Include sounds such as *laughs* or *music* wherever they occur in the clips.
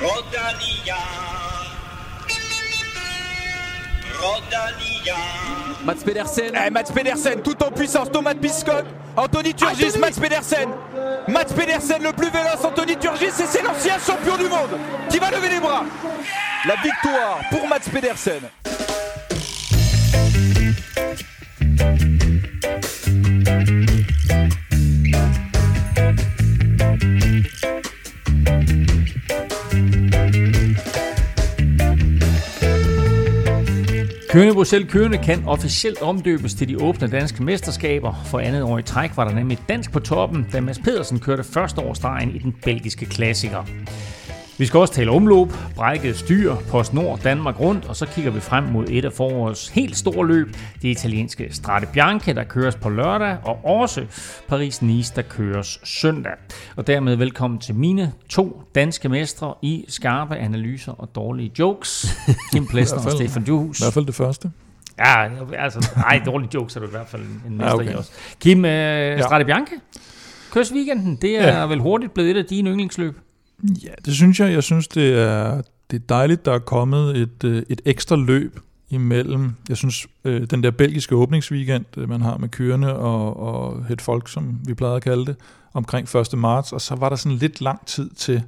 Rodalia. Rodalia. Mats Pedersen. Eh, Mats Pedersen, tout en puissance, Thomas Piscot, Anthony Turgis, Mats Pedersen. Mats Pedersen, le plus véloce, Anthony Turgis, et c'est l'ancien champion du monde qui va lever les bras. La victoire pour Mats Pedersen. Kørende Bruxelles Kørende kan officielt omdøbes til de åbne danske mesterskaber. For andet år i træk var der nemlig dansk på toppen, da Mads Pedersen kørte første årsstregen i den belgiske klassiker. Vi skal også tale omløb, brækket styr, Post Nord, Danmark rundt, og så kigger vi frem mod et af forårets helt store løb, det italienske Strade Bianche, der køres på lørdag, og også Paris-Nice, der køres søndag. Og dermed velkommen til mine to danske mestre i skarpe analyser og dårlige jokes. Kim *laughs* Plesner og Stefan Juhus. I hvert fald det første. Ja, altså, nej, dårlige jokes er du i hvert fald en mester ja, okay. i også. Kim, øh, Strade Bianche, køres weekenden, det er ja. vel hurtigt blevet et af dine yndlingsløb. Ja, det synes jeg. Jeg synes, det er, det er dejligt, der er kommet et, øh, et ekstra løb imellem. Jeg synes, øh, den der belgiske åbningsweekend, øh, man har med kørende og, og et folk, som vi plejede at kalde det, omkring 1. marts, og så var der sådan lidt lang tid til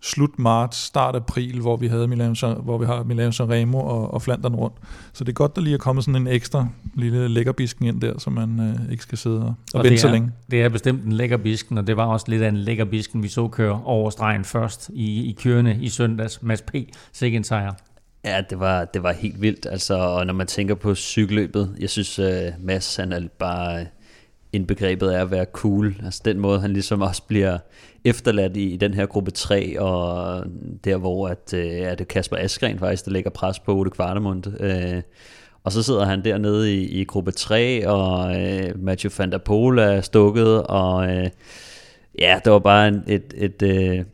slut marts, start april, hvor vi havde Milano, hvor vi har Milano Sanremo og, og Flandern rundt. Så det er godt, der lige er kommet sådan en ekstra lille lækkerbisken ind der, så man øh, ikke skal sidde og, og, og vente så længe. Det er bestemt en lækkerbisken, og det var også lidt af en lækkerbisken, vi så køre over stregen først i, i kørende i søndags. Mads P. Sikke en sejr. Ja, det var, det var helt vildt. Altså, og når man tænker på cykelløbet, jeg synes, uh, Mads han er bare indbegrebet af at være cool. Altså den måde, han ligesom også bliver efterladt i, i den her gruppe 3, og der hvor at, øh, er det Kasper Askren faktisk, der lægger pres på Ole Kvartemund. Øh, og så sidder han dernede i, i gruppe 3, og øh, Mathieu van der Poel er stukket, og øh, ja, det var bare en, et, et, øh,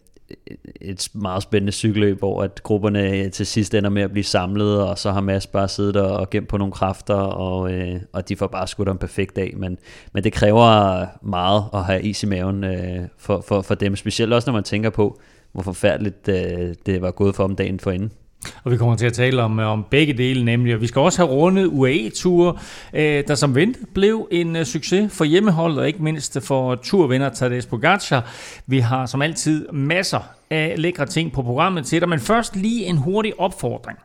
et meget spændende cykelløb, hvor at grupperne øh, til sidst ender med at blive samlet, og så har Mads bare siddet og gemt på nogle kræfter, og, øh, og de får bare skudt en perfekt dag. Men, men det kræver meget at have is i maven øh, for, for, for dem, specielt også når man tænker på, hvor forfærdeligt øh, det var gået for dem dagen forinden. Og vi kommer til at tale om, om begge dele nemlig, og vi skal også have rundet UAE-ture, øh, der som ventet blev en øh, succes for hjemmeholdet, og ikke mindst for turvinder Tadej Pogacar. Vi har som altid masser af lækre ting på programmet til dig, men først lige en hurtig opfordring.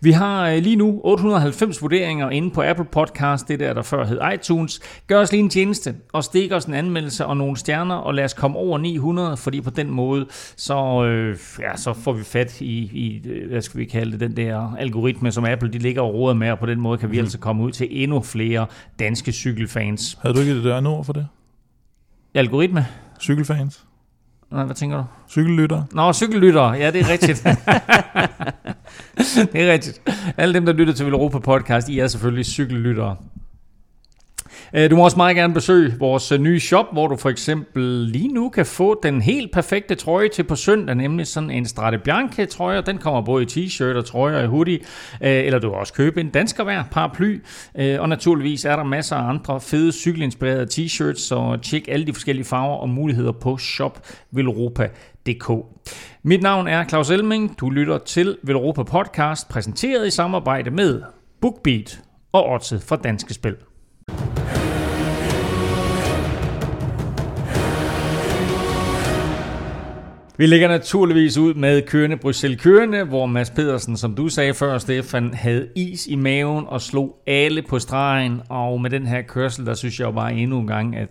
Vi har lige nu 890 vurderinger inde på Apple Podcast, det der, der før hed iTunes. Gør os lige en tjeneste og stik os en anmeldelse og nogle stjerner, og lad os komme over 900, fordi på den måde, så, øh, ja, så får vi fat i, i, hvad skal vi kalde det, den der algoritme, som Apple de ligger og råder med, og på den måde kan vi mm. altså komme ud til endnu flere danske cykelfans. Havde du ikke det andet ord for det? Algoritme? Cykelfans? Nej, hvad tænker du? Cykellytter. Nå, cykellytter. Ja, det er rigtigt. *laughs* det er rigtigt. Alle dem, der lytter til Europa Podcast, I er selvfølgelig cykellyttere. Øh, du må også meget gerne besøge vores øh, nye shop, hvor du for eksempel lige nu kan få den helt perfekte trøje til på søndag, nemlig sådan en Strade Bianche trøje, den kommer både i t-shirt og trøje og hoodie, øh, eller du kan også købe en danskervær, paraply, og naturligvis er der masser af andre fede cykelinspirerede t-shirts, så tjek alle de forskellige farver og muligheder på shopvelropa.dk. Mit navn er Claus Elming, du lytter til Velropa Podcast, præsenteret i samarbejde med BookBeat og Odset fra Danske Spil. Vi lægger naturligvis ud med kørende Bruxelles kørende, hvor Mads Pedersen, som du sagde før, Stefan, havde is i maven og slog alle på stregen. Og med den her kørsel, der synes jeg jo bare endnu en gang, at,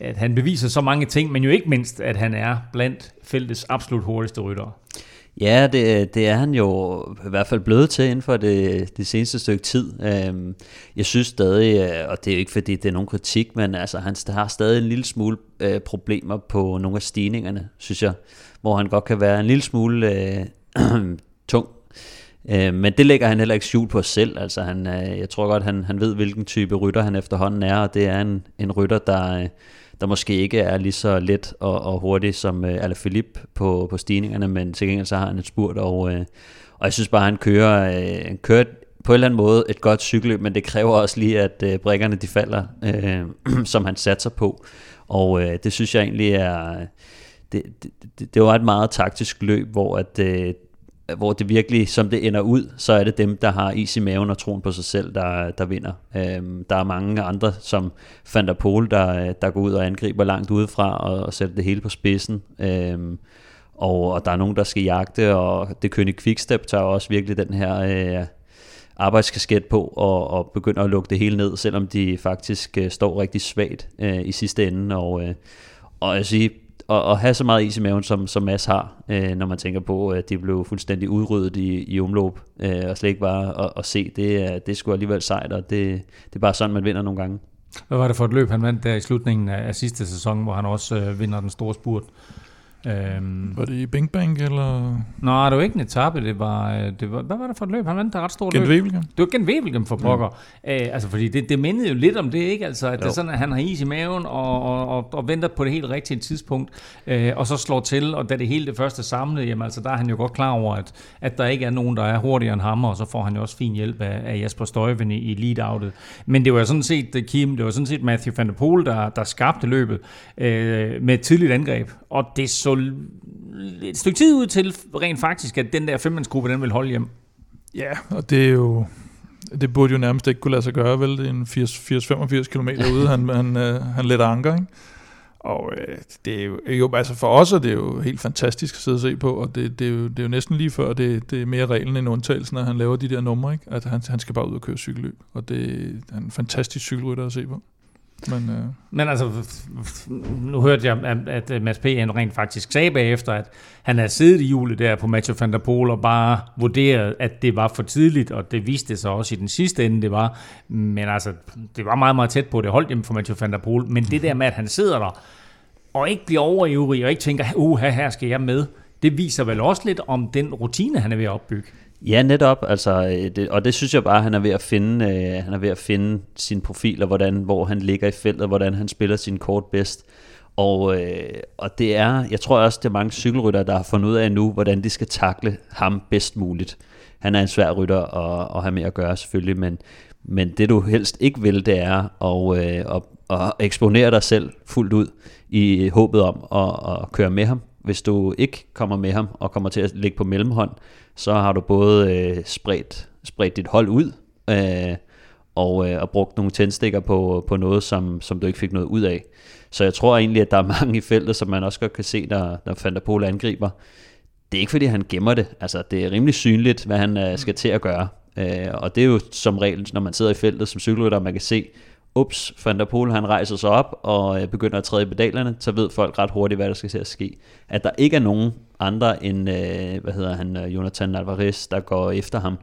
at han beviser så mange ting, men jo ikke mindst, at han er blandt feltets absolut hurtigste ryttere. Ja, det, det er han jo i hvert fald blevet til inden for det, det seneste stykke tid. Øhm, jeg synes stadig, øh, og det er jo ikke fordi det er nogen kritik, men altså, han har stadig en lille smule øh, problemer på nogle af stigningerne, synes jeg hvor han godt kan være en lille smule øh, *clears throat* tung. Øh, men det lægger han heller ikke skjul på selv. Altså han, øh, jeg tror godt, han, han ved, hvilken type rytter han efterhånden er, og det er en, en rytter, der, øh, der måske ikke er lige så let og, og hurtig som øh, Alaphilippe på, på stigningerne, men til gengæld så har han et spurt, og, øh, og jeg synes bare, han kører, øh, kører på en eller anden måde et godt cykelløb, men det kræver også lige, at øh, brækkerne de falder, øh, *clears throat* som han satser på. Og øh, det synes jeg egentlig er det, det, det, var et meget taktisk løb, hvor at, øh, hvor det virkelig, som det ender ud, så er det dem, der har is i maven og troen på sig selv, der, der vinder. Øhm, der er mange andre, som Van der Pol, der, der går ud og angriber langt udefra og, og sætter det hele på spidsen. Øhm, og, og der er nogen, der skal jagte, og det kønne Quickstep tager også virkelig den her øh, arbejdskasket på og, og begynder at lukke det hele ned, selvom de faktisk øh, står rigtig svagt øh, i sidste ende. Og, øh, og jeg siger, at, at have så meget is i maven, som, som Mads har, øh, når man tænker på, at de blev fuldstændig udryddet i, i omløb, øh, og slet ikke bare at, at se, det, det skulle alligevel sejt, og det, det er bare sådan, man vinder nogle gange. Hvad var det for et løb, han vandt der i slutningen af, af sidste sæson, hvor han også øh, vinder den store spurt? Øhm, var det i Bing Bang, eller? Nej, det var ikke en etape, det var, øh, det var, hvad var det for et løb? Han vandt et ret stort Gen løb. Det var Gen Wevelgem for pokker. Mm. Æ, altså, fordi det, det mindede jo lidt om det, ikke? Altså, at det er sådan, at han har is i maven og, og, og, og venter på det helt rigtige tidspunkt, øh, og så slår til, og da det hele det første samlede, jamen altså, der er han jo godt klar over, at, at der ikke er nogen, der er hurtigere end ham, og så får han jo også fin hjælp af, af Jasper Støjven i, i lead-outet. Men det var sådan set, øh, Kim, det var sådan set Matthew van der Poel, der, der skabte løbet øh, med et tidligt angreb, og det så et stykke tid ud til rent faktisk, at den der femmandsgruppe, den vil holde hjem. Ja, og det er jo... Det burde jo nærmest ikke kunne lade sig gøre, vel? Det er en 80-85 km ude, han, han, øh, han letter anker, ikke? Og øh, det er jo, jo, altså for os er det jo helt fantastisk at sidde og se på, og det, det, er, jo, det er jo næsten lige før, det, det er mere reglen end undtagelsen, at han laver de der numre, ikke? At han, han skal bare ud og køre cykelløb, og det er en fantastisk cykelrytter at se på. Men, øh. Men altså, nu hørte jeg, at, at øh, Mads P. rent faktisk sagde bagefter, at han havde siddet i julet der på Mathieu van der Poel og bare vurderet, at det var for tidligt, og det viste sig også i den sidste ende, det var. Men altså, det var meget, meget tæt på, det holdt hjemme for Mathieu van der Poel. Men det der med, at han sidder der, og ikke bliver overivrig, og ikke tænker, uha, her skal jeg med, det viser vel også lidt om den rutine, han er ved at opbygge. Ja, netop. Altså, øh, det, og det synes jeg bare, han er ved at finde. Øh, han er ved at finde sin profil, og hvordan, hvor han ligger i feltet, hvordan han spiller sin kort bedst. Og, øh, og det er, jeg tror også, det er mange cykelryttere, der har fundet ud af nu, hvordan de skal takle ham bedst muligt. Han er en svær rytter at, at have med at gøre selvfølgelig, men, men det du helst ikke vil, det er at, øh, at, at eksponere dig selv fuldt ud i håbet om at, at køre med ham. Hvis du ikke kommer med ham og kommer til at ligge på mellemhånd, så har du både øh, spredt, spredt dit hold ud, øh, og, øh, og brugt nogle tændstikker på, på noget, som, som du ikke fik noget ud af. Så jeg tror egentlig, at der er mange i feltet, som man også godt kan se, Van der Pol angriber. Det er ikke fordi, han gemmer det. Altså, det er rimelig synligt, hvad han øh, skal til at gøre. Øh, og det er jo som regel, når man sidder i feltet som cykelrytter, man kan se, ups, Van der Pol han rejser sig op og øh, begynder at træde i pedalerne, så ved folk ret hurtigt, hvad der skal til at ske. At der ikke er nogen andre end, øh, hvad hedder han, øh, Jonathan Alvarez, der går efter ham,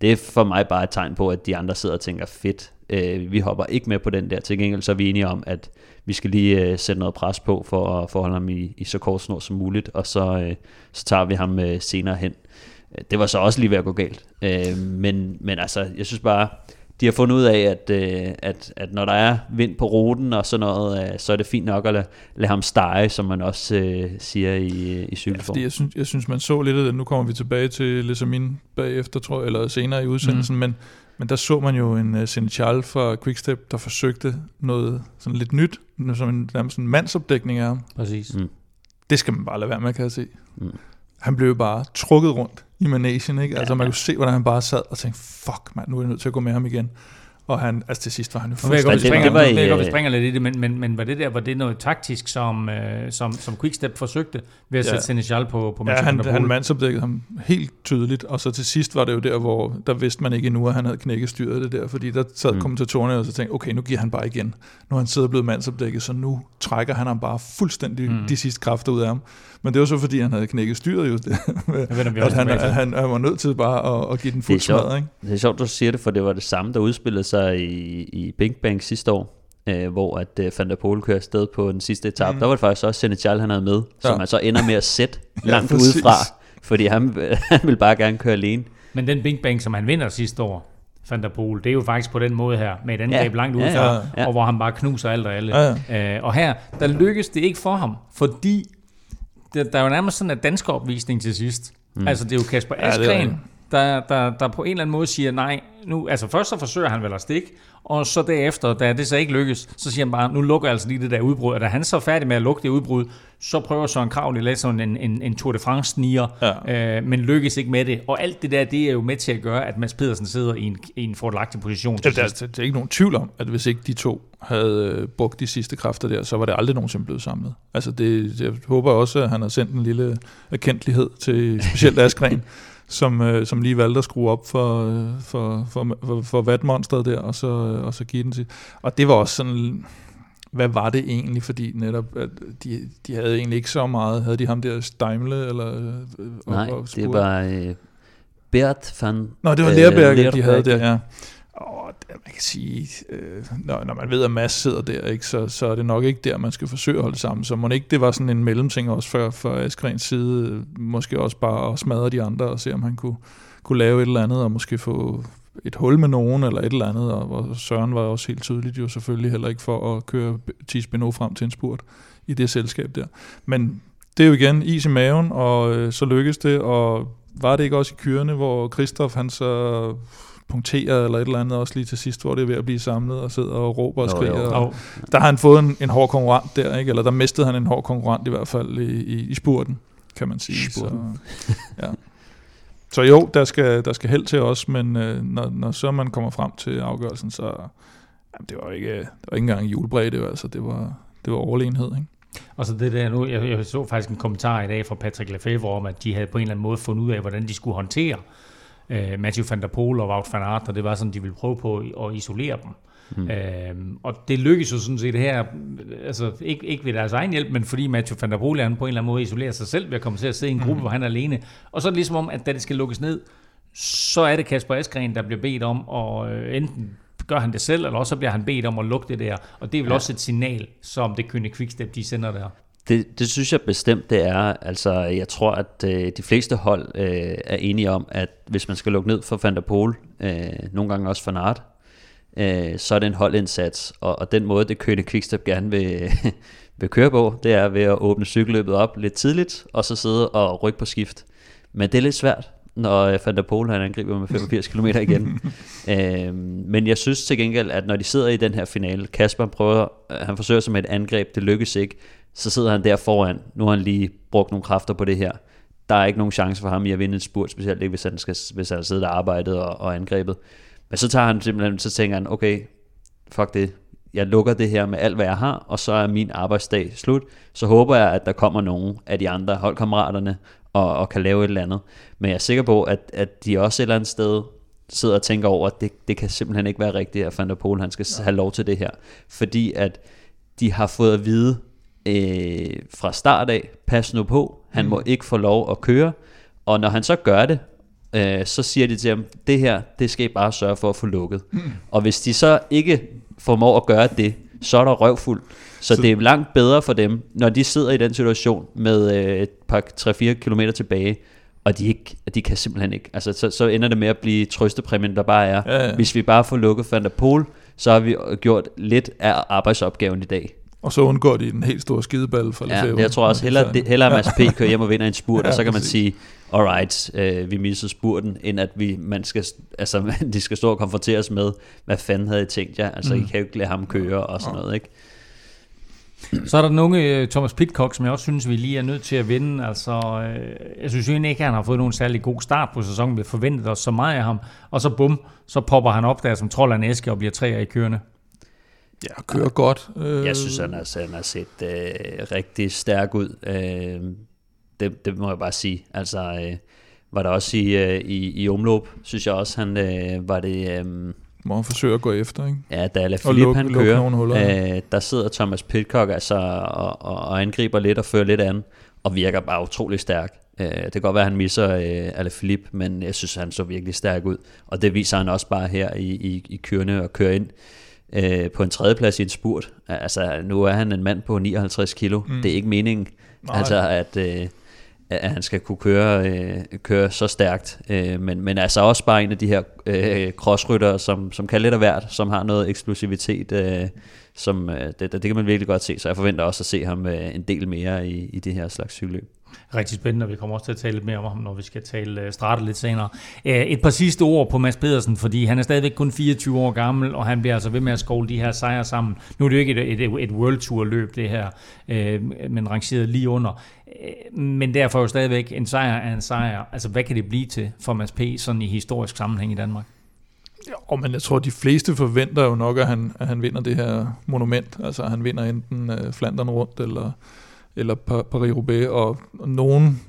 det er for mig bare et tegn på, at de andre sidder og tænker, fedt, øh, vi hopper ikke med på den der. Til gengæld så er vi enige om, at vi skal lige øh, sætte noget pres på, for at forholde ham i, i så kort snor som muligt, og så, øh, så tager vi ham øh, senere hen. Øh, det var så også lige ved at gå galt. Øh, men, men altså, jeg synes bare, de har fundet ud af, at, øh, at, at når der er vind på ruten og sådan noget, øh, så er det fint nok at lade, lade ham stege, som man også øh, siger i, i cykelform. Ja, fordi jeg synes, jeg synes, man så lidt af det. Nu kommer vi tilbage til Lesamin bagefter, tror jeg, eller senere i udsendelsen, mm. men, men der så man jo en uh, Senechal fra Quickstep, der forsøgte noget sådan lidt nyt, som en, nærmest en mandsopdækning af ham. Præcis. Mm. Det skal man bare lade være med, kan jeg se. Mm. Han blev bare trukket rundt i managen, ikke? Altså man kunne se, hvordan han bare sad og tænkte, fuck mand, nu er jeg nødt til at gå med ham igen. Og han, altså til sidst var han jo fuldstændig... Jeg var, jeg, vi springer lidt i det, men, men, men var det der, var det noget taktisk, som, øh, som, som Quickstep forsøgte ved at ja. sætte Seneschal på, på Ja, han, han mandsopdækkede ham helt tydeligt, og så til sidst var det jo der, hvor der vidste man ikke endnu, at han havde knækket styret det der, fordi der sad mm. kommentatorerne og så tænkte, okay, nu giver han bare igen. Nu er han siddet blevet mandsopdækket, så nu trækker han ham bare fuldstændig mm. de sidste kræfter ud af ham. Men det var så, fordi han havde knækket styret jo. *laughs* Det, ved, at han, han, han, han var nødt til bare at, at give den fuld smad. Ikke? Det er sjovt, du siger det, for det var det samme, der udspillede sig i, i Big Bang sidste år. Øh, hvor at uh, Van der Pol kører afsted på den sidste etape. Mm. Der var det faktisk også Senechal, han havde med, ja. som han så ender med at sætte *laughs* langt ja, udefra, fordi han, *laughs* han vil bare gerne køre alene. Men den Big Bang, som han vinder sidste år, Van der Pol, det er jo faktisk på den måde her, med et angreb ja. langt udefra, ja, ja, ja. og hvor han bare knuser alt og alle. Ja, ja. Uh, og her, der lykkes det ikke for ham, fordi det, der er jo nærmest sådan en dansk opvisning til sidst. Mm. Altså, det er jo Kasper Askren, ja, der, der, der på en eller anden måde siger nej. Nu, altså først så forsøger han vel at stikke, og så derefter, da det så ikke lykkes, så siger han bare, nu lukker jeg altså lige det der udbrud. Og da han så er færdig med at lukke det udbrud, så prøver Søren Krav lidt sådan en, en, en Tour de France sniger, ja. øh, men lykkes ikke med det. Og alt det der, det er jo med til at gøre, at Mads Pedersen sidder i en, i en fordelagtig position. Ja, der, der, der er ikke nogen tvivl om, at hvis ikke de to havde øh, brugt de sidste kræfter der, så var det aldrig nogensinde blevet samlet. Altså det, jeg håber også, at han har sendt en lille erkendelighed til specielt Askren, *laughs* som, øh, som lige valgte at skrue op for, øh, for, for, for, for vatmonstret der, og så, og så give den til. Og det var også sådan, hvad var det egentlig, fordi netop, at de, de havde egentlig ikke så meget, havde de ham der Steimle, eller... Øh, Nej, og, og det var øh, Bert van... Nå, det var Lerberg, øh, de havde der, ja. Og man kan sige, øh, når, når man ved, at Mads sidder der, ikke, så, så er det nok ikke der, man skal forsøge at holde sammen. Så må ikke det var sådan en mellemting også for, for Askrens side, måske også bare at smadre de andre og se, om han kunne, kunne lave et eller andet, og måske få et hul med nogen, eller et eller andet, og, og Søren var også helt tydeligt jo selvfølgelig heller ikke for at køre Thies Beno frem til en spurt i det selskab der. Men det er jo igen is i maven, og øh, så lykkes det, og var det ikke også i kyrene, hvor Christoph han så punkterer eller et eller andet også lige til sidst, hvor det er ved at blive samlet og sidder og råber og skriger. Jo, jo. Og der har han fået en, en hård konkurrent der, ikke? eller der mistede han en hård konkurrent i hvert fald i, i, i spurten, kan man sige. Spurten. Så, ja. så jo, der skal, der skal held til os, men øh, når, når så man kommer frem til afgørelsen, så jamen, det var ikke, det var ikke engang julebræd, det var, altså, det var, det var overlegenhed. Ikke? Og så det der nu, jeg, jeg så faktisk en kommentar i dag fra Patrick Lefebvre om, at de havde på en eller anden måde fundet ud af, hvordan de skulle håndtere øh, Matthew van der Poel og Wout van Aert, og det var sådan, de ville prøve på at isolere dem. Mm. Øh, og det lykkedes jo sådan set her, altså ikke, ikke ved deres egen hjælp, men fordi Matthew van der Poel er på en eller anden måde isolerer sig selv ved at komme til at sidde i en gruppe, mm. hvor han er alene. Og så er det ligesom om, at da det skal lukkes ned, så er det Kasper Askren, der bliver bedt om at øh, enten gør han det selv, eller også bliver han bedt om at lukke det der. Og det er vel ja. også et signal, som det kunne Quickstep, de sender der. Det, det synes jeg bestemt, det er. Altså, jeg tror, at øh, de fleste hold øh, er enige om, at hvis man skal lukke ned for Van der Pol, øh, nogle gange også for Nart, øh, så er det en holdindsats. Og, og den måde, det Køne Quickstep gerne vil, *laughs* vil køre på, det er ved at åbne cykelløbet op lidt tidligt, og så sidde og rykke på skift. Men det er lidt svært, når Van der Pol han angriber med 85 km igen. *laughs* øh, men jeg synes til gengæld, at når de sidder i den her finale, Kasper prøver, han forsøger sig med et angreb, det lykkes ikke, så sidder han der foran. Nu har han lige brugt nogle kræfter på det her. Der er ikke nogen chance for ham i at vinde en spurt, specielt ikke hvis han, skal, hvis han siddet og arbejdet og, og angrebet. Men så tager han simpelthen, så tænker han, okay, fuck det, jeg lukker det her med alt, hvad jeg har, og så er min arbejdsdag slut. Så håber jeg, at der kommer nogen af de andre holdkammeraterne og, og kan lave et eller andet. Men jeg er sikker på, at, at de også et eller andet sted sidder og tænker over, at det, det kan simpelthen ikke være rigtigt, at Van der Pol, han skal ja. have lov til det her. Fordi at de har fået at vide, øh, fra start af, pas nu på, han mm. må ikke få lov at køre, og når han så gør det, øh, så siger de til ham, det her, det skal I bare sørge for at få lukket. Mm. Og hvis de så ikke formår at gøre det, så er der røvfuld. Så, så det er langt bedre for dem, når de sidder i den situation med øh, et par 3-4 km tilbage, og de, ikke, de kan simpelthen ikke. Altså, så, så ender det med at blive trøstepræmien, der bare er. Ja, ja. Hvis vi bare får lukket Van der Pol, så har vi gjort lidt af arbejdsopgaven i dag. Og så undgår de en helt stor skideball for Ja, jeg tror også hellere, det, hellere Mads P. kører hjem og vinder en spurt, *laughs* ja, og så kan man sige, alright, øh, vi missede spurten, end at vi, man skal, altså, *laughs* de skal stå og konfronteres med, hvad fanden havde I tænkt jer? Altså, mm. I kan jo ikke lade ham køre og sådan noget, ikke? Så er der nogle øh, Thomas Pitcock, som jeg også synes, vi lige er nødt til at vinde. Altså, øh, jeg synes jo egentlig ikke, at han har fået nogen særlig god start på sæsonen. Vi forventede os så meget af ham. Og så bum, så popper han op der som trold af en æske og bliver tre i kørende. Ja, kører godt. Øh. Jeg synes, han har, han har set øh, rigtig stærk ud. Øh, det, det må jeg bare sige. Altså, øh, var der også i, øh, i, i omløb, synes jeg også, han øh, var det... Øh, må han forsøge at gå efter, ikke? Ja, da Lafilippe luk, han kører, huller, øh, der sidder Thomas Pitcock altså og, og, og angriber lidt og fører lidt an, og virker bare utrolig stærk. Øh, det kan godt være, at han misser øh, Alaphilippe, men jeg synes, han så virkelig stærk ud. Og det viser han også bare her i, i, i kørende og kører ind øh, på en tredjeplads i en spurt. Altså, nu er han en mand på 59 kilo. Mm. Det er ikke meningen, Nej. altså, at, øh, at han skal kunne køre, øh, køre så stærkt. Øh, men, men altså også bare en af de her øh, crossrytter, som, som kan lidt af hvert, som har noget eksplosivitet, øh, som øh, det, det kan man virkelig godt se. Så jeg forventer også at se ham øh, en del mere i, i det her slags cykelløb. Rigtig spændende, og vi kommer også til at tale lidt mere om ham, når vi skal tale øh, uh, strate lidt senere. Uh, et par sidste ord på Mads Pedersen, fordi han er stadigvæk kun 24 år gammel, og han bliver altså ved med at skovle de her sejre sammen. Nu er det jo ikke et, et, et World Tour løb, det her, uh, men rangeret lige under. Uh, men derfor jo stadigvæk en sejr er en sejr. Altså, hvad kan det blive til for Mads P. sådan i historisk sammenhæng i Danmark? Ja, men jeg tror, de fleste forventer jo nok, at han, at han vinder det her monument. Altså, han vinder enten uh, Flandern rundt, eller eller Paris-Roubaix, og, og nogen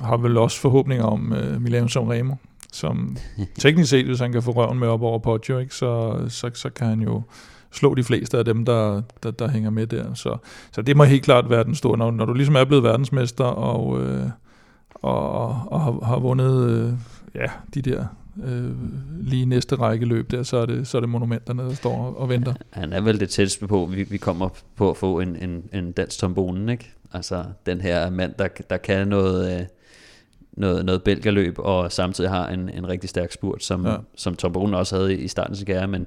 har vel også forhåbninger om uh, Milano Sanremo, som *laughs* teknisk set, hvis han kan få røven med op over Poggio, ikke, så, så, så kan han jo slå de fleste af dem, der, der, der hænger med der. Så, så det må helt klart være den store, når, når du ligesom er blevet verdensmester, og, øh, og, og har, har vundet øh, ja, de der øh, lige næste række løb der, så er det, så er det monumenterne, der står og, venter. Han er vel det tætteste på, vi, vi kommer på at få en, en, en dansk tombonen, ikke? Altså den her mand, der, der kan noget, øh, noget, noget belgerløb, og samtidig har en, en rigtig stærk spurt, som, ja. som tombonen også havde i starten sin karriere, men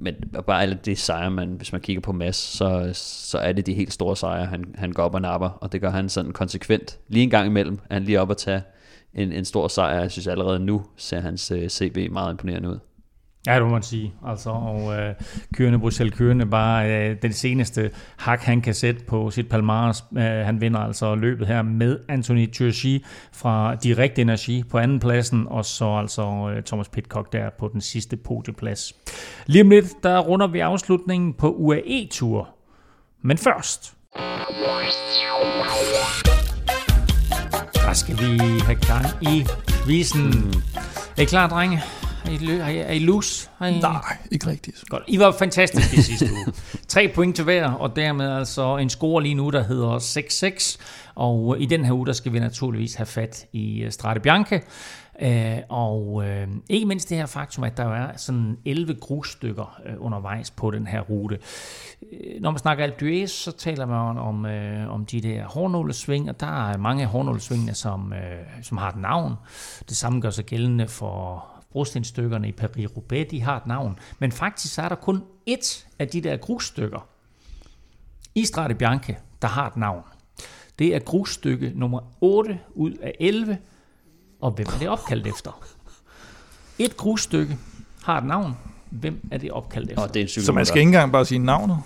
men bare alle de sejre, man, hvis man kigger på Mads, så, så er det de helt store sejre, han, han går op og napper, og det gør han sådan konsekvent. Lige en gang imellem er han lige op og tage en, en stor sejr. Jeg synes allerede nu ser hans øh, CV meget imponerende ud. Ja, det må man sige. Altså, og øh, kørende Bruxelles kørende bare øh, den seneste hak, han kan sætte på sit Palmares. Øh, han vinder altså løbet her med Anthony Turchi fra Direct Energi på anden pladsen, og så altså øh, Thomas Pitcock der på den sidste podieplads. Lige om lidt, der runder vi afslutningen på UAE-tur. Men først... Der skal vi have gang i quizzen. Mm. Er I klar, drenge? Er I, er I, er I loose? Er I... Nej, ikke rigtigt. Godt. I var fantastiske sidste uge. *laughs* Tre point til hver, og dermed altså en score lige nu, der hedder 6-6. Og i den her uge, der skal vi naturligvis have fat i øh, Strade Bianca. Øh, og øh, ikke mindst det her faktum, at der er sådan 11 grusstykker øh, undervejs på den her rute. Øh, når man snakker Alpe d'Huez, så taler man om, øh, om de der hårnålesving, og der er mange af hårnålesvingene, som, øh, som har et navn. Det samme gør sig gældende for brostenstykkerne i Paris-Roubaix, de har et navn. Men faktisk så er der kun ét af de der grusstykker i Strade Bianche, der har et navn. Det er grusstykke nummer 8 ud af 11, og hvem er det opkaldt efter? Et grusstykke har et navn. Hvem er det opkaldt efter? Oh, det er en Så man skal ikke engang bare sige navnet?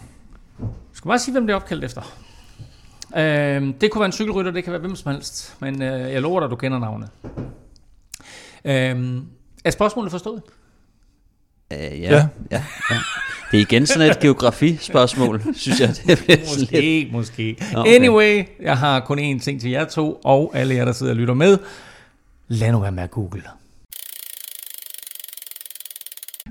Du skal bare sige, hvem det er opkaldt efter. Øh, det kunne være en cykelrytter, det kan være hvem som helst. Men øh, jeg lover dig, at du kender navnet. Øh, er spørgsmålet forstået? Uh, ja, ja. ja, ja. Det er igen sådan et geografispørgsmål, *laughs* synes jeg. Det bliver måske, lidt... måske. Okay. Anyway, jeg har kun én ting til jer to, og alle jer, der sidder og lytter med. Lad nu være med at google.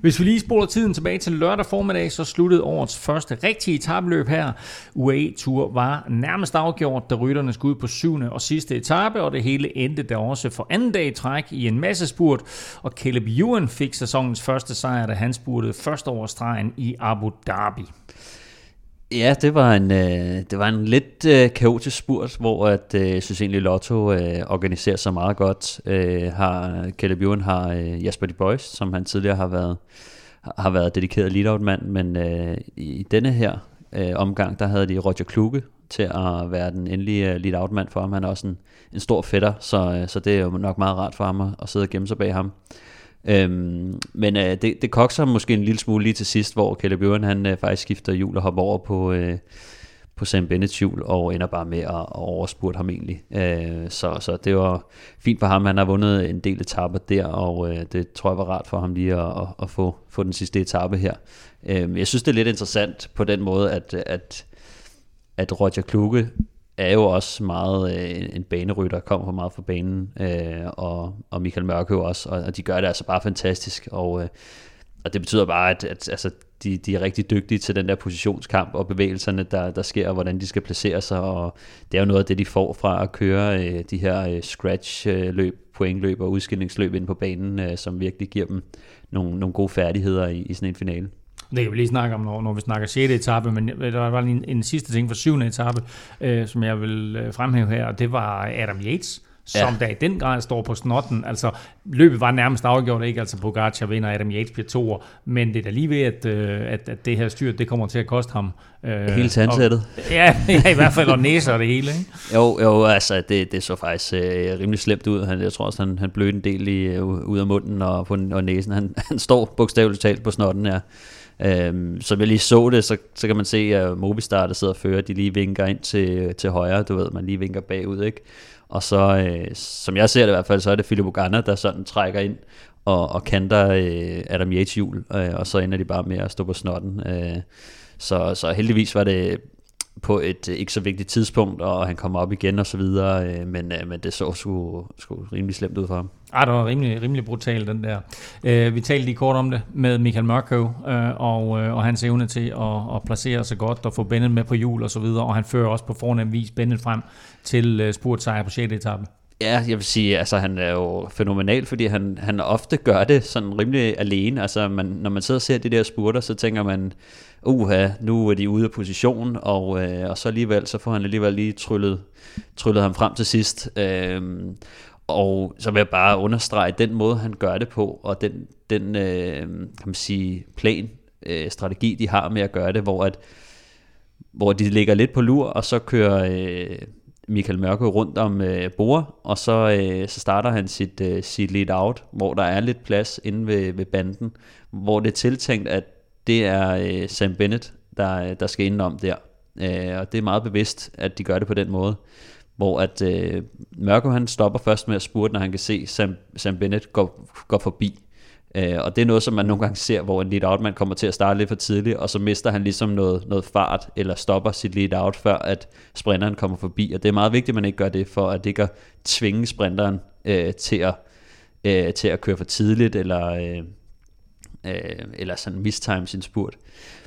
Hvis vi lige spoler tiden tilbage til lørdag formiddag, så sluttede årets første rigtige etabløb her. UAE Tour var nærmest afgjort, da rytterne skulle ud på syvende og sidste etape, og det hele endte da også for anden dag i træk i en masse spurt, og Caleb Ewan fik sæsonens første sejr, da han spurtede først over stregen i Abu Dhabi. Ja, det var en, øh, det var en lidt øh, kaotisk spurt, hvor at, øh, jeg synes egentlig Lotto øh, organiserer sig meget godt. Øh, har, Caleb Ewan har øh, Jasper de Boys, som han tidligere har været, har været dedikeret lead-out-mand, men øh, i denne her øh, omgang, der havde de Roger Kluge til at være den endelige øh, lead-out-mand for ham. Han er også en, en stor fætter, så, øh, så det er jo nok meget rart for ham at, at sidde og gemme sig bag ham. Øhm, men øh, det, det kokser måske en lille smule lige til sidst, hvor Caleb Ewan, han øh, faktisk skifter hjul og hopper over på, øh, på Sam Bennett's hjul og ender bare med at, at overspurte ham egentlig. Øh, så, så det var fint for ham. Han har vundet en del etapper der, og øh, det tror jeg var rart for ham lige at, at, at få, få den sidste etape her. Øh, jeg synes, det er lidt interessant på den måde, at, at, at Roger Kluge er jo også meget øh, en banerytter, kommer for meget fra banen, øh, og, og Michael Mørke også, og, og de gør det altså bare fantastisk, og, øh, og det betyder bare, at, at altså, de, de er rigtig dygtige til den der positionskamp og bevægelserne, der, der sker, og hvordan de skal placere sig, og det er jo noget af det, de får fra at køre øh, de her øh, scratch-løb, øh, pointløb og udskillingsløb ind på banen, øh, som virkelig giver dem nogle, nogle gode færdigheder i, i sådan en finale. Det kan vi lige snakke om, når, når vi snakker 6. etape, men der var en, en sidste ting for 7. etape, øh, som jeg vil øh, fremhæve her, og det var Adam Yates, som ja. der i den grad står på snotten. Altså, løbet var nærmest afgjort, ikke? Altså, Pogacar vinder, Adam Yates bliver toer, men det er da lige ved, at, øh, at, at det her styr, det kommer til at koste ham. Øh, hele tandsættet. ja, *laughs* ja, i hvert fald, og næser og det hele, ikke? Jo, jo, altså, det, det så faktisk øh, rimelig slemt ud. Han, jeg tror også, han, han blødte en del i, øh, ud af munden og, på, og næsen. Han, han står bogstaveligt talt på snotten, ja. Øhm, som jeg lige så det, så, så kan man se, at Mobistar, der sidder og fører, de lige vinker ind til, til højre, du ved, man lige vinker bagud, ikke? Og så, øh, som jeg ser det i hvert fald, så er det Philip Ogana, der sådan trækker ind og, og kanter øh, Adam Yates hjul, øh, og så ender de bare med at stå på snotten. Øh, så, så heldigvis var det på et øh, ikke så vigtigt tidspunkt, og han kommer op igen og så videre, øh, men, øh, men det så sgu, sgu rimelig slemt ud for ham. Ah, det var rimelig, rimelig brutal, den der. Øh, vi talte lige kort om det med Michael Mørkøv, øh, og, øh, og hans evne til at, at placere sig godt og få Bennett med på hjul og så videre, og han fører også på fornem vis Bennett frem til øh, spurtsejr på 6. etape. Ja, jeg vil sige, altså han er jo fænomenal, fordi han, han ofte gør det sådan rimelig alene. Altså man, når man sidder og ser de der spurter, så tænker man, uha, nu er de ude af position, og, øh, og så alligevel, så får han alligevel lige tryllet, tryllet ham frem til sidst. Øh, og så vil jeg bare understrege den måde, han gør det på, og den, den øh, kan man sige, plan, øh, strategi, de har med at gøre det, hvor, at, hvor de ligger lidt på lur, og så kører øh, Michael Mørke rundt om øh, Bor, og så, øh, så starter han sit, øh, sit lead out, hvor der er lidt plads inde ved, ved banden, hvor det er tiltænkt, at det er øh, Sam Bennett, der, der skal indenom der. Øh, og det er meget bevidst, at de gør det på den måde hvor at øh, Mørko han stopper først med at spurte, når han kan se Sam, Sam Bennett gå, gå forbi. Øh, og det er noget, som man nogle gange ser, hvor en lead out man kommer til at starte lidt for tidligt, og så mister han ligesom noget, noget fart, eller stopper sit lead out, før at sprinteren kommer forbi. Og det er meget vigtigt, at man ikke gør det, for at det ikke tvinge sprinteren øh, til, at, øh, til at køre for tidligt, eller, øh, øh, eller sådan mistime sin spurt.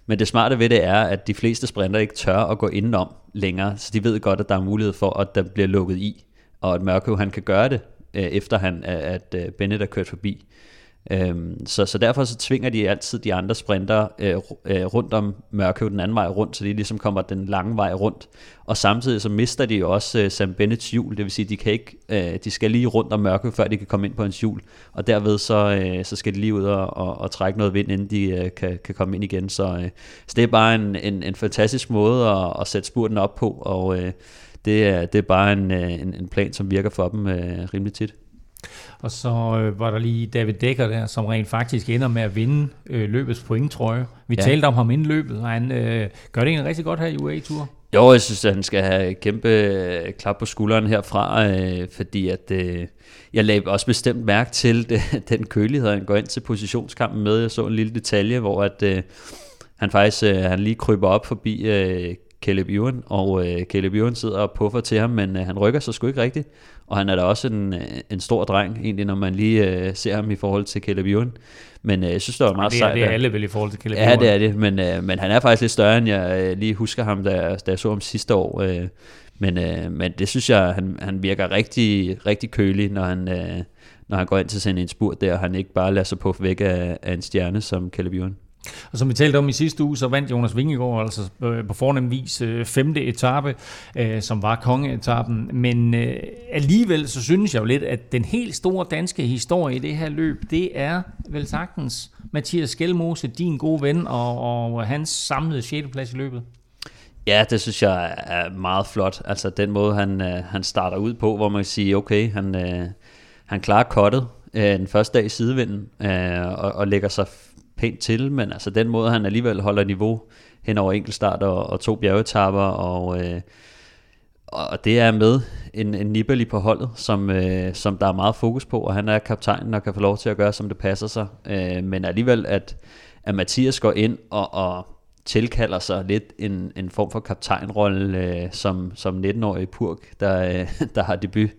Men det smarte ved det er, at de fleste sprinter ikke tør at gå indenom længere, så de ved godt, at der er mulighed for, at der bliver lukket i, og at Mørkøv han kan gøre det, øh, efter han, at øh, Bennett er kørt forbi. Øhm, så, så derfor så tvinger de altid de andre sprinter øh, øh, rundt om Mørkøv den anden vej rundt, så de ligesom kommer den lange vej rundt. Og samtidig så mister de jo også øh, Sam Bennets hjul, det vil sige, de kan ikke, øh, de skal lige rundt om Mørkøv, før de kan komme ind på hans hjul. Og derved så, øh, så skal de lige ud og, og, og trække noget vind, inden de øh, kan, kan komme ind igen. Så, øh, så det er bare en, en, en fantastisk måde at, at sætte spurten op på, og øh, det, er, det er bare en, øh, en, en plan, som virker for dem øh, rimelig tit. Og så øh, var der lige David Dekker der, som rent faktisk ender med at vinde øh, løbets pointtrøje. Vi ja. talte om ham inden løbet, og han øh, gør det egentlig rigtig godt her i UAE-tur. Jo, jeg synes, at han skal have kæmpe øh, klap på skulderen herfra, øh, fordi at øh, jeg lagde også bestemt mærke til det, *laughs* den kølighed, han går ind til positionskampen med. Jeg så en lille detalje, hvor at, øh, han faktisk øh, han lige kryber op forbi øh, Caleb Ewan, og øh, Caleb Ewan sidder og puffer til ham, men øh, han rykker sig sgu ikke rigtigt. Og han er da også en, en stor dreng, egentlig, når man lige øh, ser ham i forhold til Caleb Ewan. Men øh, jeg synes, det var meget det er, sejt. Det er alle vel i forhold til Caleb Ja, Ewan. det er det, men, øh, men han er faktisk lidt større, end jeg øh, lige husker ham, da, da jeg så ham sidste år. Øh, men, øh, men det synes jeg, han, han virker rigtig, rigtig kølig, når han, øh, når han går ind til sådan en spurt der, og han ikke bare lader sig på væk af, af en stjerne som Caleb Ewan. Og som vi talte om i sidste uge, så vandt Jonas Vingegaard altså øh, på fornem vis øh, femte etape, øh, som var kongeetappen. Men øh, alligevel så synes jeg jo lidt, at den helt store danske historie i det her løb, det er vel sagtens Mathias Skelmose, din gode ven, og, og hans samlede 6. plads i løbet. Ja, det synes jeg er meget flot. Altså den måde, han, øh, han starter ud på, hvor man kan sige, okay, han, øh, han klarer kottet den første dag i sidevinden, og, og lægger sig pænt til, men altså den måde, han alligevel holder niveau hen over enkeltstart og, og to bjergetapper, og, øh, og det er med en, en Nibali på holdet, som, øh, som der er meget fokus på, og han er kaptajnen og kan få lov til at gøre, som det passer sig. Øh, men alligevel, at, at Mathias går ind og, og tilkalder sig lidt en, en form for kaptajnrolle øh, som, som 19-årig purk, der, øh, *laughs* der har debut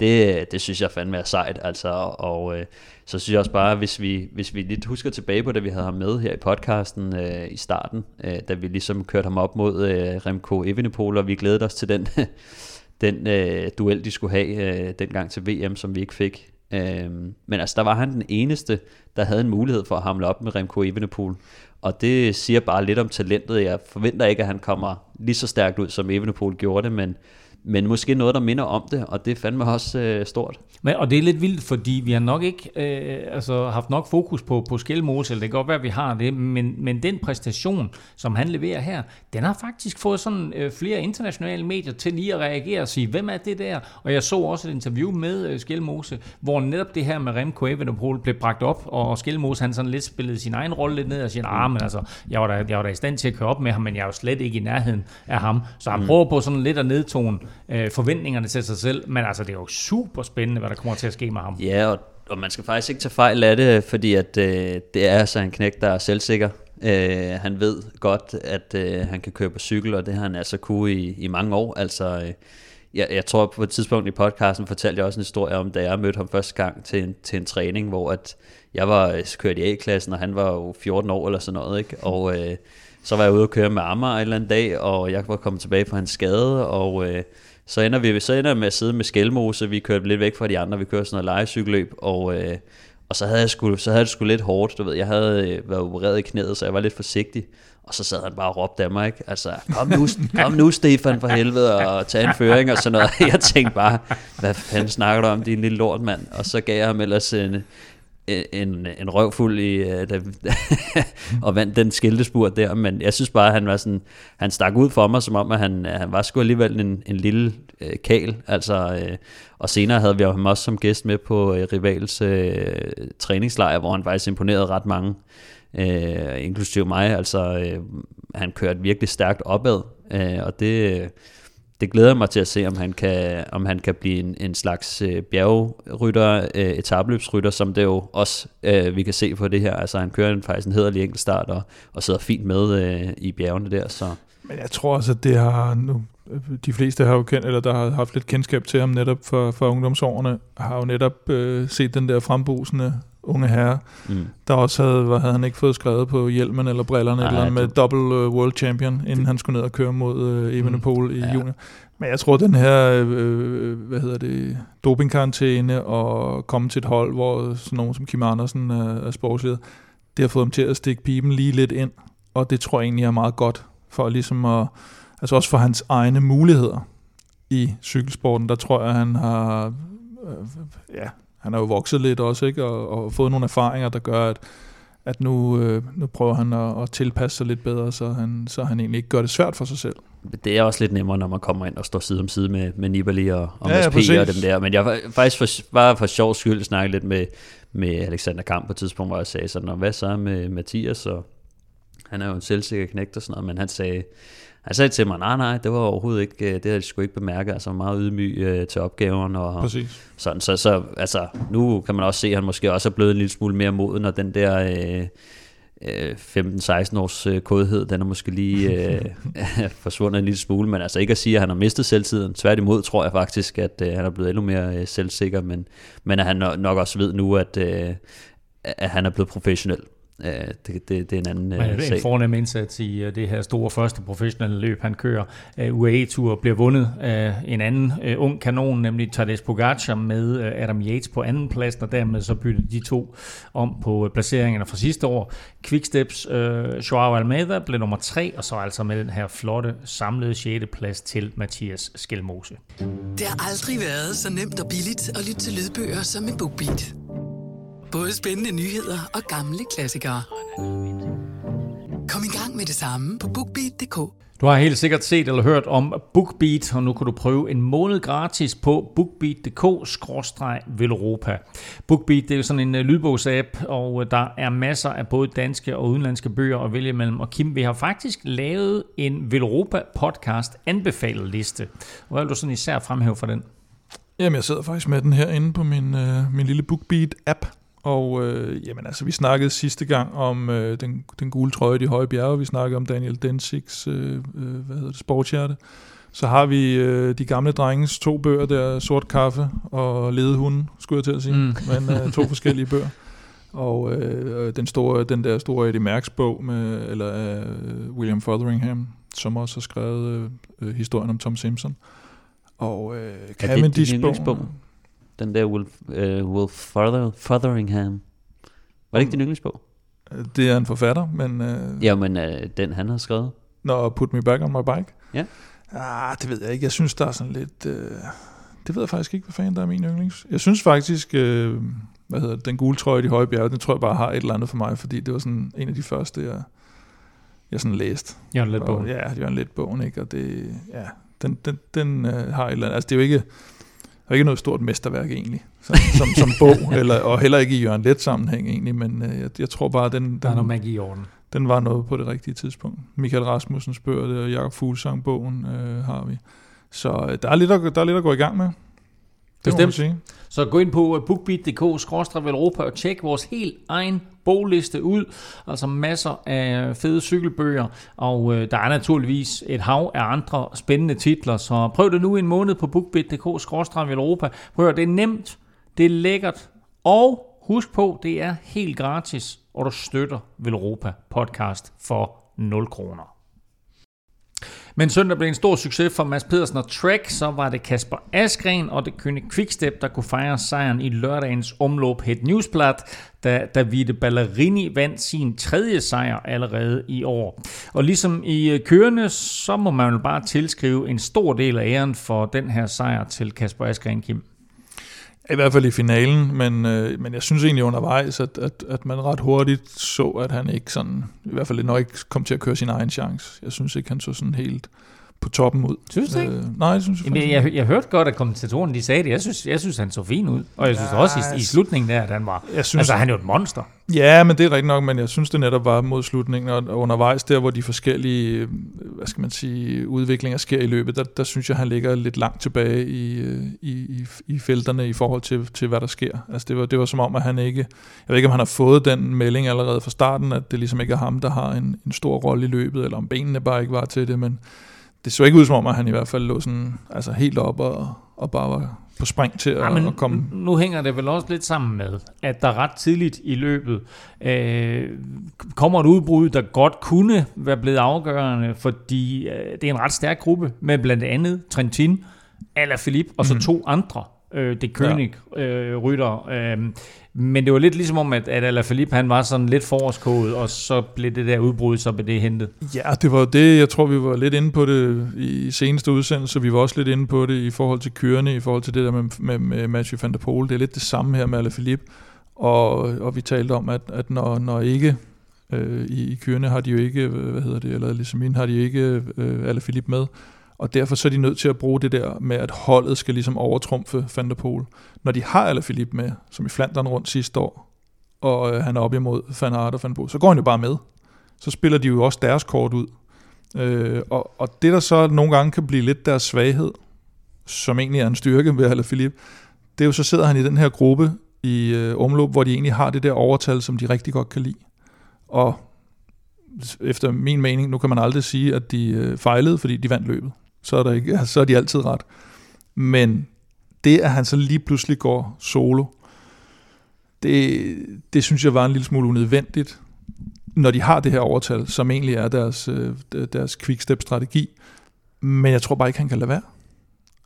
det, det synes jeg fandme er sejt, altså, og øh, så synes jeg også bare, hvis vi, hvis vi lidt husker tilbage på, da vi havde ham med her i podcasten øh, i starten, øh, da vi ligesom kørte ham op mod øh, Remco Evenepoel, og vi glædede os til den, *laughs* den øh, duel, de skulle have øh, dengang til VM, som vi ikke fik. Øh, men altså, der var han den eneste, der havde en mulighed for at hamle op med Remco Evenepoel, og det siger bare lidt om talentet. Jeg forventer ikke, at han kommer lige så stærkt ud, som Evenepoel gjorde det, men men måske noget, der minder om det, og det er fandme også øh, stort. Men, og det er lidt vildt, fordi vi har nok ikke øh, altså, haft nok fokus på, på Skelmose, eller det kan godt være, at vi har det, men, men den præstation, som han leverer her, den har faktisk fået sådan øh, flere internationale medier til lige at reagere og sige, hvem er det der? Og jeg så også et interview med øh, Skelmose, hvor netop det her med Remco Evenepoel blev bragt op, og Skelmose han sådan lidt spillede sin egen rolle lidt ned og siger, ah, men altså, jeg var, da, jeg var da i stand til at køre op med ham, men jeg er jo slet ikke i nærheden af ham. Så han mm. prøver på sådan lidt at nedtone øh, forventningerne til sig selv, men altså, det er jo super spændende, hvad der kommer til at ske med ham. Ja, og, og man skal faktisk ikke tage fejl af det, fordi at, øh, det er altså en knæk, der er selvsikker. Øh, han ved godt, at øh, han kan køre på cykel, og det har han altså kunne i, i mange år. Altså, øh, jeg, jeg tror på et tidspunkt i podcasten fortalte jeg også en historie om, da jeg mødte ham første gang til en, til en træning, hvor at jeg var øh, kørt i A-klassen, og han var jo 14 år eller sådan noget, ikke? Og øh, så var jeg ude og køre med Amager en eller anden dag, og jeg var kommet tilbage fra hans skade, og øh, så ender vi så ender med at sidde med Skelmose, vi kørte lidt væk fra de andre, vi kørte sådan noget legecykelløb, og, øh, og så havde jeg sgu, så havde det sgu lidt hårdt, du ved, jeg havde øh, været opereret i knæet, så jeg var lidt forsigtig, og så sad han bare og råbte af mig, ikke? Altså, kom nu, kom nu Stefan for helvede, og tag en føring og sådan noget. *laughs* Jeg tænkte bare, hvad fanden snakker du om, din lille lort, mand? Og så gav jeg ham ellers en, Øh, en, en røvfuld i, uh, da, *laughs* og vandt den skiltespurt der, men jeg synes bare, at han var sådan, han stak ud for mig, som om, at han, øh, han var sgu alligevel en, en lille uh, kal, altså, uh, og senere havde vi ham også som gæst med på uh, Rivals uh, træningslejr, hvor han faktisk imponerede ret mange, uh, inklusive mig, altså, uh, han kørte virkelig stærkt opad, uh, og det, det glæder mig til at se, om han kan, om han kan blive en, en slags øh, bjergrytter, øh, etabløbsrytter, som det jo også øh, vi kan se på det her. Altså han kører en, faktisk en hederlig enkeltstart og, og sidder fint med øh, i bjergene der. Så. Men jeg tror også, at det har nu, de fleste har jo kendt, eller der har haft lidt kendskab til ham netop for, for ungdomsårene, har jo netop øh, set den der frembusende unge herre, mm. der også havde, hvad havde han ikke fået skrevet på hjelmen eller brillerne, Nej, eller med double uh, world champion, inden det, han skulle ned og køre mod uh, Evenepoel mm. i ja. juni. Men jeg tror, den her, øh, hvad hedder det, dopingkarantæne og komme til et hold, hvor sådan nogen som Kim Andersen er, er sportsleder, det har fået ham til at stikke pipen lige lidt ind, og det tror jeg egentlig er meget godt for ligesom at, altså også for hans egne muligheder i cykelsporten, der tror jeg, han har, øh, ja, han har jo vokset lidt også, ikke? Og, og fået nogle erfaringer, der gør, at, at nu, øh, nu prøver han at, at tilpasse sig lidt bedre, så han, så han egentlig ikke gør det svært for sig selv. Det er også lidt nemmere, når man kommer ind og står side om side med, med Nibali og, og ja, SP ja, og dem der. Men jeg var faktisk for, bare for sjov skyld snakket lidt med, med Alexander Kamp på et tidspunkt, hvor jeg sagde sådan, hvad så med Mathias? Og han er jo en selvsikker knægt og sådan noget, men han sagde, han sagde til mig, nej, nej, det var overhovedet ikke, øh, det havde de sgu ikke bemærket, altså meget ydmyg øh, til opgaven. Og, Præcis. Sådan, så, så altså, nu kan man også se, at han måske også er blevet en lille smule mere moden, og den der øh, 15-16 års øh, kodhed, den er måske lige øh, *laughs* forsvundet en lille smule, men altså ikke at sige, at han har mistet selvtiden. Tværtimod tror jeg faktisk, at øh, han er blevet endnu mere øh, selvsikker, men, men at han nok også ved nu, at, øh, at han er blevet professionel. Øh, det, det, det er en anden Men det er en fornem indsats i uh, det her store første professionelle løb, han kører. Uh, UAE-tur bliver vundet af en anden uh, ung kanon, nemlig Tadej Pogacar med uh, Adam Yates på anden plads, og dermed så byttede de to om på uh, placeringerne fra sidste år. Quicksteps uh, Joao Almeida blev nummer tre, og så altså med den her flotte samlede 6. plads til Mathias Skelmose. Det har aldrig været så nemt og billigt at lytte til lydbøger som med BookBeat. Både spændende nyheder og gamle klassikere. Kom i gang med det samme på BookBeat.dk. Du har helt sikkert set eller hørt om BookBeat, og nu kan du prøve en måned gratis på bookbeat.dk-velropa. BookBeat det er jo sådan en øh, lydbogsapp, og øh, der er masser af både danske og udenlandske bøger at vælge mellem. Og Kim, vi har faktisk lavet en Velropa podcast anbefalet liste. Hvad vil du sådan især fremhæve for den? Jamen, jeg sidder faktisk med den her inde på min, øh, min lille BookBeat-app, og øh, jamen altså, vi snakkede sidste gang om øh, den, den gule trøje i de høje bjerge, vi snakkede om Daniel Densigs øh, øh, hvad hedder det, sportshjerte. Så har vi øh, de gamle drenges to bøger der, Sort Kaffe og Ledehunde, skulle jeg til at sige, mm. men øh, to forskellige bøger. Og øh, den, store, den der store Eddie Merckx bog, med, eller øh, William Fotheringham, som også har skrevet øh, historien om Tom Simpson. Og øh, Cavendish bog. Den der Will, uh, Will Further, Fotheringham. Var det ikke din yndlingsbog? Det er en forfatter, men... Uh, ja, men uh, den han har skrevet. Nå, Put Me Back on My Bike? Ja. Ah, det ved jeg ikke. Jeg synes, der er sådan lidt... Øh, det ved jeg faktisk ikke, hvad fanden der er min yndlings. Jeg synes faktisk, øh, hvad hedder det, den gule trøje i de høje bjerge, den tror jeg bare har et eller andet for mig, fordi det var sådan en af de første, jeg, jeg sådan læste. Jørgen Let Og, ja, Jørgen Let bogen, ikke? Og det, ja, den, den, den øh, har et eller andet. Altså, det er jo ikke, er ikke noget stort mesterværk egentlig, som, som, som bog, *laughs* eller, og heller ikke i Jørgen Let sammenhæng egentlig, men øh, jeg, jeg tror bare, den, Der er noget den, magi i orden. den var noget på det rigtige tidspunkt. Michael Rasmussens bøger, det, og Jakob Fuglsang bogen øh, har vi. Så øh, der er, lidt at, der er lidt at gå i gang med. Bestemt. Så gå ind på bookbeat.dk Europa og tjek vores helt egen bogliste ud. Altså masser af fede cykelbøger, og øh, der er naturligvis et hav af andre spændende titler, så prøv det nu en måned på bookbeat.dk Europa. Prøv det er nemt, det er lækkert, og husk på, det er helt gratis, og du støtter Velropa podcast for 0 kroner. Men søndag blev en stor succes for Mads Pedersen og Trek, så var det Kasper Askren og det kønne Quickstep, der kunne fejre sejren i lørdagens omløb Het Newsblad, da Davide Ballerini vandt sin tredje sejr allerede i år. Og ligesom i øh, kørende, så må man jo bare tilskrive en stor del af æren for den her sejr til Kasper Askren, Kim. I hvert fald i finalen, men, øh, men jeg synes egentlig undervejs, at, at, at man ret hurtigt så, at han ikke sådan, i hvert fald nok ikke kom til at køre sin egen chance. Jeg synes ikke, han så sådan helt på toppen ud. Synes du ikke? Øh, nej, det synes jeg Jamen, faktisk jeg, jeg, jeg hørte godt, at kommentatorerne de sagde det. Jeg synes, jeg synes han så fin ud. Og jeg synes ja, også i, i slutningen der, at han var... Jeg synes, altså, han er jo et monster. Ja, men det er rigtigt nok, men jeg synes det netop var mod slutningen, og og undervejs der, hvor de forskellige, øh, hvad skal man sige, udviklinger sker i løbet, der, der synes jeg, han ligger lidt langt tilbage i, øh, i, i, i felterne i forhold til, til, hvad der sker. Altså det var, det var som om, at han ikke, jeg ved ikke, om han har fået den melding allerede fra starten, at det ligesom ikke er ham, der har en, en stor rolle i løbet, eller om benene bare ikke var til det, men det så ikke ud som om, at han i hvert fald lå sådan, altså helt op og, og bare var på spring til at, Ja, men at komme nu hænger det vel også lidt sammen med, at der ret tidligt i løbet øh, kommer et udbrud, der godt kunne være blevet afgørende, fordi øh, det er en ret stærk gruppe med blandt andet Trentin, Alaphilippe og så Mhm. to andre øh, det König øh, rytter. Øh, men det var lidt ligesom om, at, at Alaphilippe han var sådan lidt forårskodet, og så blev det der udbrud, så blev det hentet. Ja, det var det, jeg tror, vi var lidt inde på det i seneste udsendelse. Vi var også lidt inde på det i forhold til kørende, i forhold til det der med, med, med Mathieu van der Poel. Det er lidt det samme her med Alaphilippe. Og, og vi talte om, at, at når, når ikke øh, i, i kørende har de jo ikke, øh, hvad hedder det, eller ligesom min har de ikke øh, Alaphilippe med. Og derfor så er de nødt til at bruge det der med, at holdet skal ligesom overtrumfe Van der Poel. Når de har Alaphilippe med, som i Flandern rundt sidste år, og øh, han er op imod Van Aert og Van Poel, så går han jo bare med. Så spiller de jo også deres kort ud. Øh, og, og det der så nogle gange kan blive lidt deres svaghed, som egentlig er en styrke ved Alaphilippe, det er jo så sidder han i den her gruppe i øh, omløb, hvor de egentlig har det der overtal, som de rigtig godt kan lide. Og efter min mening, nu kan man aldrig sige, at de øh, fejlede, fordi de vandt løbet. Så er, der ikke, altså, så er de altid ret. Men det, at han så lige pludselig går solo, det, det synes jeg var en lille smule unødvendigt, når de har det her overtal, som egentlig er deres, øh, deres quick-step-strategi. Men jeg tror bare ikke, han kan lade være.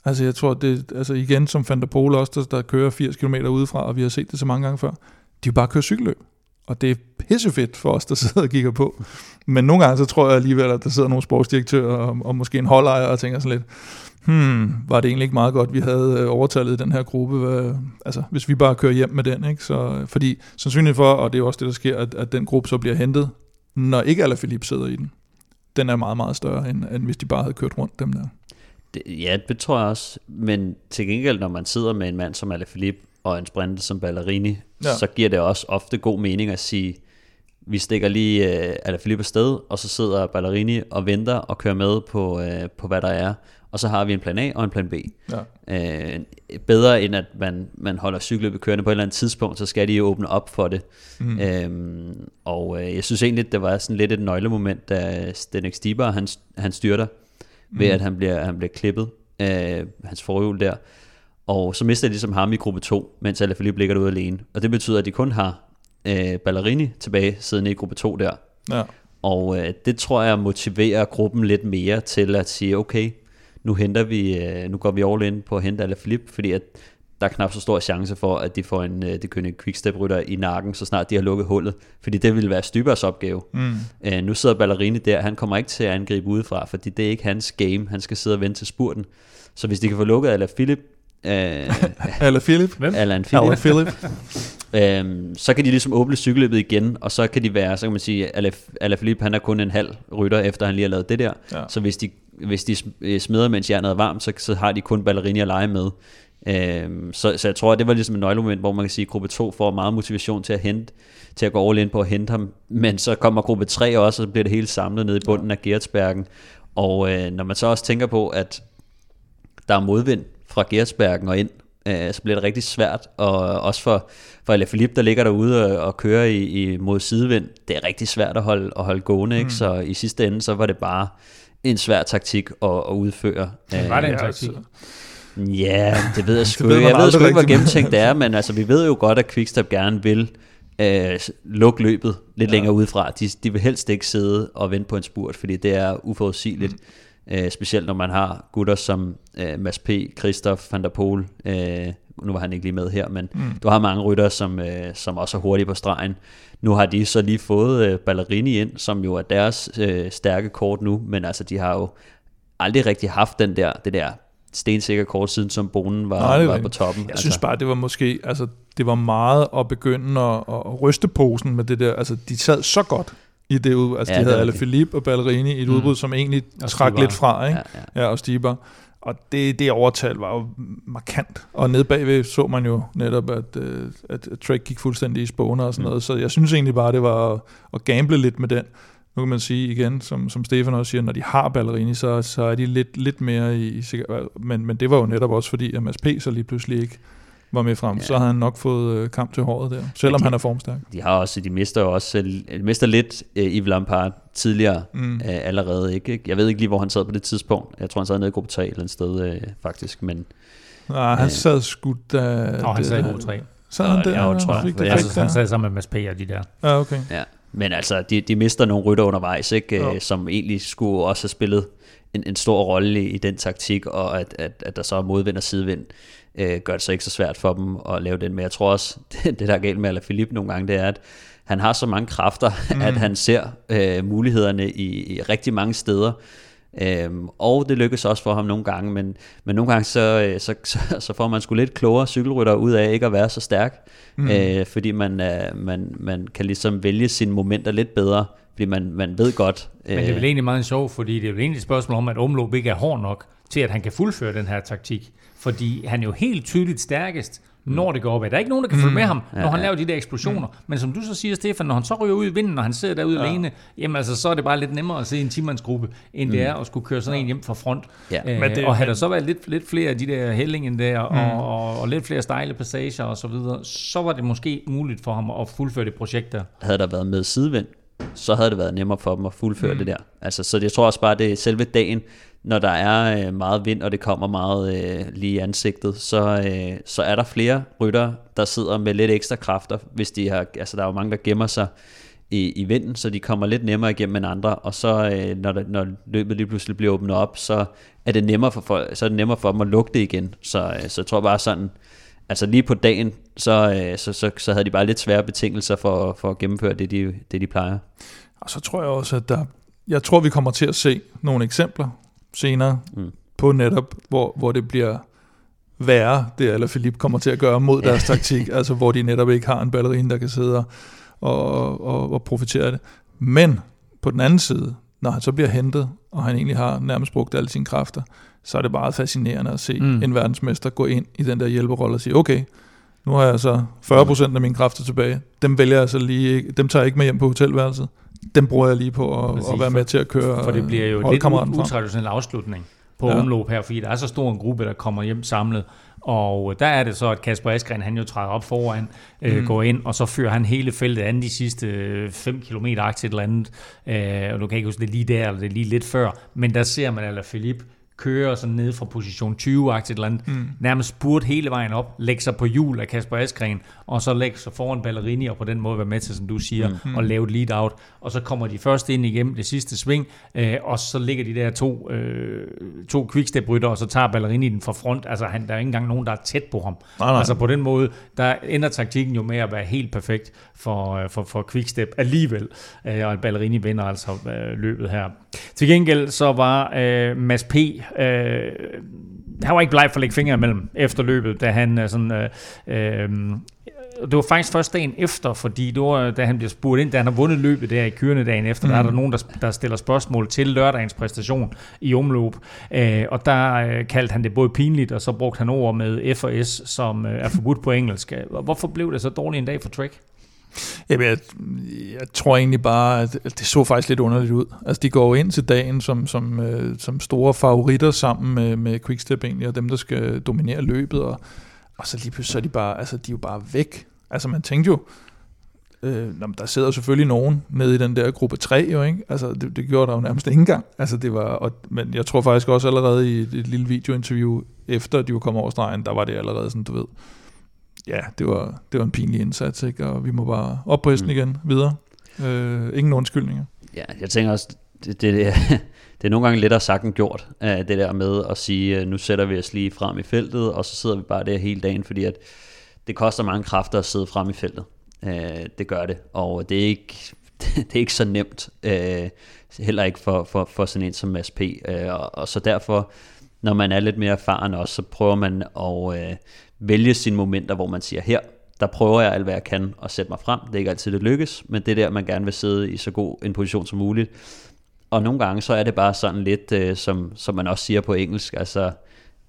Altså jeg tror, det altså igen som Van der Pol også, der, der kører 80 km udefra, og vi har set det så mange gange før, de vil bare køre cykelløb. Og det er pissefedt for os, der sidder og kigger på. Men nogle gange, så tror jeg alligevel, at der sidder nogle sportsdirektører og, og måske en holdejer og tænker sådan lidt, hmm, var det egentlig ikke meget godt, vi havde øh, den her gruppe, hvad, altså hvis vi bare kører hjem med den, ikke? Så, øh, fordi sandsynligt for, og det er også det, der sker, at, at den gruppe så bliver hentet, når ikke Alaphilippe sidder i den, den er meget, meget større, end, end hvis de bare havde kørt rundt dem der. Det, ja, det tror jeg også. Men til gengæld, når man sidder med en mand som Alaphilippe og en sprinter som Ballerini, Ja. så giver det også ofte god mening at sige, vi stikker lige uh, Alaphilippe afsted, og så sidder Ballerini og venter og kører med på, uh, på, hvad der er. Og så har vi en plan A og en plan B. Ja. Uh, bedre end at man, man holder cykelløbet kørende på et eller andet tidspunkt, så skal de jo åbne op for det. Mm. Øhm, og øh, jeg synes egentlig, det var sådan lidt et nøglemoment, da Stenek Stiber, han, han styrter, ved Mm. at han bliver, han bliver klippet, øh, hans forhjul der. Og så mister de ligesom ham i gruppe 2, mens Alaphilippe ligger derude alene. Og det betyder, at de kun har øh, Ballerini tilbage, siddende i gruppe 2 der. Ja. Og øh, det tror jeg motiverer gruppen lidt mere til at sige, okay, nu henter vi, øh, nu går vi all in på at hente Alaphilippe, fordi at der er knap så stor chance for, at de får en, øh, det kønne quickstep-rytter i nakken, så snart de har lukket hullet. Fordi det ville være Stybers opgave. Mm. Øh, nu sidder Ballerini der, han kommer ikke til at angribe udefra, fordi det er ikke hans game. Han skal sidde og vente til spurten. Så hvis de kan få lukket Ala Philip, øh, Eller Philip. Hvem? Alan Philip, Eller Philip. *laughs* øhm, så kan de ligesom åbne cykelløbet igen, og så kan de være, så kan man sige, Alaphilippe han er kun en halv rytter, efter han lige har lavet det der. Ja. Så hvis de, hvis de sm- øh, smider, mens jernet er varmt, så, så har de kun ballerini at lege med. Øhm, så, så jeg tror, at det var ligesom et nøglemoment, hvor man kan sige, at gruppe 2 får meget motivation til at hente, til at gå all in på at hente ham. Men så kommer gruppe 3 også, og så bliver det hele samlet nede i bunden af Gertsbergen. Og øh, når man så også tænker på, at der er modvind fra Gertsbergen og ind, øh, så bliver det rigtig svært, og også for, for Alaphilippe, der ligger derude og, og kører i, i, mod sidevind, det er rigtig svært at holde, at holde gående, ikke? så i sidste ende, så var det bare en svær taktik at, at udføre. Var det en Ja, taktik? Ja, det ved jeg *laughs* sgu ved ikke. Jeg ved sgu ikke, hvor gennemtænkt det er, men altså, vi ved jo godt, at Quickstep gerne vil øh, lukke løbet lidt ja. længere udefra. De, de vil helst ikke sidde og vente på en spurt, fordi det er uforudsigeligt. Mm. Øh, specielt når man har gutter som øh, Mads P., Christoph van der Poel, øh, nu var han ikke lige med her, men mm. du har mange rytter, som, øh, som også er hurtige på stregen. Nu har de så lige fået øh, Ballerini ind, som jo er deres øh, stærke kort nu, men altså de har jo aldrig rigtig haft den der, det der stensikker kort, siden som Bonen var, Nej, var på toppen. Jeg synes bare, det var måske, altså, det var meget at begynde at, at ryste posen med det der, altså, de sad så godt i det ud, altså, Ja, de havde rigtigt. Alaphilippe og Ballerini i et udbrud, som egentlig Og trak Stibar. lidt fra, ikke? Ja, Ja, ja. og Stiber. Og det, det overtal var jo markant. Og nede bagved så man jo netop, at, øh, at Trek gik fuldstændig i spåner og sådan Mm. noget. Så jeg synes egentlig bare, det var at, at gamble lidt med den. Nu kan man sige igen, som, som Stefan også siger, når de har Ballerini, så, så er de lidt, lidt mere i, i men, men det var jo netop også fordi, at Mads P. så lige pludselig ikke var med frem. Ja. Ja. Så havde han nok fået øh, kamp til håret der, selvom de- han er formstærk. De har også, de mister også, øh, de mister lidt øh, Yves Lampard tidligere Mm. øh, allerede. Ikke? Jeg ved ikke lige, hvor han sad på det tidspunkt. Jeg tror, han sad nede i gruppe 3 et eller andet sted, øh, faktisk. Men Nej, han Øh. sad sgu da... Og han sad i gruppe 3. Sad han der? Ja, jeg tror og jeg. Jeg synes, han sad sammen med Mads P. og de der. Ja, okay. Ja, men altså, de, de mister nogle rytter undervejs, ikke? Jo. Øh, som egentlig skulle også have spillet en, en stor rolle i, i den taktik, og at, at, at der så er modvind og sidevind, øh, gør det så ikke så svært for dem at lave den. Men jeg tror også, *laughs* det, det der er galt med Alaphilippe nogle gange, det er, at han har så mange kræfter, mm. at han ser øh, mulighederne i, i rigtig mange steder. Øhm, og det lykkes også for ham nogle gange, men, men nogle gange så, øh, så, så, så får man sgu lidt klogere cykelrytter ud af ikke at være så stærk, mm. øh, fordi man, øh, man, man kan ligesom vælge sine momenter lidt bedre, fordi man, man ved godt. Men det er vel egentlig meget sjovt, fordi det er vel egentlig et spørgsmål om, at Omloop ikke er hård nok til, at han kan fuldføre den her taktik. Fordi han er jo helt tydeligt stærkest, når det går opad. Der er ikke nogen, der kan følge med ham, når Ja, han ja. laver de der eksplosioner. Men som du så siger, Stefan, når han så ryger ud i vinden, og han sidder derude ja. alene, jamen altså, så er det bare lidt nemmere at se en timandsgruppe, end det er at skulle køre sådan en hjem fra front. Ja. Øh, Men det- og havde der så været lidt, lidt flere af de der hællingen der, og, og, og lidt flere stejle passager og så videre, så var det måske muligt for ham at fuldføre det projekt der. havde der været med sidevind, så havde det været nemmere for dem at fuldføre mm. det der. Altså, så jeg tror også bare, det er selve dagen, når der er øh, meget vind, og det kommer meget øh, lige i ansigtet, så, øh, så er der flere rytter, der sidder med lidt ekstra kræfter, hvis de har, altså der er jo mange, der gemmer sig i, i vinden, så de kommer lidt nemmere igennem end andre, og så øh, når, der, når løbet lige pludselig bliver åbnet op, så er det nemmere for, folk, så er det nemmere for dem at lukke det igen. Så, øh, så jeg tror bare sådan, altså lige på dagen, så, øh, så, så, så havde de bare lidt svære betingelser for, for at gennemføre det de, det, de plejer. Og så tror jeg også, at der, jeg tror, vi kommer til at se nogle eksempler senere Mm. på netop, hvor, hvor det bliver værre, det eller Philip kommer til at gøre mod deres taktik, *laughs* altså hvor de netop ikke har en ballerine, der kan sidde og, og, og, og profitere af det. Men på den anden side, når han så bliver hentet, og han egentlig har nærmest brugt alle sine kræfter, så er det bare fascinerende at se Mm. en verdensmester gå ind i den der hjælperolle og sige, okay, nu har jeg så 40% af mine kræfter tilbage. Dem vælger jeg så lige, ikke- dem tager jeg ikke med hjem på hotelværelset. Dem bruger jeg lige på at, Præcis, at være med til at køre For det bliver jo øh, lidt utraditionel afslutning på Ja. omløb her, fordi der er så stor en gruppe, der kommer hjem samlet. Og der er det så, at Kasper Askren, han jo træder op foran, øh, Mm. går ind, og så fører han hele feltet an de sidste 5 km til et eller andet. Øh, og du kan ikke huske, det er lige der, eller det er lige lidt før. Men der ser man, at Philip køre sådan ned fra position 20 et eller andet, mm. nærmest spurt hele vejen op, lægge sig på hjul af Kasper Askren, og så lægge sig foran Ballerini, og på den måde være med til, som du siger, mm. og lave et lead-out, og så kommer de først ind igennem det sidste sving, øh, og så ligger de der to, øh, to quickstep og så tager Ballerini den fra front, altså han, der er ikke engang nogen, der er tæt på ham. Nej, nej. Altså på den måde, der ender taktikken jo med at være helt perfekt for, øh, for, for quickstep alligevel, øh, og Ballerini vinder altså øh, løbet her. Til gengæld så var øh, Mads P., øh, han var ikke bleg for at lægge fingre imellem efter løbet, da han øh, sådan... Øh, øh, det var faktisk først dagen efter, fordi det var, da han bliver spurgt ind, da han har vundet løbet der i kørende dagen efter, mm. der er der nogen, der, der stiller spørgsmål til lørdagens præstation i omløb. Øh, og der øh, kaldte han det både pinligt, og så brugte han ord med F og S, som øh, er forbudt på engelsk. Hvorfor blev det så dårligt en dag for Trek? Jamen, jeg, jeg tror egentlig bare, at det så faktisk lidt underligt ud. Altså, de går ind til dagen som, som, øh, som store favoritter sammen med, med Quickstep egentlig, og dem, der skal dominere løbet, og, og så lige pludselig så er de bare, altså, de er jo bare væk. Altså, man tænkte jo, øh, der sidder selvfølgelig nogen nede i den der gruppe 3, jo, ikke? Altså, det, det gjorde der jo nærmest ikke engang. Altså, det var, og, men jeg tror faktisk også allerede i et, et lille videointerview, efter de var kommet over stregen, der var det allerede sådan, du ved, ja, det var, det var en pinlig indsats, ikke? og vi må bare op på hesten mm. igen, videre. Øh, ingen undskyldninger. Ja, jeg tænker også, det, det, det, *laughs* det er nogle gange lettere sagt end gjort, det der med at sige, nu sætter vi os lige frem i feltet, og så sidder vi bare der hele dagen, fordi at det koster mange kræfter at sidde frem i feltet. Det gør det, og det er ikke, *laughs* det er ikke så nemt, heller ikke for, for, for sådan en som Mads P. Og, og så derfor, når man er lidt mere erfaren også, så prøver man at vælge sine momenter, hvor man siger, her, der prøver jeg alt, hvad jeg kan at sætte mig frem. Det er ikke altid, det lykkes, men det er der, man gerne vil sidde i så god en position som muligt. Og nogle gange, så er det bare sådan lidt, øh, som, som man også siger på engelsk, altså,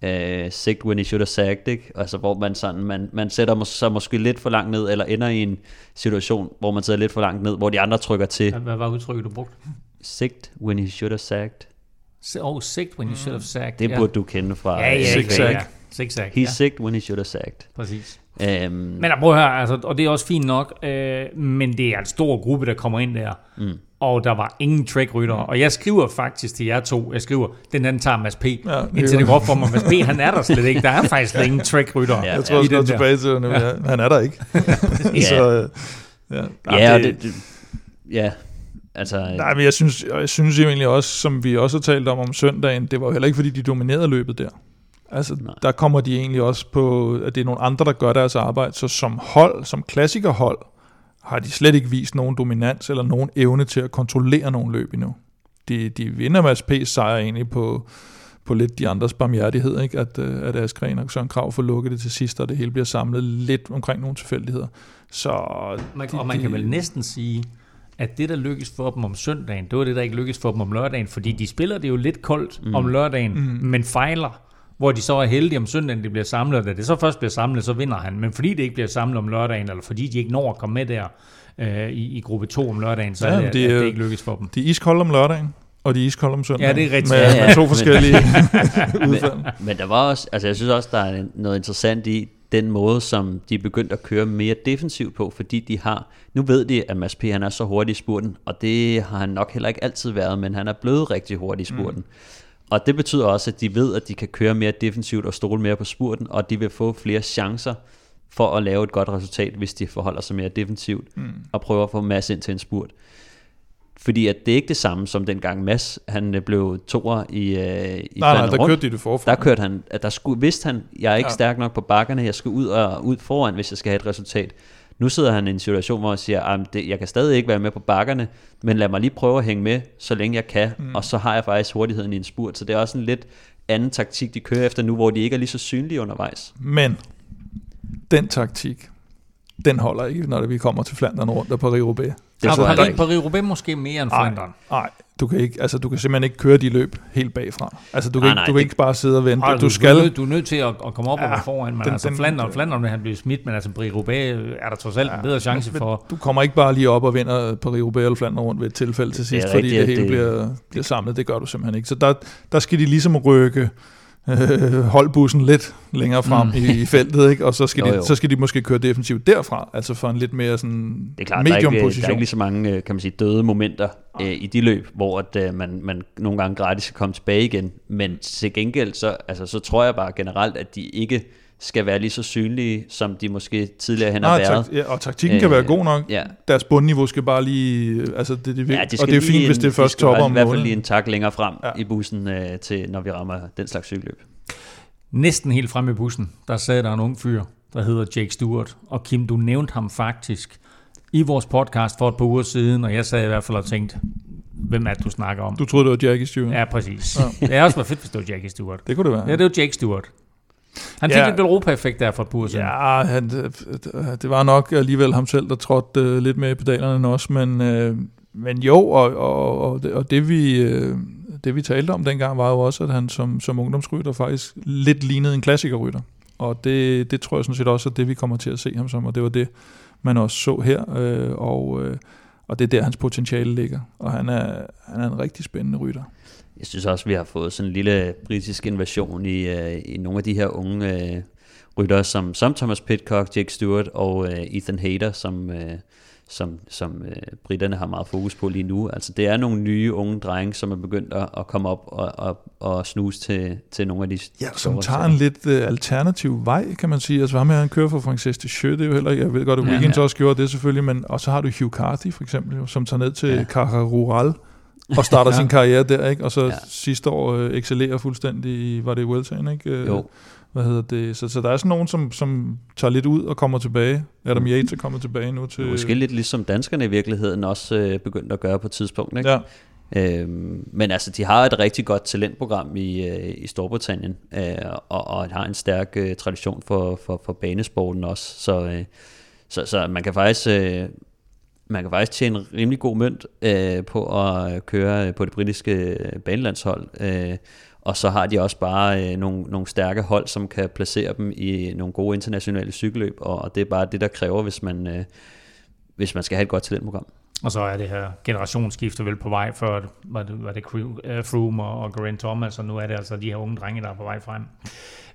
øh, sick when he should have sagged, ikke? Altså, hvor man, sådan, man, man sætter sig måske lidt for langt ned, eller ender i en situation, hvor man sidder lidt for langt ned, hvor de andre trykker til. Hvad var udtrykket, du brugte? Sick when he should have sagged. Oh, sick when he should have sagged. Det burde ja. du kende fra. Ja, ja, ja, ja. Zigzag, He's ja. sick when he should have sagged. Præcis. Um, men prøv at høre, altså, og det er også fint nok, øh, men det er en stor gruppe, der kommer ind der. Mm. Og der var ingen trackrytter. Mm. Og jeg skriver faktisk til jer to, jeg skriver, den anden tager Mads P. Ja, indtil det går op for mig, Mads P, han er der slet ikke. Der er faktisk ingen trackrytter. Ja, jeg tror også, jeg tilbage til, at han er der ikke. *laughs* ja. Så, øh, ja, ja, det, det, det, ja, Altså, Nej, men jeg synes, jeg synes jo egentlig også, som vi også har talt om om søndagen, det var jo heller ikke, fordi de dominerede løbet der. Altså, Nej. der kommer de egentlig også på, at det er nogle andre, der gør deres arbejde. Så som hold, som klassikerhold, har de slet ikke vist nogen dominans eller nogen evne til at kontrollere nogle løb endnu. De, de vinder Mads P's sejr egentlig på, på lidt de andres barmhjertighed, ikke? At, øh, at Askren og Søren Krav får lukket det til sidst, og det hele bliver samlet lidt omkring nogle tilfældigheder. Så man, de, og man kan vel næsten sige, at det, der lykkes for dem om søndagen, det var det, der ikke lykkes for dem om lørdagen, fordi de spiller det jo lidt koldt mm. om lørdagen, mm. men fejler hvor de så er heldige om søndagen, det bliver samlet, og da det så først bliver samlet, så vinder han. Men fordi det ikke bliver samlet om lørdagen, eller fordi de ikke når at komme med der øh, i, i gruppe 2 om lørdagen, så ja, er det, det, det ikke lykkes for dem. De er iskolde om lørdagen, og de er iskolde om søndagen. Ja, det er rigtigt. Med, ja, ja. med to forskellige *laughs* *laughs* udfald. Men, men der var også, altså jeg synes også, der er noget interessant i, den måde, som de er begyndt at køre mere defensivt på, fordi de har, nu ved de, at Mads P. han er så hurtig i spurten, og det har han nok heller ikke altid været, men han er blevet rigtig hurtig i spurten. Mm. Og det betyder også, at de ved, at de kan køre mere defensivt og stole mere på spurten, og de vil få flere chancer for at lave et godt resultat, hvis de forholder sig mere defensivt mm. og prøver at få Mads ind til en spurt. Fordi at det er ikke det samme som dengang Mads, han øh, blev toer i, øh, i Nej, nej, der rundt. kørte de det forfra. Der kørte han, at der skulle, vidste han, jeg er ikke ja. stærk nok på bakkerne, jeg skal ud og ud foran, hvis jeg skal have et resultat. Nu sidder han i en situation, hvor han siger, at jeg kan stadig ikke være med på bakkerne, men lad mig lige prøve at hænge med, så længe jeg kan, mm. og så har jeg faktisk hurtigheden i en spurt. Så det er også en lidt anden taktik, de kører efter nu, hvor de ikke er lige så synlige undervejs. Men den taktik, den holder ikke, når vi kommer til Flandern rundt og Paris-Roubaix. Det ja, Paris, Paris-Roubaix måske mere end Flandern. Nej, du kan, ikke, altså, du kan simpelthen ikke køre de løb helt bagfra. Altså, du kan, nej, nej, ikke, du kan det, ikke bare sidde og vente. Nej, du, du, skal, du, er nødt, du er nødt til at, at komme op ja, og være foran. Men den, altså, den, Flandern, Flandern vil han blive smidt, men altså, Paris-Roubaix er der trods alt ja, en bedre chance for. Du kommer ikke bare lige op og vinder Paris-Roubaix eller Flandern rundt ved et tilfælde til sidst, det fordi rigtigt, det hele det, bliver, bliver samlet. Det gør du simpelthen ikke. Så der, der skal de ligesom rykke øh, holdbussen lidt længere frem mm. i, i feltet, ikke? og så skal, Jo, de, jo. så skal de måske køre defensivt derfra, altså for en lidt mere sådan Det er klart, der er, medium ikke, der er position. ikke lige så mange øh, kan man sige, døde momenter øh, i de løb, hvor at, øh, man, man nogle gange gratis kan komme tilbage igen. Men til gengæld, så, altså, så tror jeg bare generelt, at de ikke skal være lige så synlige, som de måske tidligere hen har været. tak, ja, og taktikken kan være god nok. Ja, Deres bundniveau skal bare lige... øh, Altså, det, det, ja de og det er fint, hvis en- det er de først skal topper i om hvert fald lige måneden. en tak længere frem Ja. i bussen, øh, til, når vi rammer den slags cykelløb. Næsten helt fremme i bussen, der sad der en ung fyr, der hedder Jake Stewart. Og Kim, du nævnte ham faktisk i vores podcast for et par uger siden, og jeg sad i hvert fald og tænkte, hvem er det, du snakker om? Du troede, det var Jackie Stewart? Ja, præcis. Ja. Det er også været fedt, hvis det var Jackie Stewart. Det kunne det være. Ja, det var Jake Stewart. Han fik Ja. lidt Europa-effekt der uger siden. Ja, han, øh, det var nok alligevel ham selv, der trådte øh, lidt med i pedalerne os, men, øh, men jo, og, og, og, det, og det, vi, øh, det vi talte om dengang var jo også, at han som, som ungdomsrytter faktisk lidt lignede en klassikerrytter. Og det, det tror jeg sådan set også er det, vi kommer til at se ham som, og det var det, man også så her, øh, og, øh, og det er der, hans potentiale ligger. Og han er, han er en rigtig spændende rytter. Jeg synes også, vi har fået sådan en lille britisk invasion i, øh, i nogle af de her unge øh, ryttere, som, som Thomas Pitcock, Jake Stewart og øh, Ethan Hayter, som, øh, som, som øh, britterne har meget fokus på lige nu. Altså det er nogle nye unge drenge, som er begyndt at, at komme op og, og, og snuse til, til nogle af de Ja, som tager en lidt øh, alternativ vej, kan man sige. Altså ham her, han kører for Frances Deschamps, det er jo heller ikke, jeg ved godt, at Ja, Wiggins ja. også gjorde det selvfølgelig, men og så har du Hugh Carthy for eksempel, jo, som tager ned til Ja. ja. Caja Rural og starter Ja. sin karriere der, ikke? Og så Ja. sidste år øh, excellerer fuldstændig i, var det i Vueltaen, ikke? Øh, Jo, Hvad hedder det? Så, så der er sådan nogen, som, som tager lidt ud og kommer tilbage. Adam Yates er kommet tilbage nu til... måske lidt ligesom danskerne i virkeligheden også øh, begyndt at gøre på et tidspunkt. Ikke? Ja, Øhm, men altså, de har et rigtig godt talentprogram i, øh, i Storbritannien, øh, og, og har en stærk øh, tradition for, for, for banesporten også. Så, øh, så, så man kan faktisk... Øh, man kan faktisk tjene rimelig god mønt øh, på at køre øh, på det britiske øh, banelandshold. Øh, og så har de også bare øh, nogle, nogle stærke hold, som kan placere dem i nogle gode internationale cykelløb, og det er bare det, der kræver, hvis man, øh, hvis man skal have et godt talentprogram. Og så er det her generationsskifte vel på vej, før var det, var det øh, Froome og, og Geraint Thomas, og nu er det altså de her unge drenge, der er på vej frem.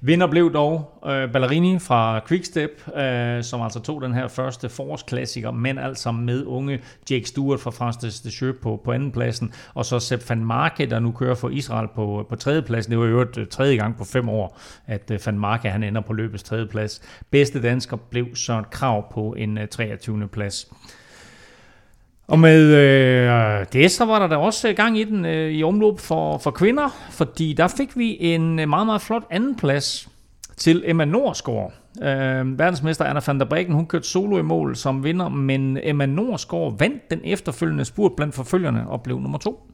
Vinder blev dog øh, Ballerini fra Quickstep, øh, som altså tog den her første forårsklassiker, men altså med unge Jake Stewart fra Francis Deschamps på, på andenpladsen, og så Sepp van Marke, der nu kører for Israel på, på tredjepladsen. Det var jo et øh, tredje gang på fem år, at øh, van Marke han ender på løbets tredjeplads. Bedste dansker blev Søren Krav på en øh, 23. plads. Og med øh, det, så var der da også gang i den øh, i omløb for, for kvinder, fordi der fik vi en meget, meget flot andenplads til Emma Norsgaard. Øh, verdensmester Anna van der Breggen, hun kørte solo i mål som vinder, men Emma Norsgaard vandt den efterfølgende spurt blandt forfølgerne og blev nummer to.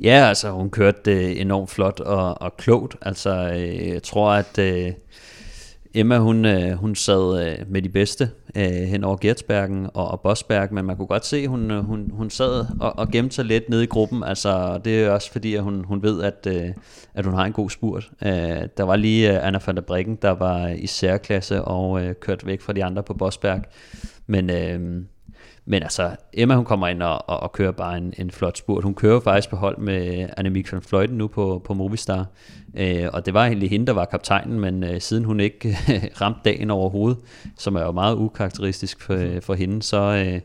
Ja, altså hun kørte øh, enormt flot og, og klogt. Altså øh, jeg tror, at øh, Emma hun, øh, hun sad øh, med de bedste øh, hen over Gertsbergen og, og Bosberg, men man kunne godt se, hun, øh, hun, hun sad og, og gemte sig lidt nede i gruppen. Altså det er også fordi, at hun, hun ved, at, øh, at hun har en god spurt. Øh, der var lige øh, Anna van der Brikken, der var i særklasse og øh, kørt væk fra de andre på Bosberg. Men... Øh, men altså, Emma hun kommer ind og, og, og kører bare en, en flot spurt. Hun kører jo faktisk på hold med Annemiek van Fløjten nu på, på Movistar. Øh, og det var egentlig hende, der var kaptajnen, men øh, siden hun ikke *laughs* ramte dagen overhovedet, som er jo meget ukarakteristisk for, øh, for hende, så, øh,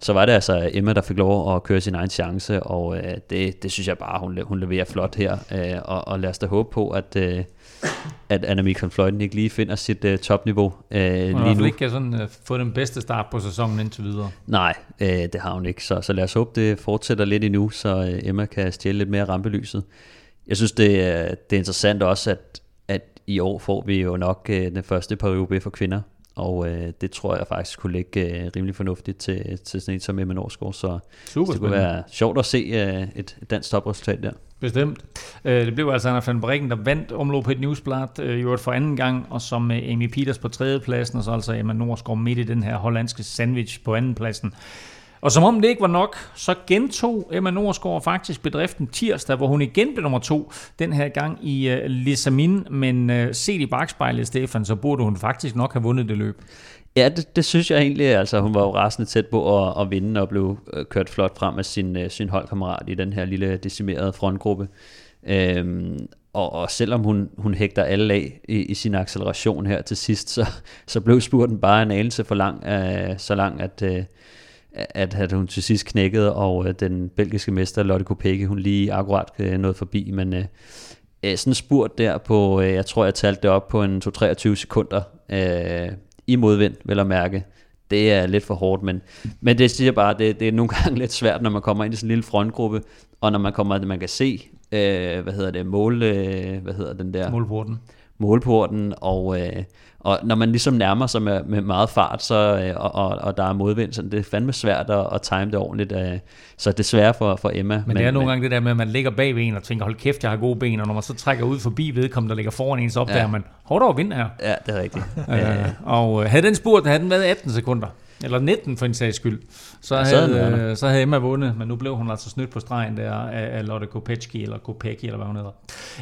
så var det altså Emma, der fik lov at køre sin egen chance, og øh, det, det synes jeg bare, hun, hun leverer flot her. Øh, og, og lad os da håbe på, at, øh, at Annemiek van Vleuten ikke lige finder sit øh, topniveau Hun i lige nu. ikke kan sådan, øh, få den bedste start på sæsonen indtil videre. Nej, øh, det har hun ikke. Så, så lad os håbe, det fortsætter lidt endnu, så øh, Emma kan stjæle lidt mere rampelyset. Jeg synes, det, er- det er interessant også, at, at i år får vi jo nok øh, den første Paris for kvinder. Og øh, det tror jeg faktisk kunne ligge øh, rimelig fornuftigt til, til sådan en som Emma Norsgaard. Så Super det kunne være sjovt at se øh, et, et dansk topresultat der. Bestemt. Øh, det blev altså Anna van Breggen, der vandt omløb et newsblad, øh, i øvrigt for anden gang, og som med Amy Peters på tredjepladsen, og så altså Emma Norsgaard midt i den her hollandske sandwich på andenpladsen. Og som om det ikke var nok, så gentog Emma Norsgaard faktisk bedriften tirsdag, hvor hun igen blev nummer to, den her gang i øh, uh, Lissamin, men uh, set i bagspejlet, Stefan, så burde hun faktisk nok have vundet det løb. Ja, det, det synes jeg egentlig. Altså, hun var jo rasende tæt på at, at vinde og blev øh, kørt flot frem af sin, øh, sin holdkammerat i den her lille decimerede frontgruppe. Øhm, og, og selvom hun, hun hægter alle af i, i sin acceleration her til sidst, så, så blev spurten bare en anelse for lang, øh, så lang, at, øh, at, at hun til sidst knækkede, og øh, den belgiske mester Lotte Kopecky, hun lige akkurat øh, nåede forbi, men øh, øh sådan en spurt der på, øh, jeg tror jeg talte det op på en 2-23 sekunder øh, i modvind, vil jeg mærke, det er lidt for hårdt, men, men det siger bare, det, det er nogle *laughs* gange lidt svært, når man kommer ind i sådan en lille frontgruppe, og når man kommer, man kan se, øh, hvad hedder det, mål, øh, hvad hedder den der? Målporten. Målporten, og, øh, og når man ligesom nærmer sig med, med meget fart, så, øh, og, og, og der er modvind, så det er fandme svært at, at time det ordentligt, øh, så det er svært for, for Emma. Men, men det er nogle gange det der med, at man ligger bag en og tænker, hold kæft, jeg har gode ben, og når man så trækker ud forbi vedkommende, der ligger foran en, så opdager ja. man, hårdt over vind her. Ja, det er rigtigt. øh, og øh, havde den spurt, havde den været 18 sekunder, eller 19 for en sags skyld, så, Ja, havde den øh, så havde Emma vundet, men nu blev hun altså snydt på stregen der af, af Lotte Kopecki, eller Kopecki, eller hvad hun hedder.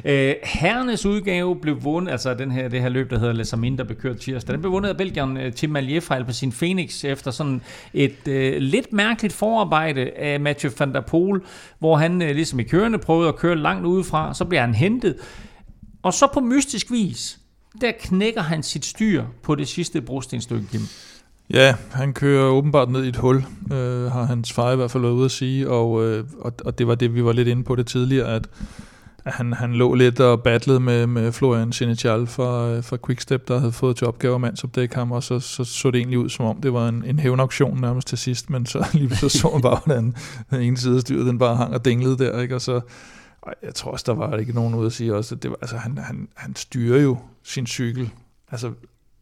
Øh, herrenes udgave blev vundet, altså den her, det her løb, der hedder Les Amin, der blev kørt tirsdag, den blev vundet af Belgieren øh, Tim Malier fra Alpecin Phoenix, efter sådan et øh, lidt mærkeligt forarbejde af Mathieu van der Poel, hvor han øh, ligesom i kørende prøvede at køre langt udefra, så bliver han hentet, og så på mystisk vis, der knækker han sit styr på det sidste brostenstykke, Kim. Ja, han kører åbenbart ned i et hul, øh, har hans far i hvert fald været ude at sige, og, øh, og, og det var det, vi var lidt inde på det tidligere, at, at han, han lå lidt og battlede med, med Florian Senechal fra, øh, fra Quickstep, der havde fået til opgave at mandsopdække ham, og så, så så det egentlig ud, som om det var en, en hævnauktion nærmest til sidst, men så *laughs* lige så så man bare, hvordan den ene side af styret, den bare hang og dinglede der, ikke? og så jeg tror også, der var ikke nogen ude at sige også, at det var, altså, han, han, han styrer jo sin cykel, altså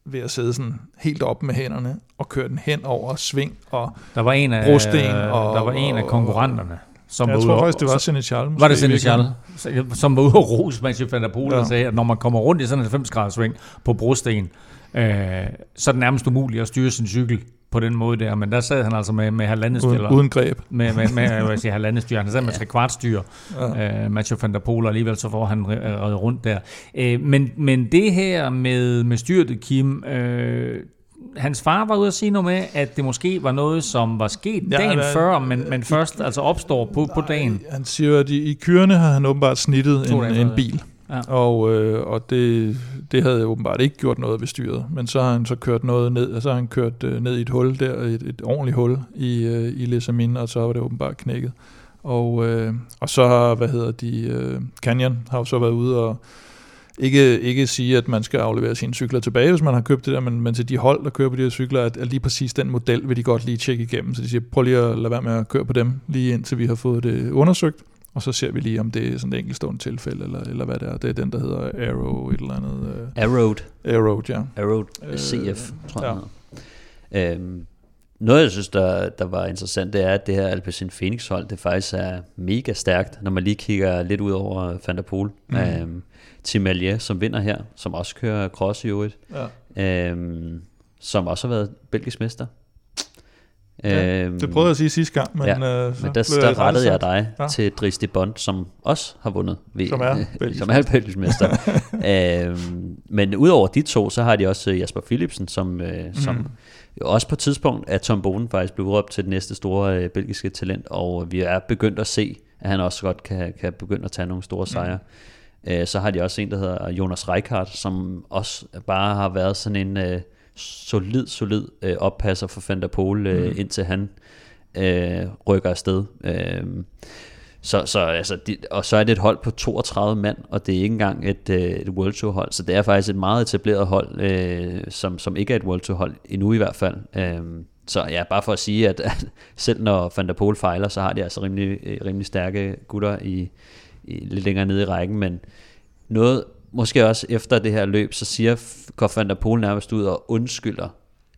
ved at sidde sådan helt op med hænderne og køre den hen over sving og Der var en af, Brosten og- der var en af konkurrenterne, som jeg var tror ude faktisk, det var Senechal. var det. Senechal, som var ude og rose Mathieu van der Poel Ja. og sagde, at når man kommer rundt i sådan en 90 graders sving på brosten, øh, så er det nærmest umuligt at styre sin cykel på den måde der, men der sad han altså med, med halvandet Uden, uden greb. med, med, med *laughs* jeg sige, halvandet styr, han sad med tre kvart styr, Ja. øh, Mathieu van der Poel, og alligevel så får han reddet rundt der. Øh, men, men det her med, med styrtet, Kim, øh, hans far var ude at sige noget med, at det måske var noget, som var sket Ja, dagen før, men, men først altså opstår på, på dagen. Han siger, at i, i kørende har han åbenbart snittet en, en bil. Ja. Og, øh, og det, det havde åbenbart ikke gjort noget ved styret. Men så har han så kørt noget ned, og så har han kørt øh, ned i et hul der, et, et ordentligt hul i, øh, i Les og så var det åbenbart knækket. Og, øh, og så har, hvad hedder de, øh, Canyon har jo så været ude og ikke, ikke sige, at man skal aflevere sine cykler tilbage, hvis man har købt det der, men, men til de hold, der kører på de her cykler, at, at lige præcis den model vil de godt lige tjekke igennem. Så de siger, prøv lige at lade være med at køre på dem, lige indtil vi har fået det undersøgt. Og så ser vi lige, om det er sådan et enkeltstående tilfælde, eller, eller hvad det er. Det er den, der hedder Arrow, et eller andet. Øh, Arrowed. Arrow, ja. Arrowed Øh, CF, tror jeg. ja. Øhm, noget, jeg synes, der, der var interessant, det er, at det her Alpecin Phoenix hold, det faktisk er mega stærkt, når man lige kigger lidt ud over Van der Poel. Mm. Øhm, Tim Malier, som vinder her, som også kører cross i øvrigt, ja. øhm, som også har været belgisk mester. Ja, Det prøvede jeg at sige sidste gang, men, ja, øh, så men der, blev der rettede jeg dig Ja. til Dries de Bond, som også har vundet ved, Som er *laughs* belgisk som er belgisk mester. *laughs* øhm, men udover de to, så har de også øh, Jasper Philipsen, som, øh, Mm. som også på et tidspunkt er Tom Bonen faktisk blevet udråbt til det næste store øh, belgiske talent, og vi er begyndt at se, at han også godt kan, kan begynde at tage nogle store sejre. Øh, så har de også en, der hedder Jonas Reichardt, som også bare har været sådan en øh, solid, solid øh, oppasser for Van der Poel, øh, Mm. indtil han øh, rykker afsted. Øh, så, så, altså, de, og så er det et hold på 32 mand, og det er ikke engang et, øh, et World Tour hold, så det er faktisk et meget etableret hold, øh, som, som ikke er et World Tour hold endnu i hvert fald. Øh, så ja, bare for at sige, at, at selv når Van der Poel fejler, så har de altså rimelig, øh, rimelig stærke gutter i, i, lidt længere nede i rækken, men noget, måske også efter det her løb, så siger går Van der Poel nærmest ud og undskylder,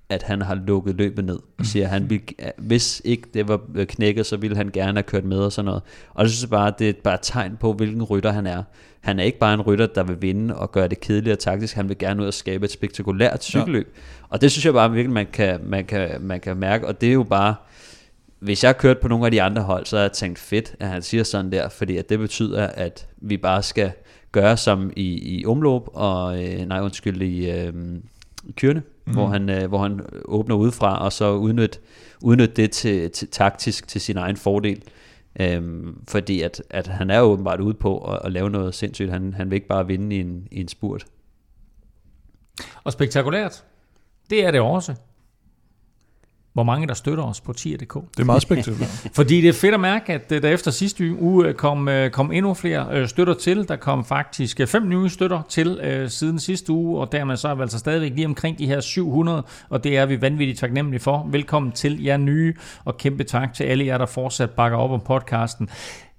at han har lukket løbet ned. Og siger, at han vil, hvis ikke det var knækket, så ville han gerne have kørt med og sådan noget. Og det synes jeg bare, det er bare et tegn på, hvilken rytter han er. Han er ikke bare en rytter, der vil vinde og gøre det kedeligt og taktisk. Han vil gerne ud og skabe et spektakulært cykelløb. Ja. Og det synes jeg bare virkelig, man kan, man, kan, man kan mærke. Og det er jo bare, hvis jeg har kørt på nogle af de andre hold, så har jeg tænkt fedt, at han siger sådan der, fordi at det betyder, at vi bare skal gøre som i, i omløb, og øh, nej undskyld, i, øh, i kørende, mm. hvor, han, øh, hvor han åbner udefra, og så udnytte, udnytte det til, til taktisk til sin egen fordel. Øhm, fordi at, at han er åbenbart ude på at, at lave noget sindssygt. Han, han vil ikke bare vinde i en, i en spurt. Og spektakulært, det er det også. Hvor mange der støtter os på tier.dk. Det er meget spektakulært. *laughs* Fordi det er fedt at mærke, at øh, der efter sidste uge øh, kom, øh, kom endnu flere støtter til. Der kom faktisk fem nye støtter til øh, siden sidste uge, og dermed så er vi altså stadigvæk lige omkring de her 700, og det er vi vanvittigt taknemmelige for. Velkommen til jer nye, og kæmpe tak til alle jer, der fortsat bakker op om podcasten.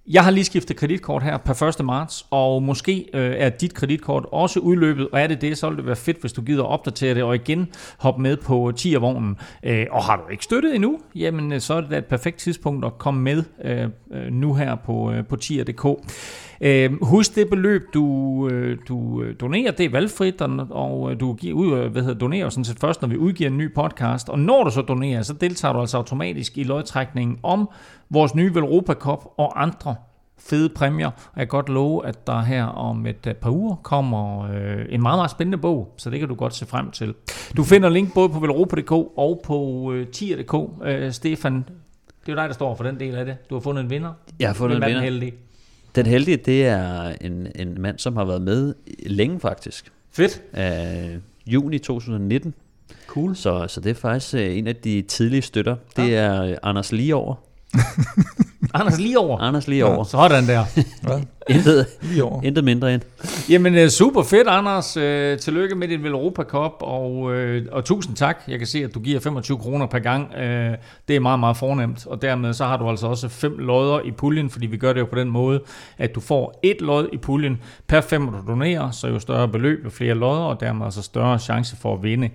Jeg har lige skiftet kreditkort her per 1. marts, og måske øh, er dit kreditkort også udløbet, og er det det, så vil det være fedt, hvis du gider opdatere det, og igen hoppe med på 10'er-vognen. Øh, og har du ikke støttet endnu, jamen øh, så er det da et perfekt tidspunkt at komme med øh, øh nu her på, øh, på 10'er.dk. Øh, husk det beløb, du, øh, du øh, donerer, det er valgfrit, og, og du giver ud, hvad hedder, donerer sådan set først, når vi udgiver en ny podcast. Og når du så donerer, så deltager du altså automatisk i lodtrækningen om vores nye Velropa Cup og andre fede præmier. Og jeg kan godt love, at der her om et par uger kommer øh, en meget, meget spændende bog, så det kan du godt se frem til. Du finder link både på velropa.dk og på øh, tier.dk. Øh, Stefan, det er jo dig, der står for den del af det. Du har fundet en vinder. Jeg har fundet en vinder. Heldig. Den heldige, det er en, en mand, som har været med længe faktisk. Fedt. Uh, juni 2019. Cool. Så, så det er faktisk uh, en af de tidlige støtter. Det ja. er uh, Anders Lieover. *laughs* Anders lige over. Anders lige over. Ja, sådan der. Ja. intet, lige over. intet mindre end. Jamen øh, super fedt, Anders. Øh, tillykke med din Europa Cup, og, øh, og tusind tak. Jeg kan se, at du giver 25 kroner per gang. Det er meget, meget fornemt. Og dermed så har du altså også fem lodder i puljen, fordi vi gør det jo på den måde, at du får et lod i puljen per fem, du donerer, så jo større beløb, jo flere lodder, og dermed altså større chance for at vinde.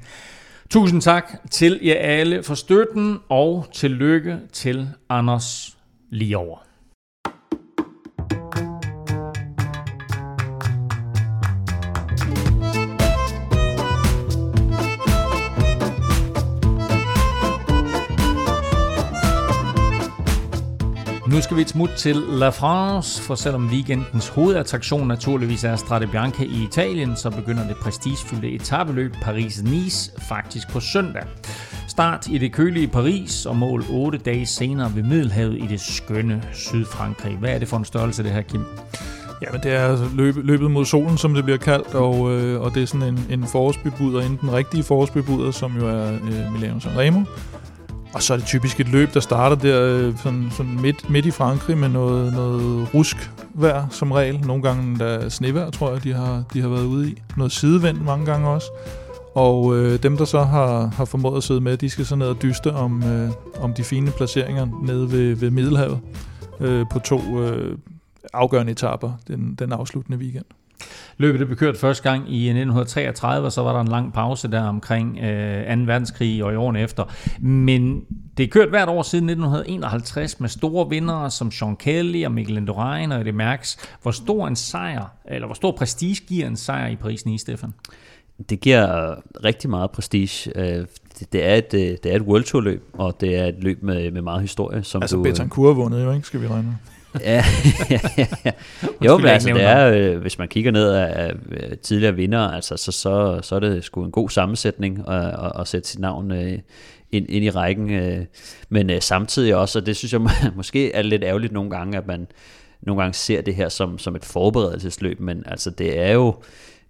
Tusind tak til jer alle for støtten, og tillykke til Anders lige over. Nu skal vi et smut til La France, for selvom weekendens hovedattraktion naturligvis er Strade Bianca i Italien, så begynder det prestigefyldte etabeløb Paris-Nice faktisk på søndag. Start i det kølige Paris og mål 8 dage senere ved Middelhavet i det skønne Sydfrankrig. Hvad er det for en størrelse, det her, Kim? Jamen, det er altså løb, løbet mod solen, som det bliver kaldt, og, øh, og det er sådan en, en forårsbebuder, inden den rigtige forårsbebuder, som jo er øh, Milano Sanremo. Og så er det typisk et løb, der starter der øh, sådan, sådan midt, midt i Frankrig med noget, noget rusk vejr som regel. Nogle gange der snevejr, tror jeg, de har, de har været ude i. Noget sidevind mange gange også. Og øh, dem, der så har, har formået at sidde med, de skal så ned og dyste om, øh, om de fine placeringer nede ved, ved Middelhavet øh, på to øh, afgørende etaper den, den afsluttende weekend. Løbet det blev kørt første gang i 1933, og så var der en lang pause der omkring øh, 2. verdenskrig og i årene efter. Men det er kørt hvert år siden 1951 med store vindere som Sean Kelly og Mikkel Indurain og Eddie Merckx. Hvor stor en sejr, eller hvor stor prestige giver en sejr i Paris-Nice, Stefan? Det giver rigtig meget prestige. Øh, det er et, øh, det er et World Tour løb, og det er et løb med, med meget historie. Som altså du, øh, Betancourt vundet jo, ikke? Skal vi regne ja, ja, *laughs* ja. Jo, men altså, det er, hvis man kigger ned af, tidligere vinder, altså, så, så, så er det sgu en god sammensætning at, at, at sætte sit navn ind, ind i rækken. Men samtidig også, og det synes jeg *laughs* måske er lidt ærgerligt nogle gange, at man nogle gange ser det her som, som et forberedelsesløb, men altså det er jo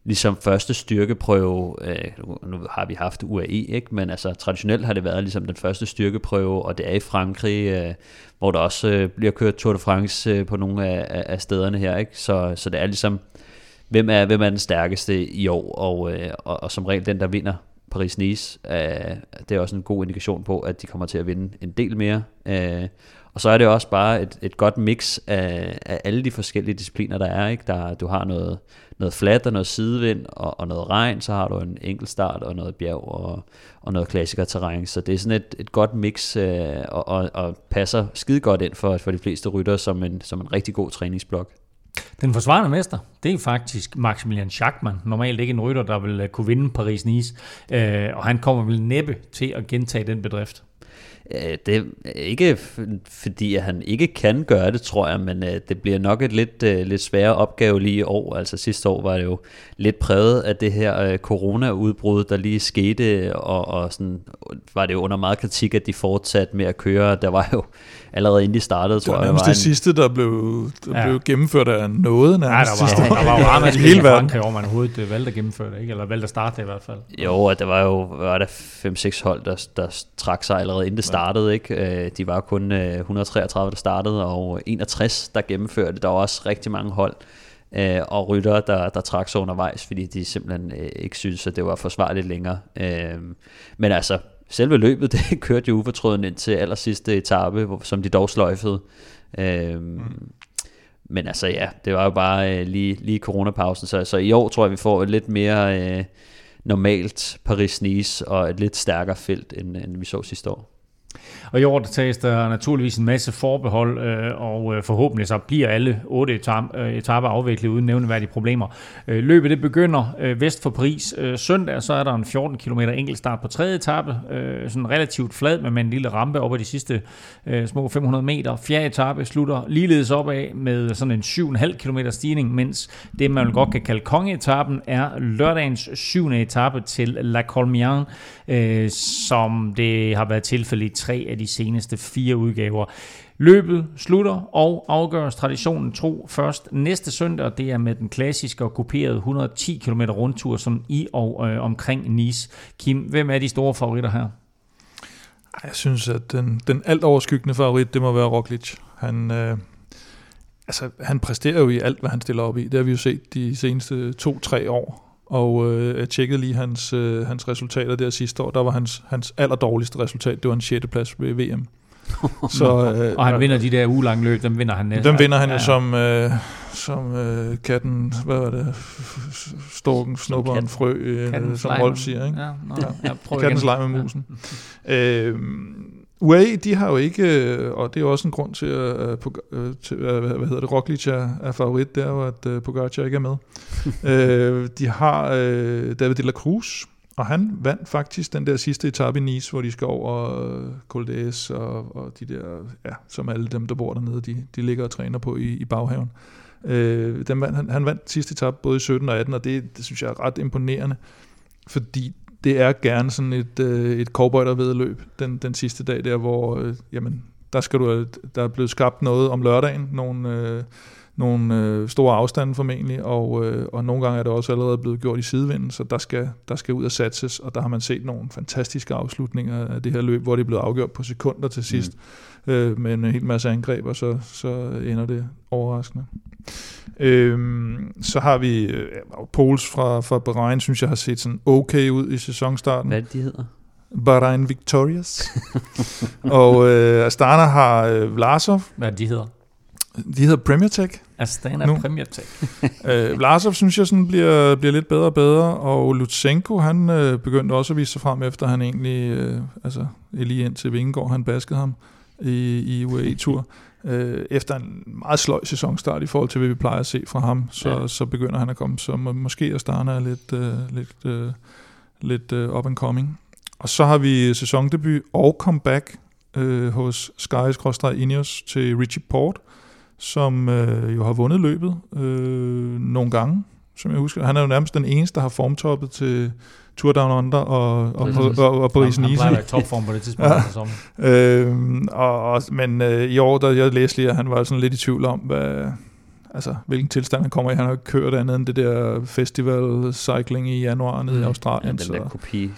ligesom første styrkeprøve, øh, nu har vi haft UAE, ikke? men altså traditionelt har det været ligesom den første styrkeprøve, og det er i Frankrig, øh, hvor der også øh, bliver kørt Tour de France øh, på nogle af, af stederne her, ikke? Så, så det er ligesom, hvem er, hvem er den stærkeste i år, og, øh, og, og som regel den, der vinder Paris-Nice, øh, det er også en god indikation på, at de kommer til at vinde en del mere. Øh, og så er det også bare et, et godt mix af, af alle de forskellige discipliner, der er. Ikke? Der, du har noget, noget flat og noget sidevind og, og noget regn, så har du en enkelt start og noget bjerg og, og noget klassikerterræn. Så det er sådan et, et godt mix øh, og, og, og passer skide godt ind for, for de fleste rytter som en, som en rigtig god træningsblok. Den forsvarende mester, det er faktisk Maximilian Schachmann. Normalt ikke en rytter, der vil øh, kunne vinde Paris-Nice. Øh, og han kommer vel næppe til at gentage den bedrift. Øh, det er ikke fordi, at han ikke kan gøre det, tror jeg, men øh, det bliver nok et lidt, øh, lidt sværere opgave lige i år. Altså sidste år var det jo lidt præget af det her corona-udbrud, der lige skete, og, og sådan var det jo under meget kritik, at de fortsatte med at køre. Der var jo allerede inden de startede, tror jeg. Det var nærmest det en... sidste, der blev, der ja. blev gennemført af noget nærmest ja, der var, der var jo *laughs* meget hele verden. Frankrig, hvor man overhovedet valgte at gennemføre det, ikke? eller valgte at starte det i hvert fald. Jo, og der var jo var der 5-6 hold, der, der trak sig allerede inden det startede. Ikke? Øh, de var kun 133, øh, der startede, og 61, der gennemførte. Der var også rigtig mange hold øh, og rytter, der, der trak sig undervejs, fordi de simpelthen ikke synes, at det var forsvarligt længere. Men altså, selve løbet, *laughs* det kørte jo ufortrøden ind til aller sidste etape, som de dog sløjfede. Øhm, mm. Men altså ja, det var jo bare øh, lige, lige coronapausen, så, så i år tror jeg, vi får et lidt mere øh, normalt Paris-Nice og et lidt stærkere felt, end, end vi så sidste år. Og i år der tages der naturligvis en masse forbehold, øh, og øh, forhåbentlig så bliver alle otte øh, etaper, afviklet uden nævneværdige problemer. Øh, løbet det begynder øh, vest for Paris øh, søndag, så er der en 14 km enkeltstart på tredje etape, øh, sådan relativt flad, men med en lille rampe over de sidste øh, små 500 meter. Fjerde etape slutter ligeledes opad med sådan en 7,5 km stigning, mens det man godt kan kalde kongeetappen er lørdagens syvende etape til La Colmian, øh, som det har været tilfældet i tre af de seneste fire udgaver. Løbet slutter og afgøres traditionen tro først næste søndag, og det er med den klassiske og kuperede 110 km rundtur, som i og øh, omkring Nice. Kim, hvem er de store favoritter her? Jeg synes, at den, den alt overskyggende favorit, det må være Roglic. Han, øh, altså, han præsterer jo i alt, hvad han stiller op i. Det har vi jo set de seneste to-tre år. Og øh, jeg tjekkede lige hans, øh, hans resultater der sidste år. Der var hans, hans allerdårligste resultat, det var en 6. plads ved VM. *laughs* så, øh, og han vinder de der ugelange løb, dem vinder han næste. Dem vinder han ja, ja. som, øh, som øh, katten, hvad var det, storken, snupper en frø, øh, som Rolf siger. Ikke? Ja, no, ja, Kattens leg med musen. øh, UAE, de har jo ikke, øh, og det er jo også en grund til, at, øh, til hvad hedder det, Roglic er, er favorit, det er jo, at Pogacar ikke er med. uh, *laughs* de har uh, David de la Cruz, og han vandt faktisk den der sidste etape i Nice, hvor de skal over Col d'Es og, og de der, ja, som alle dem, der bor dernede, de, de ligger og træner på i, i baghaven. Uh, den vandt, han, han vandt sidste etape både i 17 og 18, og det, det synes jeg er ret imponerende, fordi det er gerne sådan et, øh, et cowboy der vedløb den, den sidste dag der, hvor øh, jamen, der, skal du, der er blevet skabt noget om lørdagen, nogle, øh, nogle øh, store afstande formentlig, og, øh, og nogle gange er det også allerede blevet gjort i sidevinden, så der skal, der skal ud og satses, og der har man set nogle fantastiske afslutninger af det her løb, hvor det er blevet afgjort på sekunder til sidst, mm. øh, med en hel masse angreb, og så, så ender det overraskende. Øhm, så har vi øh, Pols fra, fra Bahrain, synes jeg har set sådan okay ud i sæsonstarten. Hvad de hedder? Bahrain Victorious. *laughs* og øh, Astana har øh, Vlasov. Hvad de hedder? De hedder Premier Tech. Astana nu. Premier Tech. *laughs* øh, Vlasov synes jeg sådan bliver, bliver lidt bedre og bedre, og Lutsenko, han øh, begyndte også at vise sig frem, efter han egentlig, øh, altså lige ind til Vingegaard, han baskede ham i, i UAE-tur øh, efter en meget sløj sæsonstart i forhold til, hvad vi plejer at se fra ham, så, ja. så begynder han at komme, så måske Astana er lidt, øh, lidt, øh, lidt øh, up and coming. Og så har vi sæsondebut og comeback øh, hos Sky Ineos til Richie Port, som øh, jo har vundet løbet øh, nogle gange, som jeg husker. Han er jo nærmest den eneste, der har formtoppet til Tour Down Under og, og, og, og, og Paris Nice. Han plejer i topform på det tidspunkt. ja. *laughs* øhm, og, og, men øh, i år, da jeg læste lige, at han var sådan lidt i tvivl om, hvad, altså, hvilken tilstand han kommer i. Han har kørt andet end det der festival cycling i januar nede mm. i Australien. Ja, den så, der kopi,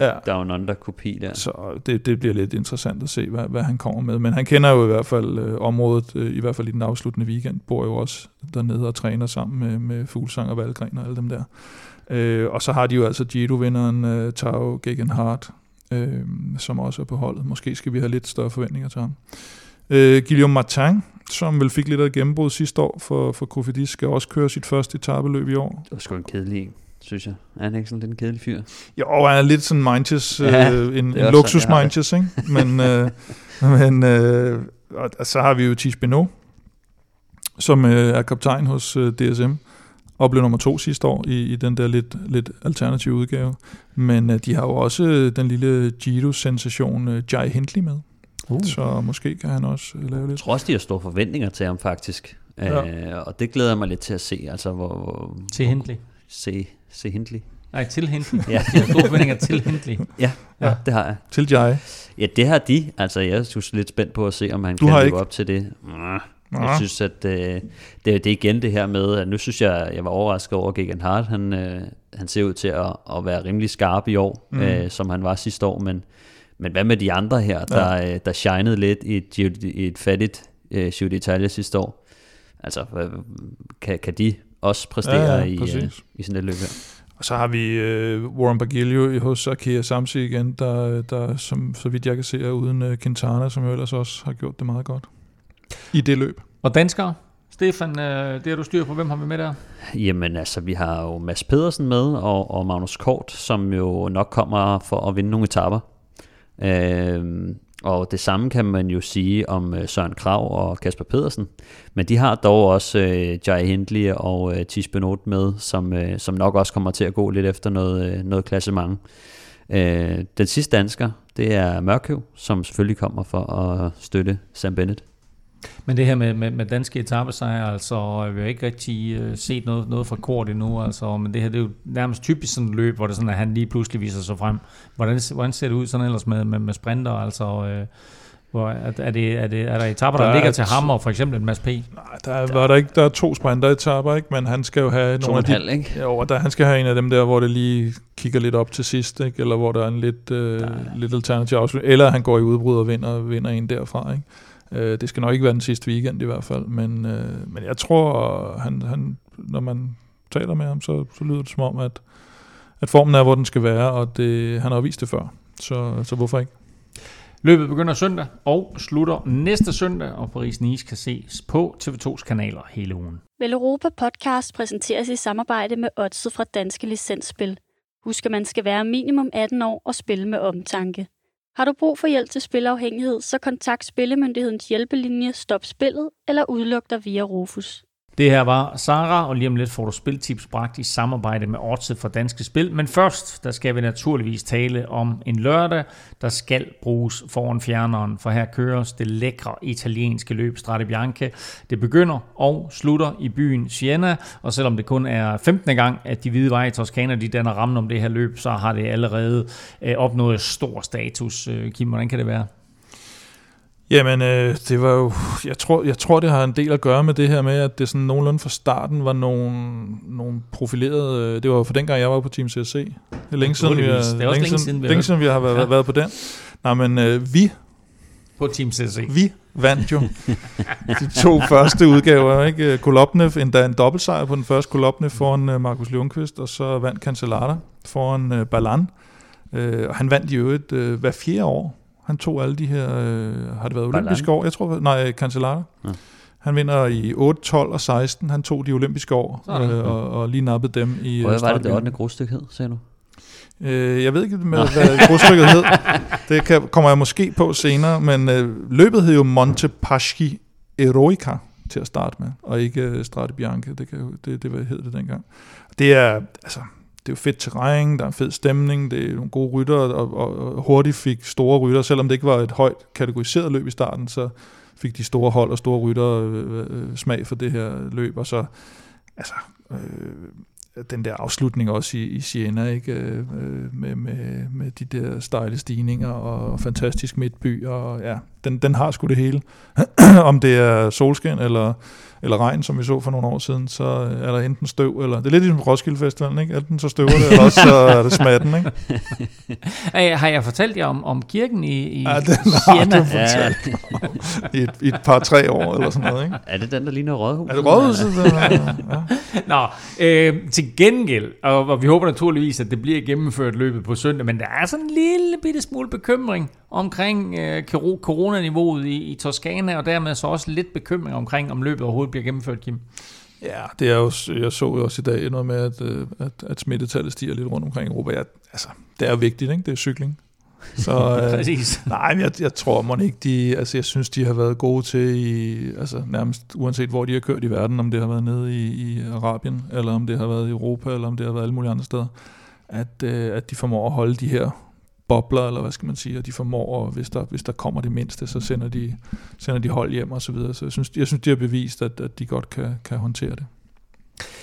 ja. Down Under kopi der. Så det, det bliver lidt interessant at se, hvad, hvad han kommer med. Men han kender jo i hvert fald øh, området, øh, i hvert fald i den afsluttende weekend, bor jo også dernede og træner sammen med, med Fuglsang og Valgren og alle dem der. Øh, og så har de jo altså Giro-vinderen øh, Tao Gegenhardt, øh, som også er på holdet. Måske skal vi have lidt større forventninger til ham. Øh, Guillaume Martin, som vel fik lidt af et gennembrud sidste år for, for Kofidis, skal også køre sit første etabeløb i år. Det var sgu en kedelig synes jeg. Er han ikke sådan lidt en kedelig fyr? Jo, han er lidt sådan Mindches, ja, øh, en, en luksus Mindches, ikke? Men, øh, *laughs* men øh, og så har vi jo Tish Beno, som øh, er kaptajn hos øh, DSM. Og blev nummer to sidste år i, i den der lidt, lidt alternative udgave. Men uh, de har jo også den lille Giro-sensation uh, Jai Hindley med. Uh. Så måske kan han også uh, lave Jeg lidt. tror også, de har store forventninger til ham faktisk. Ja. Øh, og det glæder jeg mig lidt til at se. Altså, hvor, hvor, Til Hindley. Se, se Hindley. Nej, til Hindley. *laughs* Ja. De har store forventninger til Hindley. Ja, ja, det har jeg. Til Jai. Ja, det har de. Altså, jeg er lidt spændt på at se, om han Du kan leve ikke? op til det. Nå. Jeg synes, at øh, det, det er igen det her med, at nu synes jeg, jeg var overrasket over, at Gegan Hart, han, øh, han ser ud til at, at være rimelig skarp i år, Mm. øh, som han var sidste år, men, men hvad med de andre her, der, ja. der shinede lidt i et, i et fattigt øh, Giro d'Italia sidste år? Altså, hvad- kan, kan de også præstere Ja, ja, i, øh, i sådan et løb her? Og så har vi øh, Warren Bagilio hos Arkea Samsi igen, der, der som, så vidt jeg kan se, er uden øh, Quintana, som jo ellers også har gjort det meget godt. I det løb. Og danskere? Stefan, øh, det har du styr på. Hvem har vi med der? Jamen altså, vi har jo Mads Pedersen med, og, og Magnus Kort, som jo nok kommer for at vinde nogle etapper. Øhm, og det samme kan man jo sige om øh, Søren Krav og Kasper Pedersen. Men de har dog også øh, Jai Hindley og øh, Tis Benot med, som, øh, som nok også kommer til at gå lidt efter noget, øh, noget klassement. Øh, den sidste dansker, det er Mørkøv, som selvfølgelig kommer for at støtte Sam Bennett. Men det her med, med, med danske etappesejre, altså, vi har ikke rigtig øh, set noget, noget fra kort endnu, altså, men det her det er jo nærmest typisk sådan et løb, hvor det sådan, at han lige pludselig viser sig frem. Hvordan, hvordan ser det ud sådan ellers med, med, med sprinter, altså, øh, hvor, er, er, det, er, det, er der etapper, der, Der der er ligger til ham og for eksempel en masse P? Nej, der, er, var der, ikke, der er to sprinteretapper, ikke? men han skal jo have To nogle og af en de... halv, ikke? Jo, og der, han skal have en af dem der, hvor det lige kigger lidt op til sidst, ikke? eller hvor der er en lidt, øh, lidt alternativ afslutning, eller han går i udbrud og vinder, vinder en derfra. Ikke? Øh, det skal nok ikke være den sidste weekend i hvert fald, men, øh, men jeg tror, han, han, når man taler med ham, så, så lyder det som om, at, at formen er, hvor den skal være, og det, han har vist det før, så, så hvorfor ikke? Løbet begynder søndag og slutter næste søndag, og Paris-Nice kan ses på TV2's kanaler hele ugen. Vel Europa Podcast præsenteres i samarbejde med Odset fra Danske Licensspil. Husk, at man skal være minimum 18 år og spille med omtanke. Har du brug for hjælp til spilafhængighed, så kontakt Spillemyndighedens hjælpelinje Stop Spillet eller udluk dig via Rufus. Det her var Sara, og lige om lidt får du spiltips bragt i samarbejde med Odset for Danske Spil. Men først, der skal vi naturligvis tale om en lørdag, der skal bruges foran fjerneren, for her køres det lækre italienske løb Strade Bianche. Det begynder og slutter i byen Siena, og selvom det kun er 15. gang, at de hvide veje i Toskana, de danner rammen om det her løb, så har det allerede øh, opnået stor status. Øh, Kim, hvordan kan det være? Jamen, øh, det var jo, jeg tror, jeg tror, det har en del at gøre med det her med, at det sådan nogenlunde fra starten var nogle, nogle profilerede, øh, det var for dengang, jeg var på Team CSC. Det er længe siden, vi har. Det er også længe siden, vi har længe siden, vi har været, Ja. været på den. Nej, men øh, vi, På Team CC. vi vandt jo de to første udgaver. Ikke? Kolopnev, endda en dobbeltsejr på den første Kolopnev foran øh, Markus Lundqvist, og så vandt Cancellara foran øh, Balan. Øh, og han vandt jo et øh, hver fjerde år. Han tog alle de her, øh, har det været olympiske år? Jeg tror, nej, Cancellara. Ja. Han vinder i 8, 12 og 16. Han tog de olympiske år, øh, og, og lige nappede dem i Hvor øh, var det, det startbyen. 8. grusstykke hed, sagde du? Øh, jeg ved ikke, med, hvad grusstykket hed. *laughs* Det kan, kommer jeg måske på senere, men øh, løbet hed jo Montepaschi Eroica til at starte med, og ikke øh, Strade Bianche, det, kan, det, det, det hed det dengang. Det er, altså, det er jo fedt terræn, der er en fed stemning, det er nogle gode rytter, og, og, og hurtigt fik store rytter, selvom det ikke var et højt kategoriseret løb i starten, så fik de store hold og store rytter øh, øh, øh, smag for det her løb, og så altså, øh, den der afslutning også i, i Siena, ikke? Øh, øh, med, med, med de der stejle stigninger og fantastisk midtby, og ja, den, den har sgu det hele. *clears throat* Om det er solskin eller, eller regn, som vi så for nogle år siden, så er der enten støv, eller det er lidt ligesom Roskilde Festivalen, ikke? Enten så støver det, eller også så er det smatten, ikke? *laughs* Ej, Har jeg fortalt jer om, om kirken i, i Ja, den har Siena? du fortalt i et, i et par tre år, eller sådan noget, ikke? Er det den, der ligner rådhuset? Er det rådhuset? Ja, ja. Nå, øh, til gengæld, og, og vi håber naturligvis, at det bliver gennemført løbet på søndag, men der er sådan en lille bitte smule bekymring omkring øh, coronaniveauet i, i Toskana, og dermed så også lidt bekymring omkring, om løbet overhovedet bliver gennemført, Kim. Ja, det er jo, jeg så jo også i dag noget med, at, øh, at, at smittetallet stiger lidt rundt omkring i Europa. Ja, altså, det er jo vigtigt, ikke? Det er cykling. Så *laughs* øh, Præcis. nej, men jeg, jeg tror må ikke, de, altså jeg synes, de har været gode til, i, altså nærmest uanset hvor de har kørt i verden, om det har været nede i, i Arabien, eller om det har været i Europa, eller om det har været alle mulige andre steder, at, øh, at de formår at holde de her bobler, eller hvad skal man sige, og de formår, og hvis der, hvis der kommer det mindste, så sender de, sender de hold hjem og så videre. Så jeg synes, jeg synes de har bevist, at, at de godt kan, kan håndtere det.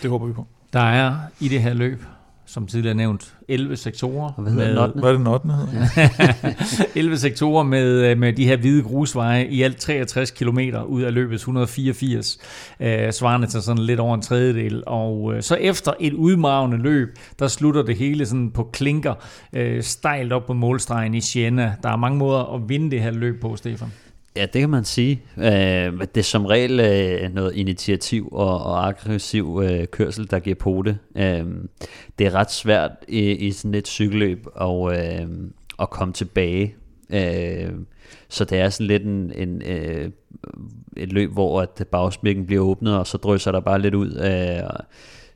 Det håber vi på. Der er i det her løb, som tidligere nævnt, 11 sektorer. Og hvad hedder den ottende? Hvad er det den 8. hedder? *laughs* 11 sektorer med, øh, med de her hvide grusveje i alt 63 km ud af løbets 184, øh, svarende til sådan lidt over en tredjedel. Og øh, så efter et udmavende løb, der slutter det hele sådan på klinker, øh, stejlt op på målstregen i Siena. Der er mange måder at vinde det her løb på, Stefan. Ja, det kan man sige. Øh, det er som regel øh, noget initiativ og, og aggressiv øh, kørsel, der giver på det. Øh, det er ret svært i, i sådan et cykelløb at, øh, at komme tilbage. Øh, så det er sådan lidt en, en, øh, et løb, hvor at bagsmækken bliver åbnet, og så drysser der bare lidt ud. Øh,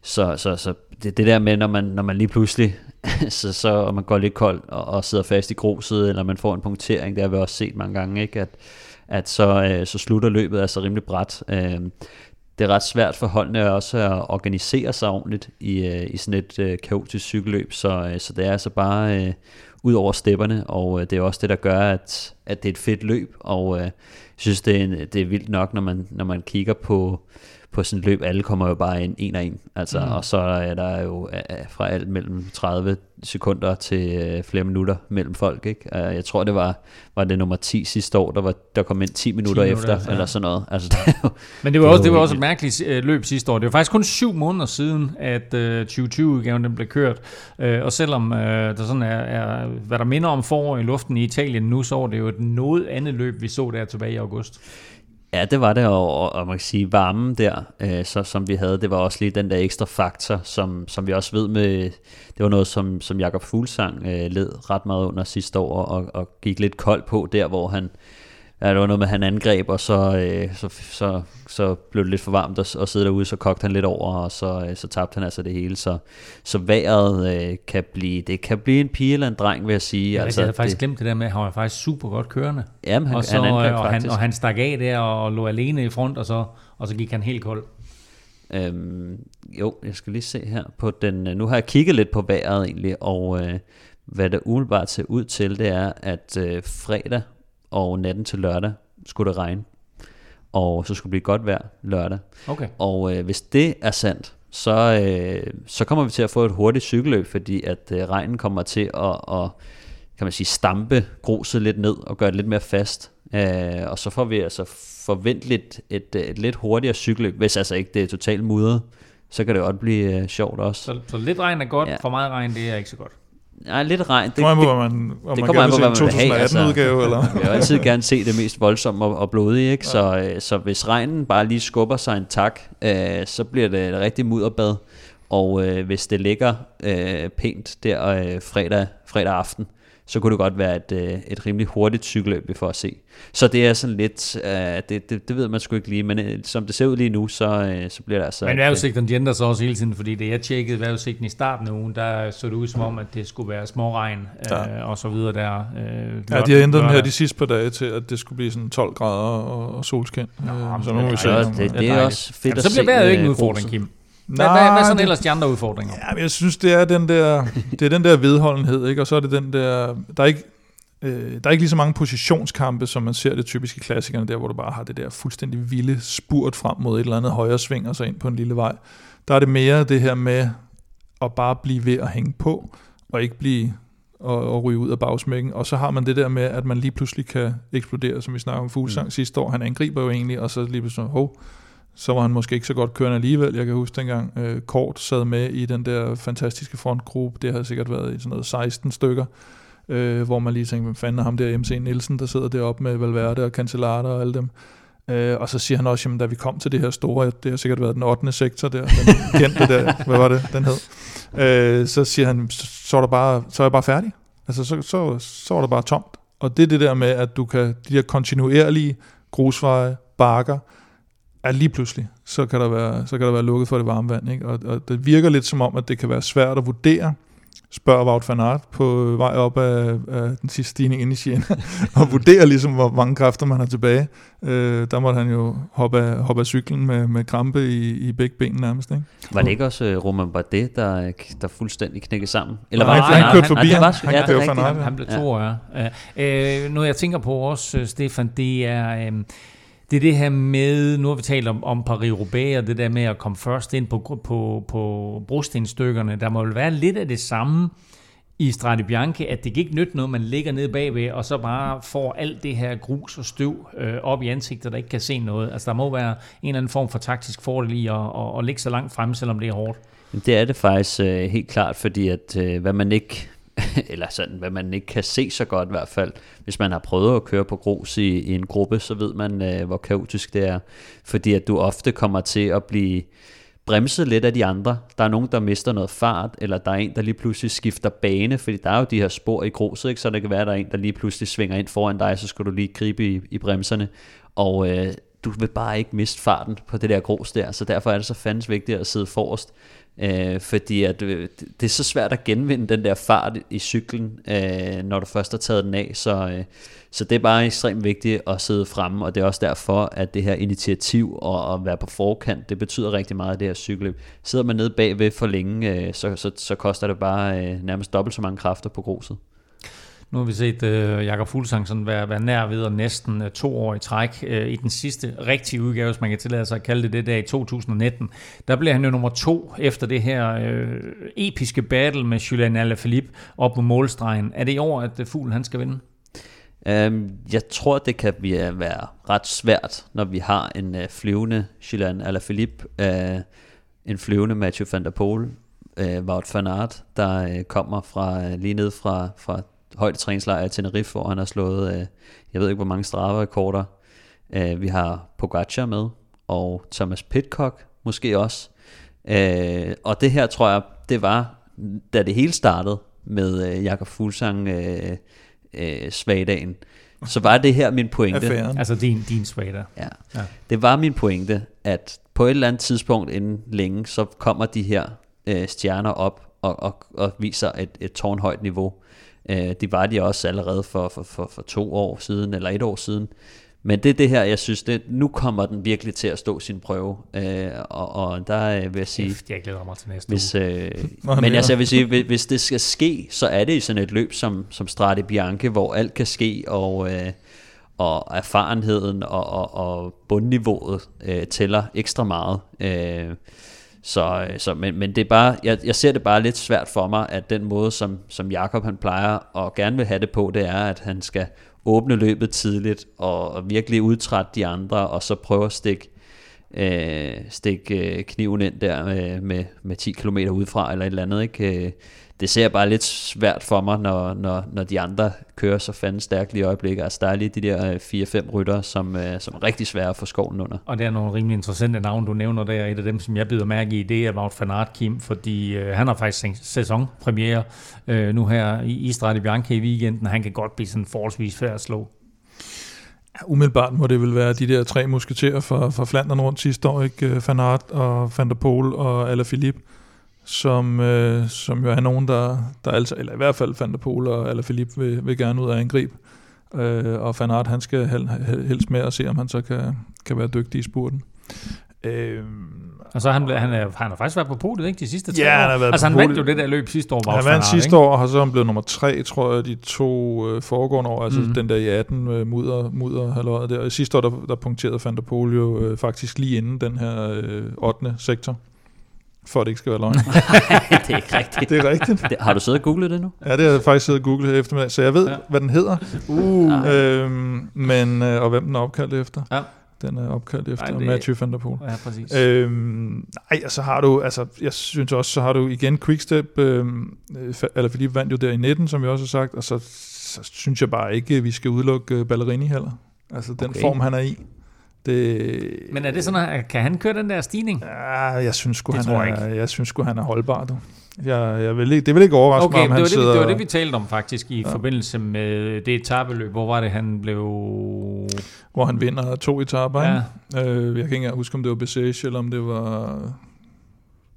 så, så, så det, det der med, når man, når man lige pludselig *laughs* så, så og man går lidt kold og, og sidder fast i gruset, eller man får en punktering, det har vi også set mange gange, ikke? at at så, øh, så slutter løbet altså rimelig bræt. Øh, det er ret svært for holdene også at organisere sig ordentligt i, øh, i sådan et øh, kaotisk cykelløb, så, øh, så det er altså bare øh, ud over stepperne, og øh, det er også det, der gør, at, at det er et fedt løb, og øh, jeg synes, det er, en, det er vildt nok, når man, når man kigger på, på sådan et løb, alle kommer jo bare ind en og en, altså, mm. og så er der jo øh, fra alt mellem 30 sekunder til øh, flere minutter mellem folk, ikke? Uh, jeg tror, det var, var det nummer 10 sidste år, der, var, der kom ind 10 minutter, 10 minutter efter, ja. eller sådan noget. Altså, det jo, Men det var, det også, det var også et mærkeligt øh, løb sidste år. Det var faktisk kun syv måneder siden, at uh, 2020-udgaven den blev kørt, uh, og selvom uh, der sådan er, er, hvad der minder om forår i luften i Italien nu, så var det jo et noget andet løb, vi så der tilbage i august. Ja, det var det, og, og man kan sige, varmen der, øh, så, som vi havde, det var også lige den der ekstra faktor, som, som vi også ved med, det var noget, som, som Jakob Fuglsang øh, led ret meget under sidste år, og, og gik lidt kold på der, hvor han, ja, det var noget med, at han angreb, og så, øh, så, så, så blev det lidt for varmt at, at sidde derude, så kogte han lidt over, og så, øh, så tabte han altså det hele. Så, så vejret øh, kan blive, det kan blive en pige eller en dreng, vil jeg sige. Ja, altså, jeg havde faktisk det, glemt det der med, at han var faktisk super godt kørende. Jamen, han, og, så, han angreb og, han, og han stak af der og lå alene i front, og så, og så gik han helt kold. Øhm, jo, jeg skal lige se her på den. Nu har jeg kigget lidt på vejret egentlig, og øh, hvad det umiddelbart ser ud til, det er, at øh, fredag og natten til lørdag skulle det regne. Og så skulle det blive godt vejr lørdag. Okay. Og øh, hvis det er sandt, så, øh, så kommer vi til at få et hurtigt cykelløb, fordi at øh, regnen kommer til at, at kan man sige, stampe gruset lidt ned og gøre det lidt mere fast. Øh, og så får vi altså forventeligt et, et, et lidt hurtigere cykelløb, hvis altså ikke det er totalt mudret. Så kan det godt blive øh, sjovt også. Så, så lidt regn er godt, Ja. for meget regn det er ikke så godt. Nej, lidt regn. Det, kommer an på, hvad man, om det man kommer an på, hvad en man vil have. 2018-udgave, eller? Jeg vil altid gerne se det mest voldsomme og, og blodige, ikke? Så, øh, så hvis regnen bare lige skubber sig en tak, øh, så bliver det et rigtig mudderbad. Og øh, hvis det ligger øh, pænt der øh, fredag, fredag aften, så kunne det godt være et, øh, et rimelig hurtigt cykelløb, vi får at se. Så det er sådan lidt, øh, det, det, det ved man sgu ikke lige, men øh, som det ser ud lige nu, så, øh, så bliver det altså... Men øh, vejrudsigten de ændrer sig også hele tiden, fordi det jeg tjekkede vejrudsigten i starten af ugen, der så det ud som om, at det skulle være småregn Ja. øh, og så videre der. Øh, Ja, de har ændret den her de sidste par dage til, at det skulle blive sådan 12 grader og, og solskin. Nå, Øh, så nu må vi det se. Ja, det, det, er det er også fedt Jamen, at så bliver vejret jo ikke en øh, udfordring, gruset. Kim. Hvad, hvad, hvad er sådan det- ellers de andre udfordringer? Ja, jeg synes, det er den der, det er den der vedholdenhed, ikke? og så er det den der, der er ikke, øh, der er ikke lige så mange positionskampe, som man ser det typiske klassikerne, der hvor du bare har det der fuldstændig vilde spurt frem mod et eller andet højre sving, og så ind på en lille vej. Der er det mere det her med at bare blive ved at hænge på, og ikke blive og, og ryge ud af bagsmækken. Og så har man det der med, at man lige pludselig kan eksplodere, som vi snakkede om Fuglsang mm. sidste år. Han angriber jo egentlig, og så lige pludselig, hov, så var han måske ikke så godt kørende alligevel. Jeg kan huske dengang, øh, Kort sad med i den der fantastiske frontgruppe. Det har sikkert været i sådan noget 16 stykker, øh, hvor man lige tænkte, hvem fanden er ham der MC Nielsen, der sidder deroppe med Valverde og Cancellara og alle dem. Øh, og så siger han også, jamen da vi kom til det her store, det har sikkert været den 8. sektor der, den *laughs* kendte der, hvad var det, den hed. Øh, så siger han, så, er der bare, så er jeg bare færdig. Altså så, så, så var der bare tomt. Og det er det der med, at du kan, de her kontinuerlige grusveje, bakker, er lige pludselig, så kan der være, så kan der være lukket for det varme vand. Ikke? Og, og det virker lidt som om, at det kan være svært at vurdere, spørger Wout van Aert på vej op af, af den sidste stigning ind i Siena, *laughs* og vurderer ligesom, hvor mange kræfter man har tilbage. Øh, der måtte han jo hoppe af, hoppe af cyklen med, med krampe i, i begge ben nærmest. Ikke? Var det ikke også uh, Roman Bardet, der, der fuldstændig knækkede sammen? Eller var det han, han kørte forbi han, ham? Han, ja, det han, han, han blev to ja. ja. Øh, noget jeg tænker på også, Stefan, det er... Øh, det er det her med, nu har vi talt om, om Paris-Roubaix, og det der med at komme først ind på, på, på brostenstykkerne. Der må vel være lidt af det samme i Strade Bianche, at det ikke nytte noget, man ligger nede bagved, og så bare får alt det her grus og støv øh, op i ansigtet, der ikke kan se noget. Altså der må være en eller anden form for taktisk fordel i at, at, at ligge så langt frem, selvom det er hårdt. Det er det faktisk øh, helt klart, fordi at øh, hvad man ikke *laughs* eller sådan, hvad man ikke kan se så godt i hvert fald. Hvis man har prøvet at køre på grus i, i en gruppe, så ved man, øh, hvor kaotisk det er. Fordi at du ofte kommer til at blive bremset lidt af de andre. Der er nogen, der mister noget fart, eller der er en, der lige pludselig skifter bane, fordi der er jo de her spor i gruset, ikke? så det kan være, at der er en, der lige pludselig svinger ind foran dig, så skal du lige gribe i, i bremserne. Og øh, du vil bare ikke miste farten på det der grus der, så derfor er det så fandens vigtigt at sidde forrest. Øh, fordi at, øh, det er så svært at genvinde den der fart i cyklen, øh, når du først har taget den af. Så, øh, så det er bare ekstremt vigtigt at sidde fremme, og det er også derfor, at det her initiativ og at være på forkant, det betyder rigtig meget det her cykelløb. Sidder man nede bagved for længe, øh, så, så, så koster det bare øh, nærmest dobbelt så mange kræfter på gruset. Nu har vi set øh, Jakob Fuglsang sådan være, være nær ved at næsten øh, to år i træk Øh, i den sidste rigtige udgave, hvis man kan tillade sig at kalde det det der i 2019. Der blev han jo nummer to efter det her øh, episke battle med Julian Alaphilippe op på målstregen. Er det i år, at uh, Fugl han skal vinde? Øhm, jeg tror, det kan øh, være ret svært, når vi har en øh, flyvende Julian Alaphilippe, øh, en flyvende Mathieu van der Poel, uh, Wout van Aert, der kommer fra lige ned fra, fra højde træningslejr i Tenerife, hvor han har slået, øh, jeg ved ikke hvor mange strafrekorder. Øh, vi har Pogacar med, og Thomas Pitcock måske også. Øh, og det her tror jeg, det var, da det hele startede med øh, Jakob Fuglsang øh, øh, svagdagen, så var det her min pointe. Affæren. Altså din, din svagdag. Ja. ja. Det var min pointe, at på et eller andet tidspunkt inden længe, så kommer de her øh, stjerner op og, og, og viser et, et tårnhøjt niveau. Øh, det var de også allerede for, for, for, for to år siden, eller et år siden. Men det er det her, jeg synes, det, nu kommer den virkelig til at stå sin prøve. Øh, og, og der vil jeg sige... Kæft, jeg glæder mig til næste hvis, øh, *laughs* Men altså, jeg vil sige, hvis, hvis det skal ske, så er det i sådan et løb som, som Strade Bianche, hvor alt kan ske, og, øh, og erfarenheden og, og, og bundniveauet øh, tæller ekstra meget. Øh, så, øh, så, men, men det er bare, jeg, jeg ser det bare lidt svært for mig, at den måde, som, som Jakob han plejer og gerne vil have det på, det er, at han skal åbne løbet tidligt og, og virkelig udtrætte de andre, og så prøve at stikke, øh, stikke øh, kniven ind der øh, med, med, med 10 km udefra eller et eller andet. Ikke? Øh, Øh, det ser bare lidt svært for mig, når, når, når de andre kører så fanden stærkt i øjeblikket. Altså der er lige de der 4-5 øh, rytter, som, øh, som er rigtig svære at få skoven under. Og det er nogle rimelig interessante navne, du nævner der. Et af dem, som jeg bider mærke i, det er Wout van Aert, Kim, fordi øh, han har faktisk sæsonpremiere øh, nu her i i Bianca i weekenden. Han kan godt blive sådan forholdsvis færd at slå. Umiddelbart må det vel være de der tre musketerer fra, fra Flandern rundt sidste år, ikke? Van Aert og Van der Poel og Alaphilippe som, øh, som jo er nogen, der, der altså, eller i hvert fald Van der Poel og Alaphilippe vil, vil gerne ud af angribe. Øh, og Van Aert, han skal hel, helst med at se, om han så kan, kan være dygtig i spurten. Øh, og så han, han, er, han har faktisk været på podiet, ikke? De sidste tre ja, år. han har været altså, han vandt jo det der løb sidste år. Han vandt sidste år, og har så blevet nummer tre, tror jeg, de to øh, foregående år. Altså mm. den der i 18 øh, mudder, mudder halvåret der. Og sidste år, der, der punkterede Van der jo øh, faktisk lige inden den her øh, 8. sektor for at det ikke skal være løgn. *laughs* det er ikke rigtigt. Det er rigtigt. Det, har du siddet og googlet det nu? Ja, det har jeg faktisk siddet og googlet eftermiddag, så jeg ved, ja. hvad den hedder. Uh. Øhm, men, øh, og hvem den er opkaldt efter. Ja. Den er opkaldt efter Ej, det... Matthew van der Poel. Ja, præcis. Øhm, nej, så har du, altså, jeg synes også, så har du igen Quickstep, øhm, eller fordi vi vandt jo der i 19, som jeg også har sagt, og så, så synes jeg bare ikke, vi skal udelukke øh, Ballerini heller. Altså den okay. form, han er i. Det, Men er det sådan, at kan han køre den der stigning? Ja, jeg synes sgu, han, er, jeg, jeg synes sgu, han er holdbar. Du. Jeg, jeg vil ikke, det vil ikke overraske okay, mig, om han det sidder... Det, det var det, vi talte om faktisk i ja. forbindelse med det etabeløb. Hvor var det, han blev... Hvor han vinder to etaper. Ja. Øh, jeg kan ikke engang huske, om det var Bessage, eller om det var...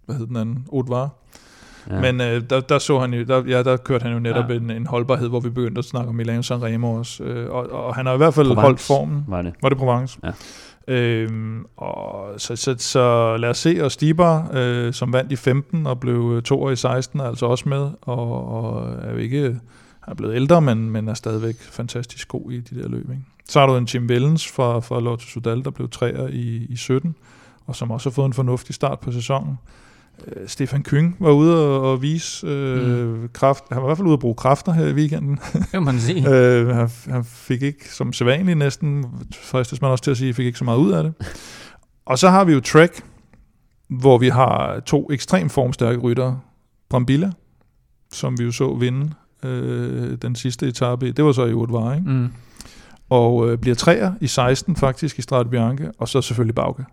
Hvad hed den anden? Oudvar. Ja. Men øh, der, der, så han jo, der, ja, der kørte han jo netop ja. en, en holdbarhed, hvor vi begyndte at snakke om Milano Sanremo også. Øh, og, og han har i hvert fald Provence, holdt formen. Var det? Var det Provence? Ja. Øhm, og så, så, så lad os se, og Stibar, øh, som vandt i 15 og blev to år i 16, er altså også med, og, og er jo ikke er blevet ældre, men, men er stadigvæk fantastisk god i de der løb. Ikke? Så har du en Jim Vellens fra, fra Lotto Sudal, der blev træer i, i 17, og som også har fået en fornuftig start på sæsonen. Øh, Stefan Kyng var ude og, og vise øh, mm. kraft. Han var i hvert fald ude at bruge kræfter her i weekenden. *laughs* Det man sige. *laughs* øh, han, han fik ikke, som sædvanligt næsten, fristes man også til at sige, fik ikke så meget ud af det. Og så har vi jo Trek, hvor vi har to ekstremt formstærke ryttere. Brambilla, som vi jo så vinde øh, den sidste etape. Det var så i Uruguay, ikke? Mm. Og øh, bliver træer i 16 faktisk i Strade Bianche, og så selvfølgelig Bauke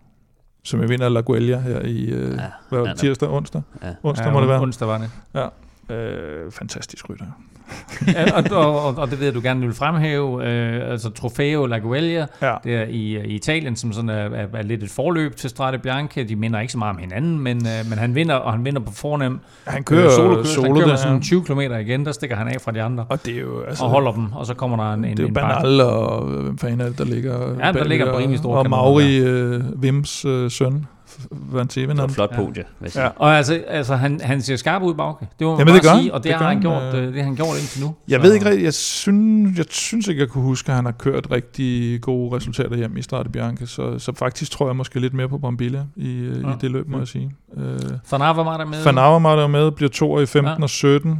som jeg vinder La Guelia her i øh, ja, hvad tirsdag, onsdag? Ja. Onsdag ja, må det være. Onsdag var det. Ja, øh, fantastisk rytter. *laughs* ja, og, og, og, det ved du gerne vil fremhæve, øh, altså Trofeo La Guelia, ja. der i, i Italien, som sådan er, er, er lidt et forløb til Strade Bianche. De minder ikke så meget om hinanden, men, øh, men han vinder, og han vinder på fornem. Han kører øh, solo, solo han kører der, sådan 20 km igen, der stikker han af fra de andre. Og det er jo, altså, og holder dem, og så kommer der en Det er jo Banal, og hvem fanden er det, der ligger? Ja, der ligger på rimelig store Og Mauri øh, Vims øh, søn. Van Teven. Det flot podie, ja. ja. Og altså, altså han, han ser skarp ud i Bauke. Det må man Jamen, det gør, sige, og det, det har han gjort, øh, det har han gjort indtil nu. Jeg så. ved ikke rigtigt, jeg synes, jeg synes ikke, jeg kunne huske, at han har kørt rigtig gode resultater hjem i Strade Bianche, så, så faktisk tror jeg måske lidt mere på Brambilla i, øh, ja. i det løb, må jeg sige. Øh, Van Avermaet er med. Van Avermaet er med, bliver to i 15 ja. og 17.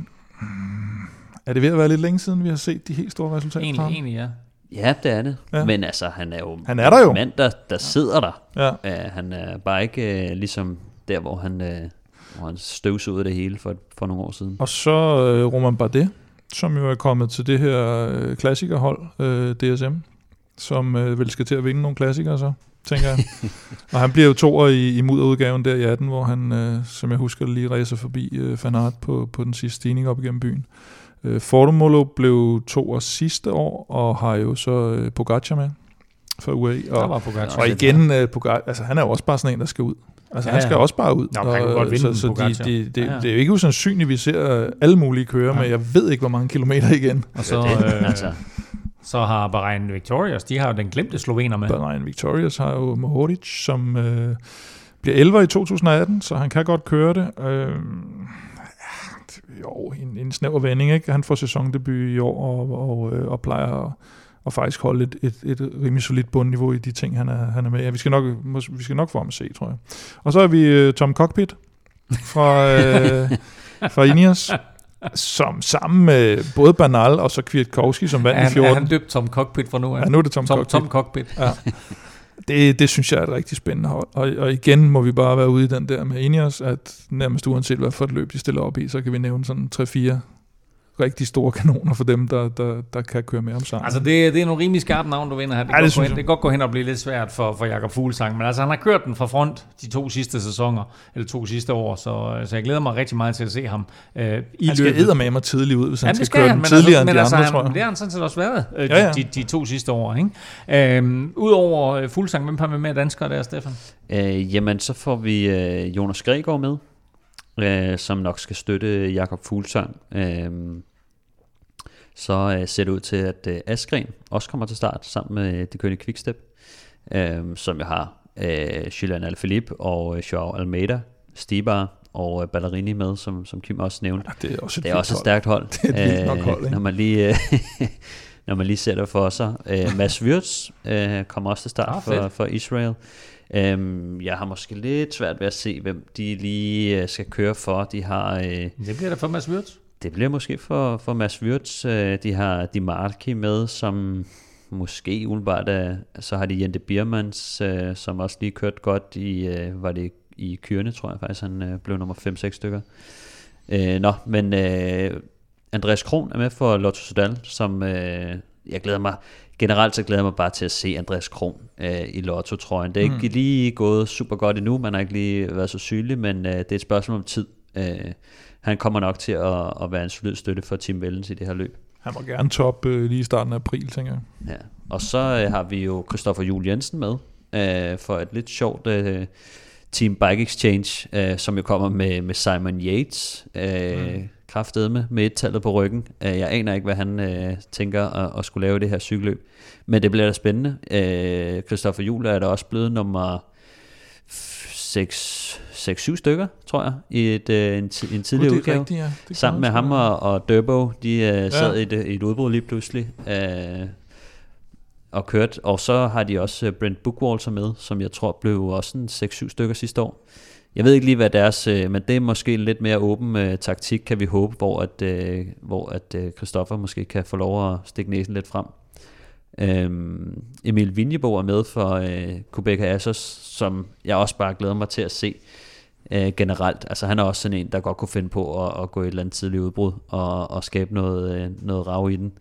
Hmm. Er det ved at være lidt længe siden, vi har set de helt store resultater egentlig, Egentlig, ja. Ja, det er det. Ja. Men altså, han er jo han er der jo. en mand, der, der sidder der. Ja. Uh, han er bare ikke uh, ligesom der, hvor han, uh, hvor han støvsugede det hele for, for nogle år siden. Og så uh, Roman Bardet, som jo er kommet til det her uh, klassikerhold, uh, DSM, som uh, vel skal til at vinde nogle klassikere så, tænker jeg. *laughs* og han bliver jo toer i, i mudderudgaven der i 18, hvor han, uh, som jeg husker, lige racer forbi uh, Fanart på, på den sidste stigning op igennem byen. Øh, Formolo blev to år sidste år, og har jo så øh, Pogacar med for UAE. Og, var Pogacar. og igen, øh, Pogacar, altså han er jo også bare sådan en, der skal ud. Altså ja, han skal ja. også bare ud. Nå, og, han kan godt vinde så, så de, de, de, ja, ja. det er jo ikke usandsynligt, at vi ser alle mulige køre, ja. men jeg ved ikke, hvor mange kilometer igen. Og så, øh, altså. så har Bahrain Victorious, de har jo den glemte slovener med. Bahrain Victorious har jo Mohoric, som øh, bliver 11 i 2018, så han kan godt køre det. Øh, jo, en, en snæver vending. Ikke? Han får sæsondebut i år og, og, øh, og plejer at, at faktisk holde et, et, et rimelig solidt bundniveau i de ting, han er, han er med. Ja, vi skal nok, vi skal nok få ham at se, tror jeg. Og så er vi uh, Tom Cockpit fra, øh, fra Ineos, som sammen med både Banal og så Kwiatkowski, som vandt i 14. Er han døbt Tom Cockpit fra nu af? Ja, nu er det Tom, Tom Cockpit. Tom Cockpit. Ja det, det synes jeg er et rigtig spændende hold. Og, og igen må vi bare være ude i den der med Ineos, at nærmest uanset hvad for et løb de stiller op i, så kan vi nævne sådan 3-4 rigtig store kanoner for dem, der, der, der kan køre med om sammen. Altså det, det er nogle rimelig skarpe navn, du vinder her. Det, ja, det, hen, det kan godt gå hen og blive lidt svært for, for Jakob Fuglsang, men altså han har kørt den fra front de to sidste sæsoner, eller to sidste år, så, så jeg glæder mig rigtig meget til at se ham øh, i Han skal æde med mig tidligt ud, hvis ja, han skal, skal køre han, den tidligere altså, end de altså, andre, han, tror jeg. Det har han sådan set også været øh, ja, ja. De, de, de to sidste år. Ikke? Øh, Udover øh, Fuglsang, hvem har vi med danskere der, Stefan? Øh, jamen, så får vi øh, Jonas Gregor med, øh, som nok skal støtte Jakob Fuglsang. Øh, så øh, ser det ud til, at øh, Askren også kommer til start sammen med øh, de kønne Quickstep, øh, som jeg har øh, Julian Alaphilippe og øh, Joao Almeida, Stibar og øh, Ballerini med, som, som Kim også nævnte. Ja, det er også et, det er også et stærkt hold. *laughs* Det er et nok hold, ikke? Når man lige... Øh, *laughs* når man lige ser det for sig. Øh, Mads Wirtz øh, kommer også til start ah, for, for Israel. Øhm, jeg har måske lidt svært ved at se, hvem de lige øh, skal køre for. De har... Øh, det bliver da for Mads Wirtz. Det bliver måske for, for Mads Wirtz. Øh, de har Di Marchi med, som måske umiddelbart er, så har de Jente Biermans, øh, som også lige kørt godt i, øh, var det i Kyrne, tror jeg faktisk, han blev nummer 5-6 stykker. nå, men Andreas Kron er med for Lotto Sudal, som jeg glæder mig, generelt så glæder jeg mig bare til at se Andreas Kron øh, i Lotto-trøjen. Det er mm. ikke lige gået super godt endnu, man har ikke lige været så sygelig, men øh, det er et spørgsmål om tid. Øh, han kommer nok til at, at være en solid støtte for Tim Wellens i det her løb. Han må gerne top øh, lige i starten af april, tænker jeg. Ja. Og så øh, har vi jo Christoffer Jul Jensen med, øh, for et lidt sjovt øh, Team Bike Exchange, øh, som jo kommer med, med Simon Yates, øh, mm. Kraftedeme med et tallet på ryggen. Øh, jeg aner ikke, hvad han øh, tænker at, at skulle lave det her cykelløb. Men det bliver da spændende. Øh, Christoffer Juhl er da også blevet nummer 6-7 stykker, tror jeg, i et, øh, en, t- en tidligere udgave. Rigtigt, ja. Det Sammen med ham og, og Durbo, de øh, sad Ja. i et, i et udbrud lige pludselig. Øh, og kørt. Og så har de også øh, Brent Bookwalter med, som jeg tror blev også en 6-7 stykker sidste år. Jeg ved ikke lige, hvad deres, øh, men det er måske en lidt mere åben øh, taktik, kan vi håbe, hvor at, øh, hvor at øh, Christoffer måske kan få lov at stikke næsen lidt frem. Øhm, Emil Vinjebo er med for øh, Quebec Assos, som jeg også bare glæder mig til at se øh, generelt. Altså han er også sådan en, der godt kunne finde på at, at gå i et eller andet tidligt udbrud og, og skabe noget, øh, noget rav i den.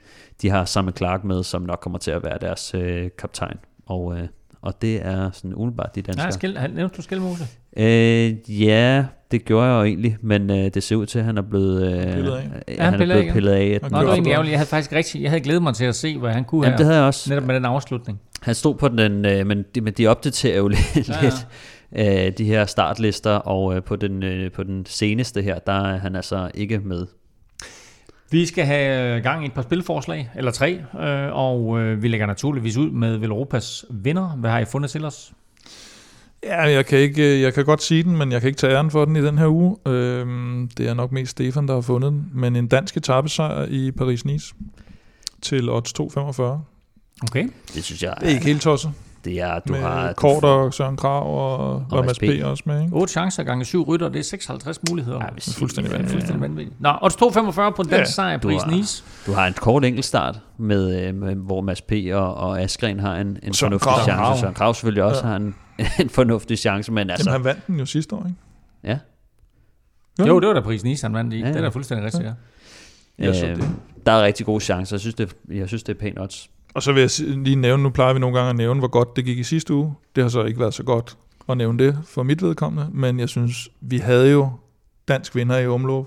De har Samme Clark med, som nok kommer til at være deres øh, kaptajn. Og, øh, og det er sådan umiddelbart de danskere. Ja, skil, han nævnte du Skelmose? Øh, ja, det gjorde jeg jo egentlig, men øh, det ser ud til, at han er blevet, øh, Pillet af. øh, han han er pillet af blevet pillet af. Nå, det var egentlig for- ærgerligt. Jeg havde faktisk rigtig, jeg havde glædet mig til at se, hvad han kunne Jamen, her. det havde jeg også. Netop med den afslutning. Han stod på den, øh, men, de, men de opdaterer jo *laughs* lidt, Ja, ja, lidt øh, de her startlister, og øh, på, den, øh, på den seneste her, der er han altså ikke med. Vi skal have øh, gang i et par spilforslag, eller tre, øh, og øh, vi lægger naturligvis ud med Velropas vinder. Hvad har I fundet til os? Ja, jeg kan, ikke, jeg kan godt sige den, men jeg kan ikke tage æren for den i den her uge. Øhm, det er nok mest Stefan, der har fundet den. Men en dansk etappesejr i Paris-Nice til odds 2,45. Okay. Det synes jeg, Det er ikke helt tosset. Det er, du med har... Kort og Søren Krav og, og, og Mads også med. Ikke? 8 chancer gange 7 rytter, det er 56 muligheder. Ja, Ja, hvis- fuldstændig ja, vanvittigt. fuldstændig vanvittigt. Nå, odds 2,45 på en dansk Ja, sejr har- Nice. Du har en kort enkeltstart, med, øh, med, hvor Mads P. og, og Askren har en, en Søren fornuftig Kragh. chance. Søren Krav selvfølgelig også Ja. har en, *laughs* en fornuftig chance, men altså... Jamen, han vandt den jo sidste år, ikke? Ja. Jo, det var da Paris Nice, han vandt i. Ja, Ja, ja. Det er da fuldstændig rigtigt, ja. Jeg så Øh, det. der er rigtig gode chancer. Jeg synes, det, jeg synes, det er pænt odds. Og så vil jeg lige nævne, nu plejer vi nogle gange at nævne, hvor godt det gik i sidste uge. Det har så ikke været så godt at nævne det for mit vedkommende, men jeg synes, vi havde jo dansk vinder i omløb.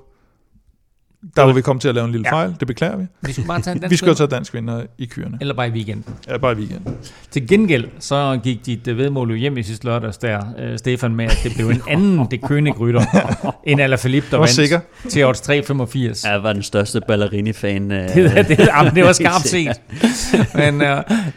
Der var vi kommet til at lave en lille Ja. fejl, det beklager vi. Vi skulle bare tage en dansk *laughs* Vi skulle taget dansk vinder i kyrene. Eller bare i weekenden. Ja, bare i weekenden. Til gengæld, så gik dit øh, vedmål jo hjem i sidste lørdags der, øh, Stefan, med at det blev en anden det König-rytter *laughs* end Alaphilippe, der vandt sikker. til odds 3,85. Jeg var den største Ballerini-fan. Øh, Det, det, jamen, det var *laughs* skarpt set. Men uh,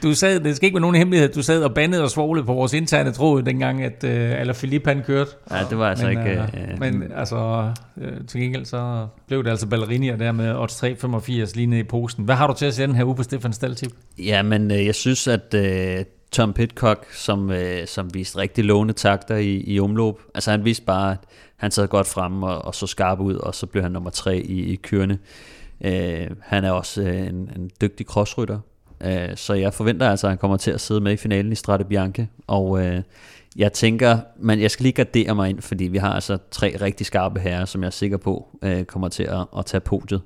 du sad, det skal ikke være nogen hemmelighed, du sad og bandede og svoglede på vores interne tråd, dengang at uh, Alaphilippe han kørte. Ja, det var altså men, ikke... øh, øh, men altså, øh, til gengæld så blev det altså ballerini der med odds 3,85 lige nede i posen. Hvad har du til at sætte den her uge på Stefan Staltip? Ja, men øh, jeg synes, at øh, Tom Pitcock, som, øh, som viste rigtig lovende takter i, i omløb, altså han viste bare, at han sad godt frem og, og så skarp ud, og så blev han nummer tre i, i kørende. Øh, han er også øh, en, en dygtig crossrytter, øh, så jeg forventer altså, at han kommer til at sidde med i finalen i Strade Bianche, og øh, jeg tænker, men jeg skal lige gardere mig ind, fordi vi har altså tre rigtig skarpe herrer, som jeg er sikker på øh, kommer til at, at tage podiet.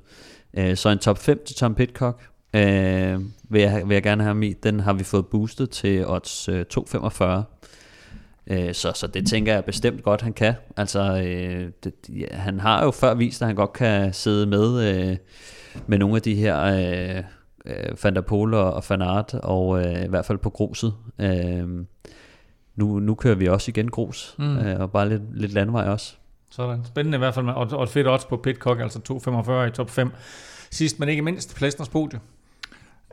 Øh, så en top 5 til Tom Pitcock, øh, vil, jeg, vil jeg gerne have med. Den har vi fået boostet til odds øh, 2,45. Øh, så, så det tænker jeg bestemt godt, han kan. Altså, øh, det, ja, han har jo før vist, at han godt kan sidde med øh, med nogle af de her øh, øh, Van der Pol og, og Van Aert, og øh, i hvert fald på gruset. Øh, nu, nu kører vi også igen grus, Mm. øh, og bare lidt, lidt landvej også. Sådan. Spændende i hvert fald med og, og et fedt odds på Pitcock, altså 2,45 i top 5. Sidst, men ikke mindst, Plæstners podie.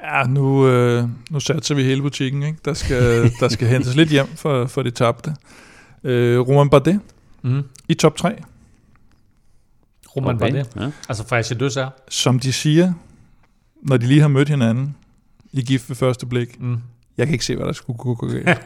Ja, nu, øh, nu satser vi hele butikken. Ikke? Der, skal, der skal *laughs* hentes lidt hjem for, for de tabte. Øh, Roman Bardet Mm. i top 3. Roman okay. var det. Ja. Altså Frederik Døs er. Som de siger, når de lige har mødt hinanden i gift ved første blik. Mm. Jeg kan ikke se, hvad der skulle gå galt. *laughs*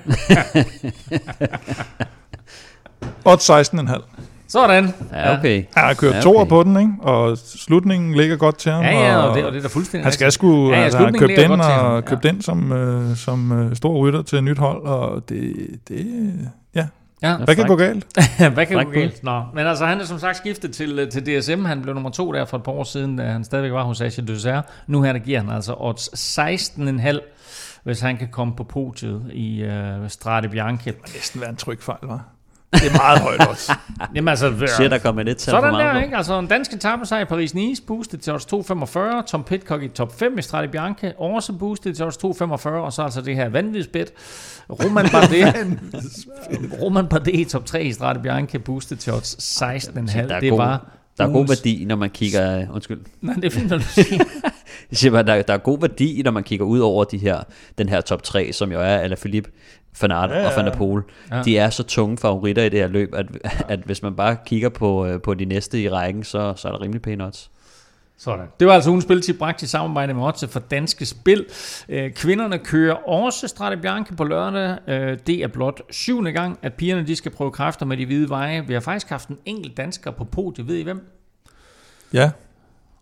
Odds 16,5. Sådan. Ja, okay. Ja, han har kørt Ja, okay. okay. på den, ikke? og slutningen ligger godt til ham. Ja, ja, og det, og det er da fuldstændig Han skal sgu, Ja, ja, altså, han ligger den, ham, og ja. købt den som, øh, som øh, stor rytter til et nyt hold, og det, det ja. Ja. Hvad kan gå galt? *laughs* Hvad kan Fræk gå galt? Nå, men altså, han er som sagt skiftet til, øh, til DSM. Han blev nummer to der for et par år siden, da han stadigvæk var hos Asien Dessert. Nu her, der giver han altså odds 16,5, hvis han kan komme på podiet i uh, Strade Bianche. Det må næsten være en tryg fejl, var. Det er meget højt også. *laughs* Jamen altså, Shit, der kommer et tal for sådan meget der, ikke? Altså en dansk etappesejr i Paris-Nice, boostet til odds 2,45. Tom Pitcock i top 5 i Strade Bianche, også boostet til odds 2,45. Og så altså det her vanvidsbet. Roman *laughs* Bardet, Roman Bardet i top 3 i Strade Bianche, boostet til odds 16,5. Der er, det var der er god værdi, når man kigger... Undskyld. Nej, det er fint, når du siger. *laughs* Jeg siger bare, der, der er god værdi, når man kigger ud over de her, den her top 3, som jo er Alaphilippe, Van Aert ja, ja. og Van der Poel. Ja. Ja. De er så tunge favoritter i det her løb, at, at hvis man bare kigger på, øh, på de næste i rækken, så, så er der rimelig pæne odds. Sådan. Det var altså ugens spiltid bragt i samarbejde med Otse for Danske Spil. Øh, Kvinderne kører også Strade Bianche på lørdag. Øh, Det er blot syvende gang, at pigerne de skal prøve kræfter med de hvide veje. Vi har faktisk haft en enkelt dansker på podiet. Ved I hvem? Ja,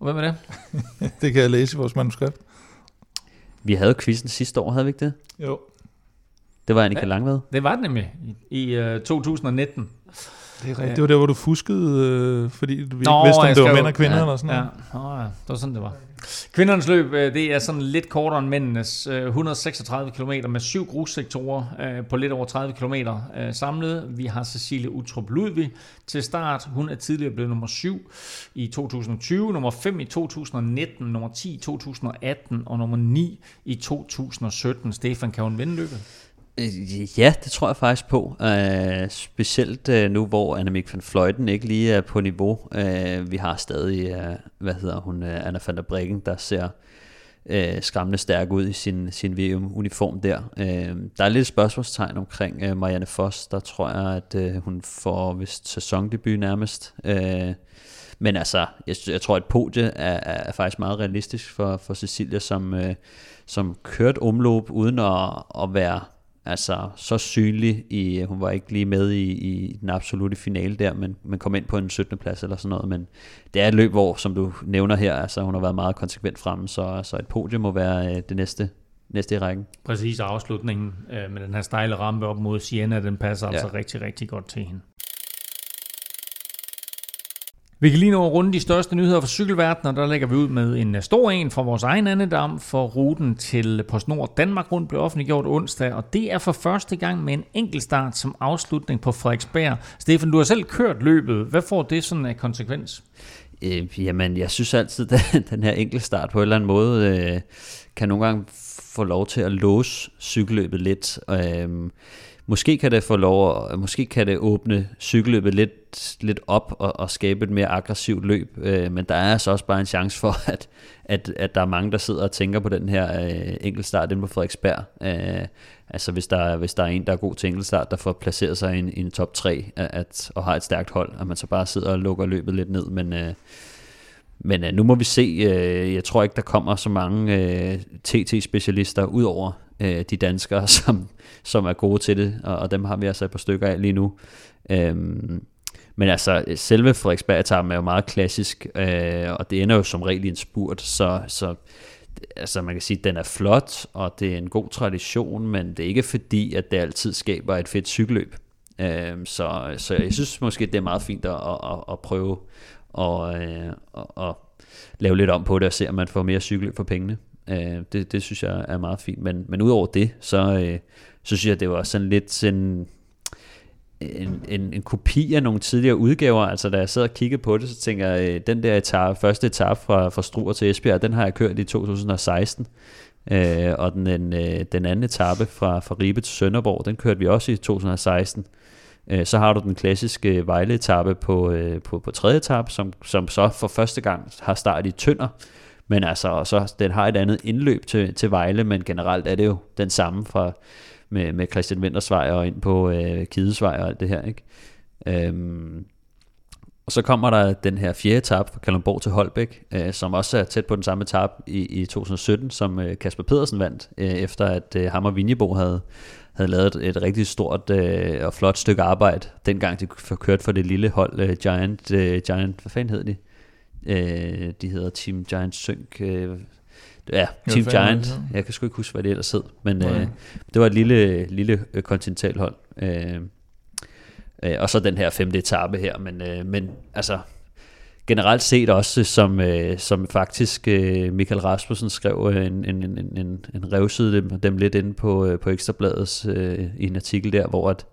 Og hvem er det? *laughs* det kan jeg læse i vores manuskript. Vi havde quizzen sidste år, havde vi ikke det? Jo. Det var Annika Ja. Langved. Det var det nemlig i, i uh, 2019. Det er rigtigt. Det var der, hvor du fuskede, øh, fordi vi ikke vidste, om det var mænd og kvinder ja, eller sådan Ja, noget. Nå, ja, det var sådan, det var. Kvindernes løb, øh, det er sådan lidt kortere end mændenes. øh, 136 km med syv grussektorer øh, på lidt over 30 km samlet. Vi har Cecilie Utrup Ludvig til start. Hun er tidligere blevet nummer 7 i 2020, nummer 5 i 2019, nummer 10 i 2018 og nummer 9 i 2017. Stefan, kan hun vinde løbet? Øh, ja, det tror jeg faktisk på. Uh, specielt uh, nu, hvor Annemiek van Fløjten ikke lige er på niveau. Uh, vi har stadig, uh, hvad hedder hun, uh, Anna van der Breggen, der ser uh, skræmmende stærk ud i sin, sin VM-uniform der. Uh, der er lidt spørgsmålstegn omkring uh, Marianne Foss. Der tror jeg, at uh, hun får vist sæsondebut nærmest. Uh, men altså, jeg, jeg tror, at podie er, er, faktisk meget realistisk for, for Cecilia, som, øh, som kørte omløb uden at, at være altså, så synlig. I, hun var ikke lige med i, i den absolute finale der, men, men kom ind på en 17. plads eller sådan noget. Men det er et løb, hvor, som du nævner her, altså, hun har været meget konsekvent fremme, så, så et podie må være øh, det næste, næste i rækken. Præcis afslutningen øh, med den her stejle rampe op mod Siena, den passer. Ja. altså rigtig, rigtig godt til hende. Vi kan lige nå at runde de største nyheder fra cykelverdenen, og der lægger vi ud med en øh, stor en fra vores egen andedam, for ruten til PostNord Danmark rundt blev offentliggjort onsdag, og det er for første gang med en enkeltstart som afslutning på Frederiksberg. Stefan, du har selv kørt løbet. Hvad får det sådan af konsekvens? Øh, jamen, jeg synes altid, *laughs* at den her enkeltstart på en eller anden måde øh, kan nogle gange få lov til at låse cykelløbet lidt. Øh, måske kan det få lov at, måske kan det åbne cykelløbet lidt, lidt op og, og skabe et mere aggressivt løb, øh, men der er altså også bare en chance for, *laughs* at, at, at der er mange, der sidder og tænker på den her øh, enkeltstart inde på Frederiksberg. Øh, altså hvis der, hvis der er en, der er god til enkeltstart, der får placeret sig i en, i en top 3 at, at, og har et stærkt hold, at man så bare sidder og lukker løbet lidt ned, men... Øh, men øh, nu må vi se. Øh, jeg tror ikke, der kommer så mange øh, TT-specialister ud over øh, de danskere, *laughs* som, som er gode til det, og, og dem har vi altså et par stykker af lige nu. Øhm, men altså, selve Frederiksberg-etappen er jo meget klassisk, øh, og det ender jo som regel i en spurt, så, så altså man kan sige, at den er flot, og det er en god tradition, men det er ikke fordi, at det altid skaber et fedt cykelløb. Øh, så, så jeg synes måske, det er meget fint at, at, at prøve at, øh, at, og, lave lidt om på det og se, om man får mere cykelløb for pengene. Øh, det, det synes jeg er meget fint. Men, men udover det, så, øh, så synes jeg, det var sådan lidt sådan en, en, en kopi af nogle tidligere udgaver. Altså da jeg sad og kiggede på det, så tænker jeg, øh, den der etape, første etape fra, fra Struer til Esbjerg, den har jeg kørt i 2016. Øh, og den, den, øh, den anden etape fra, fra Ribe til Sønderborg, den kørte vi også i 2016. Øh, Så har du den klassiske Vejle-etappe på, øh, på, på tredje etape, som, som så for første gang har start i Tønder. Men altså, og så, den har et andet indløb til, til Vejle, men generelt er det jo den samme fra med, med Christian Wintersvej og ind på øh, Kidesvej og alt det her. Ikke? Øhm, og så kommer der den her fjerde etap fra Kalundborg til Holbæk, øh, som også er tæt på den samme etap i, i 2017, som øh, Kasper Pedersen vandt, øh, efter at øh, ham og Vinjebo havde, havde lavet et, et rigtig stort øh, og flot stykke arbejde, dengang de kørt for det lille hold øh, Giant, øh, Giant, hvad fanden hed de? Øh, de hedder Team Giant Sync, øh, ja, Team er det, Giant, så? jeg kan sgu ikke huske, hvad det ellers hed, men Nej. øh, det var et lille, lille øh, kontinentalhold. Øh, øh, og så den her femte etape her, men, øh, men altså generelt set også, som, øh, som faktisk øh, Michael Rasmussen skrev øh, en, en, en, en, en revside dem, dem lidt inde på, øh, på Ekstrabladets øh, i en artikel der, hvor at,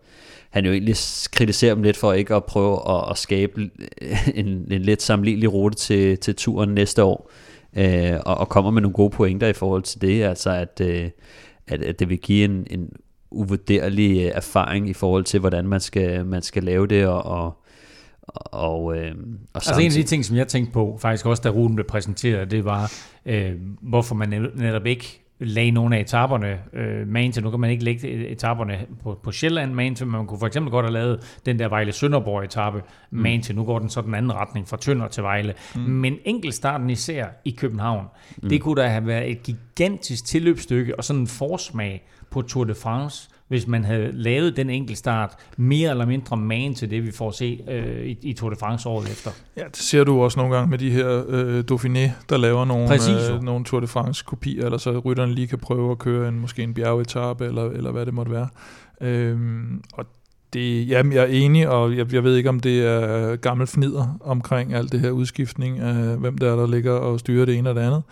han jo egentlig kritiserer dem lidt for ikke at prøve at, at skabe en, en lidt sammenlignelig rute til, til turen næste år, øh, og, og kommer med nogle gode pointer i forhold til det, altså at, øh, at, at det vil give en, en uvurderlig øh, erfaring i forhold til, hvordan man skal, man skal lave det, og, og og, øh, og altså en af de ting, som jeg tænkte på, faktisk også da ruten blev præsenteret, det var, øh, hvorfor man netop ikke lagde nogle af etaperne øh, man til. Nu kan man ikke lægge etaperne på, på Sjælland man til, men man kunne for eksempel godt have lavet den der Vejle Sønderborg etape mm. man til. Nu går den så den anden retning fra Tønder til Vejle. Mm. Men enkeltstarten især i København, mm. det kunne da have været et gigantisk tilløbsstykke og sådan en forsmag på Tour de France, hvis man havde lavet den enkelte start mere eller mindre man til det, vi får se øh, i, i Tour de France året efter. Ja, det ser du også nogle gange med de her øh, Dauphiné, der laver nogle, øh, nogle Tour de France kopier, eller så rytterne lige kan prøve at køre en, måske en bjergetappe, eller, eller hvad det måtte være. Øhm, og det, jamen, jeg er enig, og jeg, jeg ved ikke, om det er gammel fnider omkring alt det her udskiftning af, hvem der er, der ligger og styrer det ene og det andet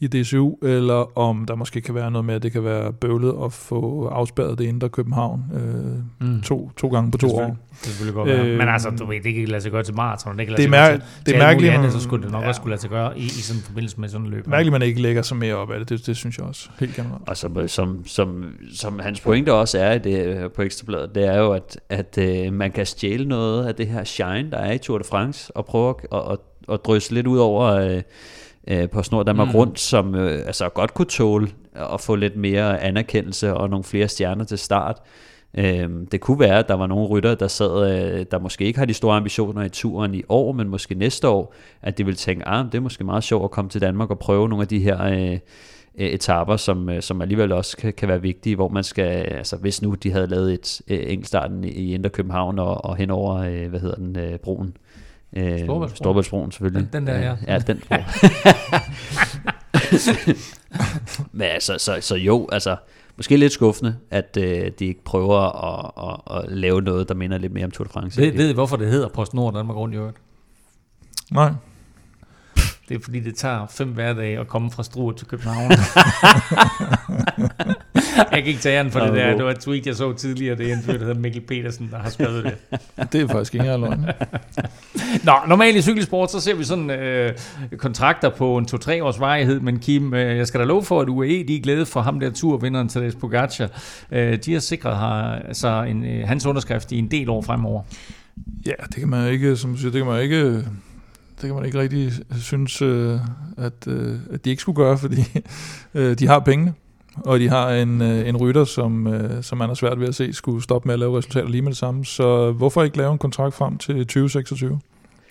i DCU, eller om der måske kan være noget med, at det kan være bøvlet at få afspærret det indre København øh, mm. to, to gange på to det år. Det selvfølgelig godt være. Øh, Men altså, du ved, det kan lade sig gøre til maraton, det kan lade det sig gøre til, det er mærkeligt, andet, så skulle det nok ja. også skulle lade sig gøre i, i sådan en forbindelse med sådan en løb. Mærkeligt, man ikke lægger sig mere op af det, det, det synes jeg også, helt generelt. Og som, som, som, som hans pointe også er i det, på Ekstrabladet, det er jo, at, at uh, man kan stjæle noget af det her shine, der er i Tour de France, og prøve at, at, at drysse lidt ud over... Uh, øh, på Snor Danmark mm. rundt, som øh, altså godt kunne tåle at få lidt mere anerkendelse og nogle flere stjerner til start. Øh, det kunne være, at der var nogle rytter, der sad, øh, der måske ikke har de store ambitioner i turen i år, men måske næste år, at de vil tænke, ah, det er måske meget sjovt at komme til Danmark og prøve nogle af de her øh, etaper, som, øh, som alligevel også kan, kan være vigtige, hvor man skal, altså hvis nu de havde lavet et øh, enkeltstarten i Indre København og, og hen over, øh, hvad hedder den, øh, broen, Øh, Storbæltsbroen. selvfølgelig. Den, den der, ja. Ja, den bro. *laughs* Men altså, så, så jo, altså, måske lidt skuffende, at øh, de ikke prøver at, at, at, lave noget, der minder lidt mere om Tour de France. Ved, ved I, hvorfor det hedder PostNord Danmark rundt i øvrigt? Nej. Det er fordi, det tager fem hverdage at komme fra Struer til København. *laughs* jeg kan ikke tage æren for det der. Det var et tweet, jeg så tidligere. Det er en fyr, der hedder Mikkel Petersen, der har skrevet det. *laughs* det er faktisk ikke løgn. Nå, normalt i cykelsport, så ser vi sådan øh, kontrakter på en 2-3 års varighed, men Kim, øh, jeg skal da love for, at UAE, de er glade for ham der turvinderen Tadej Pogacar. Øh, de har sikret har, altså en, øh, hans underskrift i en del år fremover. Ja, det kan man ikke, som siger, det kan man ikke det kan man ikke rigtig synes, øh, at, øh, at de ikke skulle gøre, fordi *laughs* øh, de har pengene, og de har en, en rytter, som, som man har svært ved at se, skulle stoppe med at lave resultater lige med det samme. Så hvorfor ikke lave en kontrakt frem til 2026?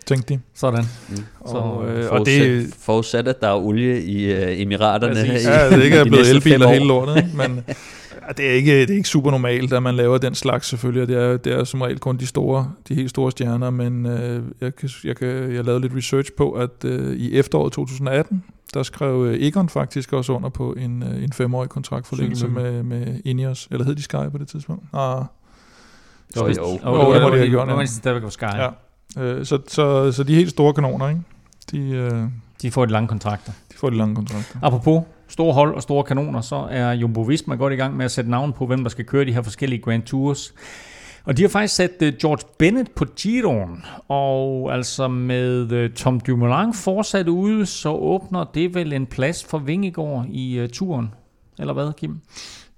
tænkte de. Sådan. Mm. Så, og, øh, og det forudsat, at der er olie i uh, Emiraterne. Præcis. Ja, det ikke er blevet elbiler hele lortet, men *laughs* Ja, det, er ikke, det er ikke super normalt, at man laver den slags selvfølgelig, det er, det er som regel kun de store, de helt store stjerner, men øh, jeg, kan, jeg, kan, jeg lavede lidt research på, at øh, i efteråret 2018, der skrev øh, Egon faktisk også under på en, øh, en femårig kontraktforlængelse med, med Ineos, eller hed de Sky på det tidspunkt? Ah, jo, jo. jo, det må de have gjort. Det stadigvæk Sky. Ja. Øh, så, så, så de helt store kanoner, ikke? De, øh, de får de lange kontrakter. De får de lange kontrakter. Apropos store hold og store kanoner, så er Jumbo Visma godt i gang med at sætte navn på, hvem der skal køre de her forskellige Grand Tours. Og de har faktisk sat øh, George Bennett på Giroen, og altså med øh, Tom Dumoulin fortsat ude, så åbner det vel en plads for Vingegaard i øh, turen. Eller hvad, Kim?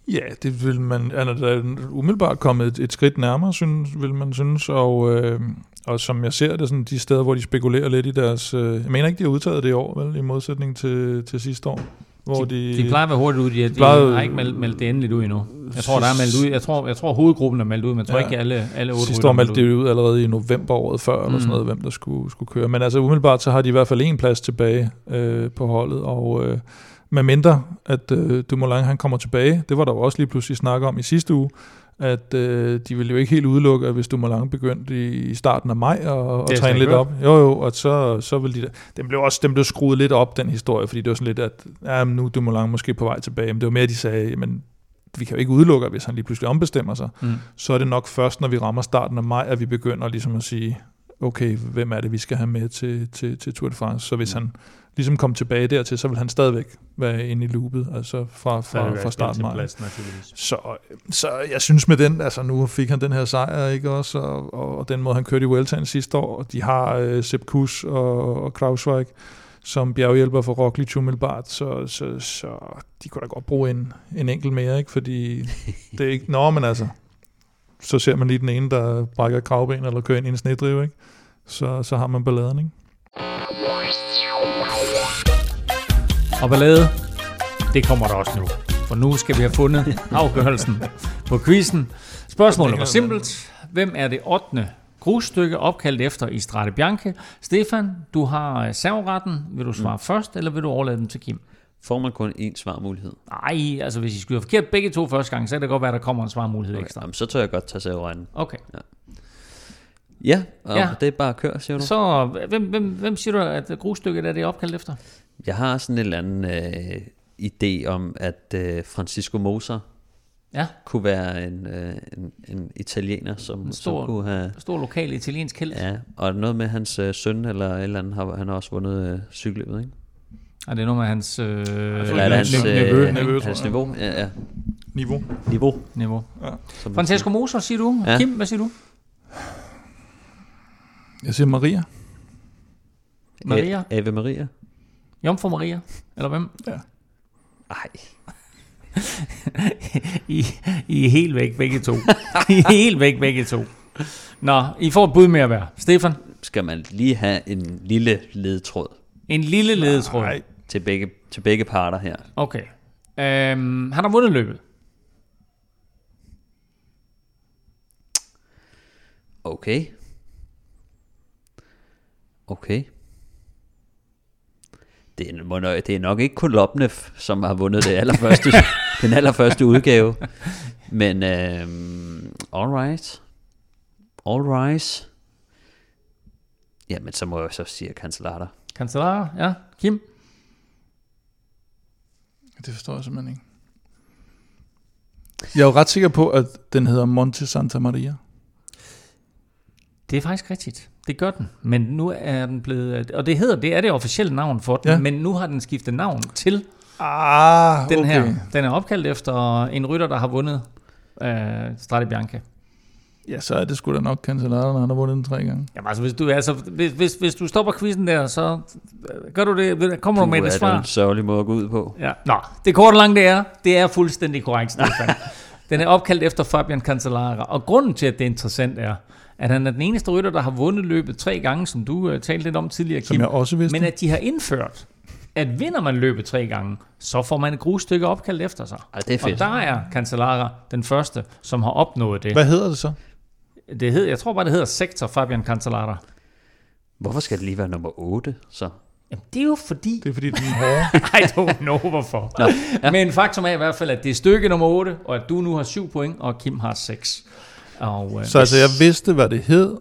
Ja, det vil man, er da umiddelbart kommet et, et skridt nærmere, synes, vil man synes, og, øh, og som jeg ser det, sådan de steder, hvor de spekulerer lidt i deres, øh, jeg mener ikke, de har udtaget det i år, vel, i modsætning til, til sidste år. Hvor de, de, de plejer at være hurtigt ud. De, de, de har ikke meldt, meldt det endeligt ud endnu. Jeg tror, der er meldt ud. Jeg tror, jeg tror hovedgruppen er meldt ud, men jeg tror ja. ikke alle, alle otte Sidste år meldte det ud allerede i november året før, mm. eller sådan noget, hvem der skulle, skulle køre. Men altså umiddelbart, så har de i hvert fald en plads tilbage øh, på holdet, og øh, med mindre, at øh, Dumoulin han kommer tilbage, det var der jo også lige pludselig snak om i sidste uge, at øh, de ville jo ikke helt udelukke, at hvis du Dumoulin begyndte i, i starten af maj og, og træne lidt op, jo jo, og så, så ville de, den blev også den blev skruet lidt op, den historie, fordi det var sådan lidt, at ja, nu er Dumoulin måske på vej tilbage, men det var mere, at de sagde, men vi kan jo ikke udelukke, at hvis han lige pludselig ombestemmer sig, mm. så er det nok først, når vi rammer starten af maj, at vi begynder ligesom at sige, okay, hvem er det, vi skal have med til, til, til Tour de France. Så hvis han ligesom kom tilbage dertil, så vil han stadigvæk være inde i loopet, altså fra, fra, fra start maj. Plads, naturligvis. Så, så jeg synes med den, altså nu fik han den her sejr, ikke også, og, og den måde han kørte i Vueltaen sidste år, og de har øh, Sepp Kuss og, og Krausweig som bjerghjælper for Roglic umiddelbart, så, så, så de kunne da godt bruge en, en enkelt mere, ikke? fordi det er ikke, nå, men altså, så ser man lige den ene, der brækker kravben eller kører ind i en snedrive, ikke? Så, så har man balladen, ikke? Og ballade, det kommer der også nu. For nu skal vi have fundet *laughs* afgørelsen på quizzen. Spørgsmålet var simpelt. Hvem er det 8. grusstykke opkaldt efter i Strade Bianche? Stefan, du har serveretten. Vil du svare mm. først, eller vil du overlade den til Kim? Får man kun én svarmulighed? Nej, altså hvis I have forkert begge to første gang, så kan det godt være, at der kommer en svarmulighed Okay, ekstra. jamen, så tør jeg godt tage serveretten. Okay. Ja, og Ja. det er bare at køre, siger du? Så hvem, hvem, hvem siger du, at grusstykket er det opkaldt efter? Jeg har sådan en eller anden øh, idé om, at øh, Francisco Moser Ja, kunne være en, øh, en, en italiener, som, En stor- som kunne have... stor lokal italiensk held. Ja, og noget med hans øh, søn eller et eller andet, har, han har også vundet øh, cykelløbet, ikke? Og det er noget med hans øh, Eller er det hans, øh, nevø, nevø, tror hans niveau? Ja, ja. Niveau. Niveau. niveau. Som man Francesco Moser, siger du? Ja. Kim, hvad siger du? Jeg siger Maria. Maria? Ave Maria? Jomfru Maria? Eller hvem? Ej. *laughs* I, I er helt væk begge to. I er helt væk begge to. Nå, I får et bud med at være. Stefan, Skal man lige have en lille ledtråd en lille ledetråd. Nej. til begge, til begge parter her? Okay. Øhm, han har vundet løbet. Okay. Okay. Det er, må nok- det er nok ikke Kolobnev, som har vundet det allerførste, *laughs* den allerførste udgave. Men øhm, alright. Alright. Jamen, så må jeg så sige Cancellara. Cancellara, ja. Kim? Det forstår jeg simpelthen ikke. Jeg er jo ret sikker på, at den hedder Monte Santa Maria. Det er faktisk rigtigt. Det gør den. Men nu er den blevet... Og det hedder, det er det officielle navn for den, Ja. men nu har den skiftet navn til Ah, den okay. her. Den er opkaldt efter en rytter, der har vundet øh, Strade Bianche. Ja, så er det sgu da nok Cancellara, når han har vundet den tre gange. Jamen altså, hvis du, altså, hvis, hvis, hvis du stopper quizzen der, så øh, gør du det, kommer du med Uh, et er det svar. en sørgelig måde at gå ud på. Ja. Nå, det korte og lange det er, det er fuldstændig korrekt, Stefan. *laughs* den er opkaldt efter Fabian Cancellara, og grunden til, at det er interessant er, at han er den eneste rytter, der har vundet løbet tre gange, som du uh, talte lidt om tidligere, Som Kim. jeg også vidste. Men at de har indført, at vinder man løbet tre gange, så får man et grusstykke opkaldt efter sig. Ej, det er Og fedt. der er Cancellara den første, som har opnået det. Hvad hedder det så? det hed, jeg tror bare, det hedder Sektor Fabian Cancellara. Hvorfor skal det lige være nummer 8, så? Jamen, det er jo fordi... Det er fordi, den er hårde. *laughs* I don't know hvorfor. Nå, ja. Men faktum er i hvert fald, at det er stykke nummer 8, og at du nu har 7 point, og Kim har 6. Og, øh, Så altså, jeg vidste, hvad det hed,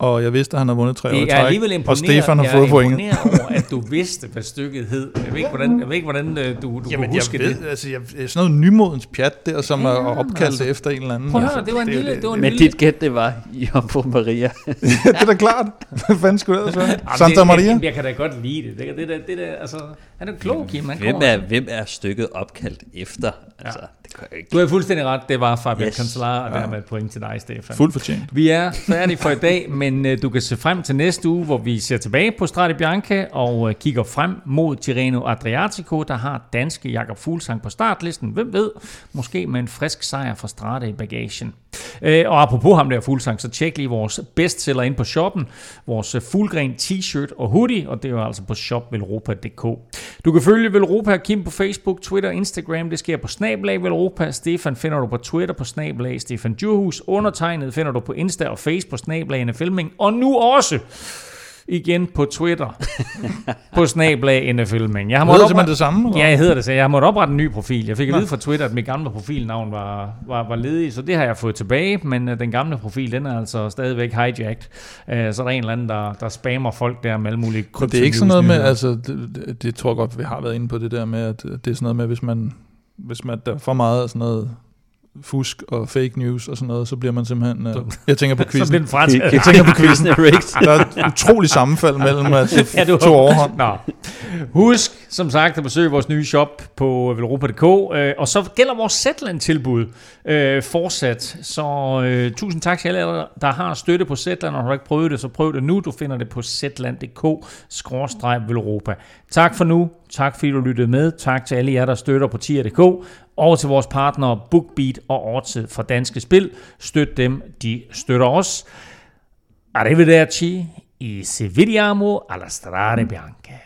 og jeg vidste, at han har vundet tre år i det er træk, alligevel og Stefan har jeg fået er pointet. imponeret over, at du vidste, hvad stykket hed. Jeg ved ikke, hvordan, jeg ved ikke, hvordan øh, du, du Jamen, kunne huske jeg ved, det. altså, jeg, sådan noget nymodens pjat der, som Ja, er opkaldt altså, efter en eller anden. Prøv at høre, Altså, det var en er lille... Det var en Men lille dit gæt, det var Jomfru Maria. *laughs* det er da klart. Hvad fanden skulle det være? Jamen, Santa det, Maria? Det, jeg kan da godt lide det. Det, det, det, det, det altså, han er klog, Kim. Han Hvem er, hvem er stykket opkaldt efter? Altså, det kan jeg ikke. Du har fuldstændig ret. Det var Fabian yes. Cancellara, og dermed et point til dig, Stefan. Fuldt fortjent. Vi er færdige for i dag, *laughs* men øh, du kan se frem til næste uge, hvor vi ser tilbage på Strade Bianca og øh, kigger frem mod Tirreno Adriatico, der har danske Jakob Fuglsang på startlisten. Hvem ved? Måske med en frisk sejr fra Strade i bagagen. Øh, og apropos ham der Fuglsang, så tjek lige vores bestseller ind på shoppen. Vores øh, fuldgren t-shirt og hoodie, og det er jo altså på shopvelropa.dk. Du kan følge Velropa og Kim på Facebook, Twitter, Instagram. Det sker på Snablag Velropa. Stefan finder du på Twitter på Snablag Stefan Djurhus. Undertegnet finder du på Insta og Face på Snablag Filming. Og nu også igen på Twitter *laughs* på Snablag NFilming. Jeg har måttet oprette- det samme? eller? Ja, jeg hedder det, så jeg har måttet oprette en ny profil. Jeg fik at vide fra Twitter, at mit gamle profilnavn var, var, var ledig, så det har jeg fået tilbage, men uh, den gamle profil, den er altså stadigvæk hijacked. Uh, så er der en eller anden, der, der spammer folk der med alle mulige Men det er ikke sådan noget med, altså, det, det, det tror jeg godt, vi har været inde på det der med, at det er sådan noget med, hvis man, hvis man der er for meget af sådan noget fusk og fake news og sådan noget, så bliver man simpelthen... Uh, jeg tænker på *laughs* Så quizzen. bliver den frataget. Jeg tænker på quizzen. Er rigged. *laughs* Der er et utroligt sammenfald mellem at *laughs* Ja, du to overhånd. Nå. Husk, som sagt, at besøge vores nye shop på velropa.dk, øh, og så gælder vores Zetland-tilbud øh, fortsat. Så øh, tusind tak til alle, der har støtte på Zetland, og har du ikke prøvet det, så prøv det nu. Du finder det på zetland.dk-velropa. Tak for nu. Tak fordi du lyttede med. Tak til alle jer, der støtter på tier.dk, og til vores partnere BookBeat og Odds fra Danske Spil. Støt dem, de støtter os. Arrivederci e se vediamo alla strade bianche.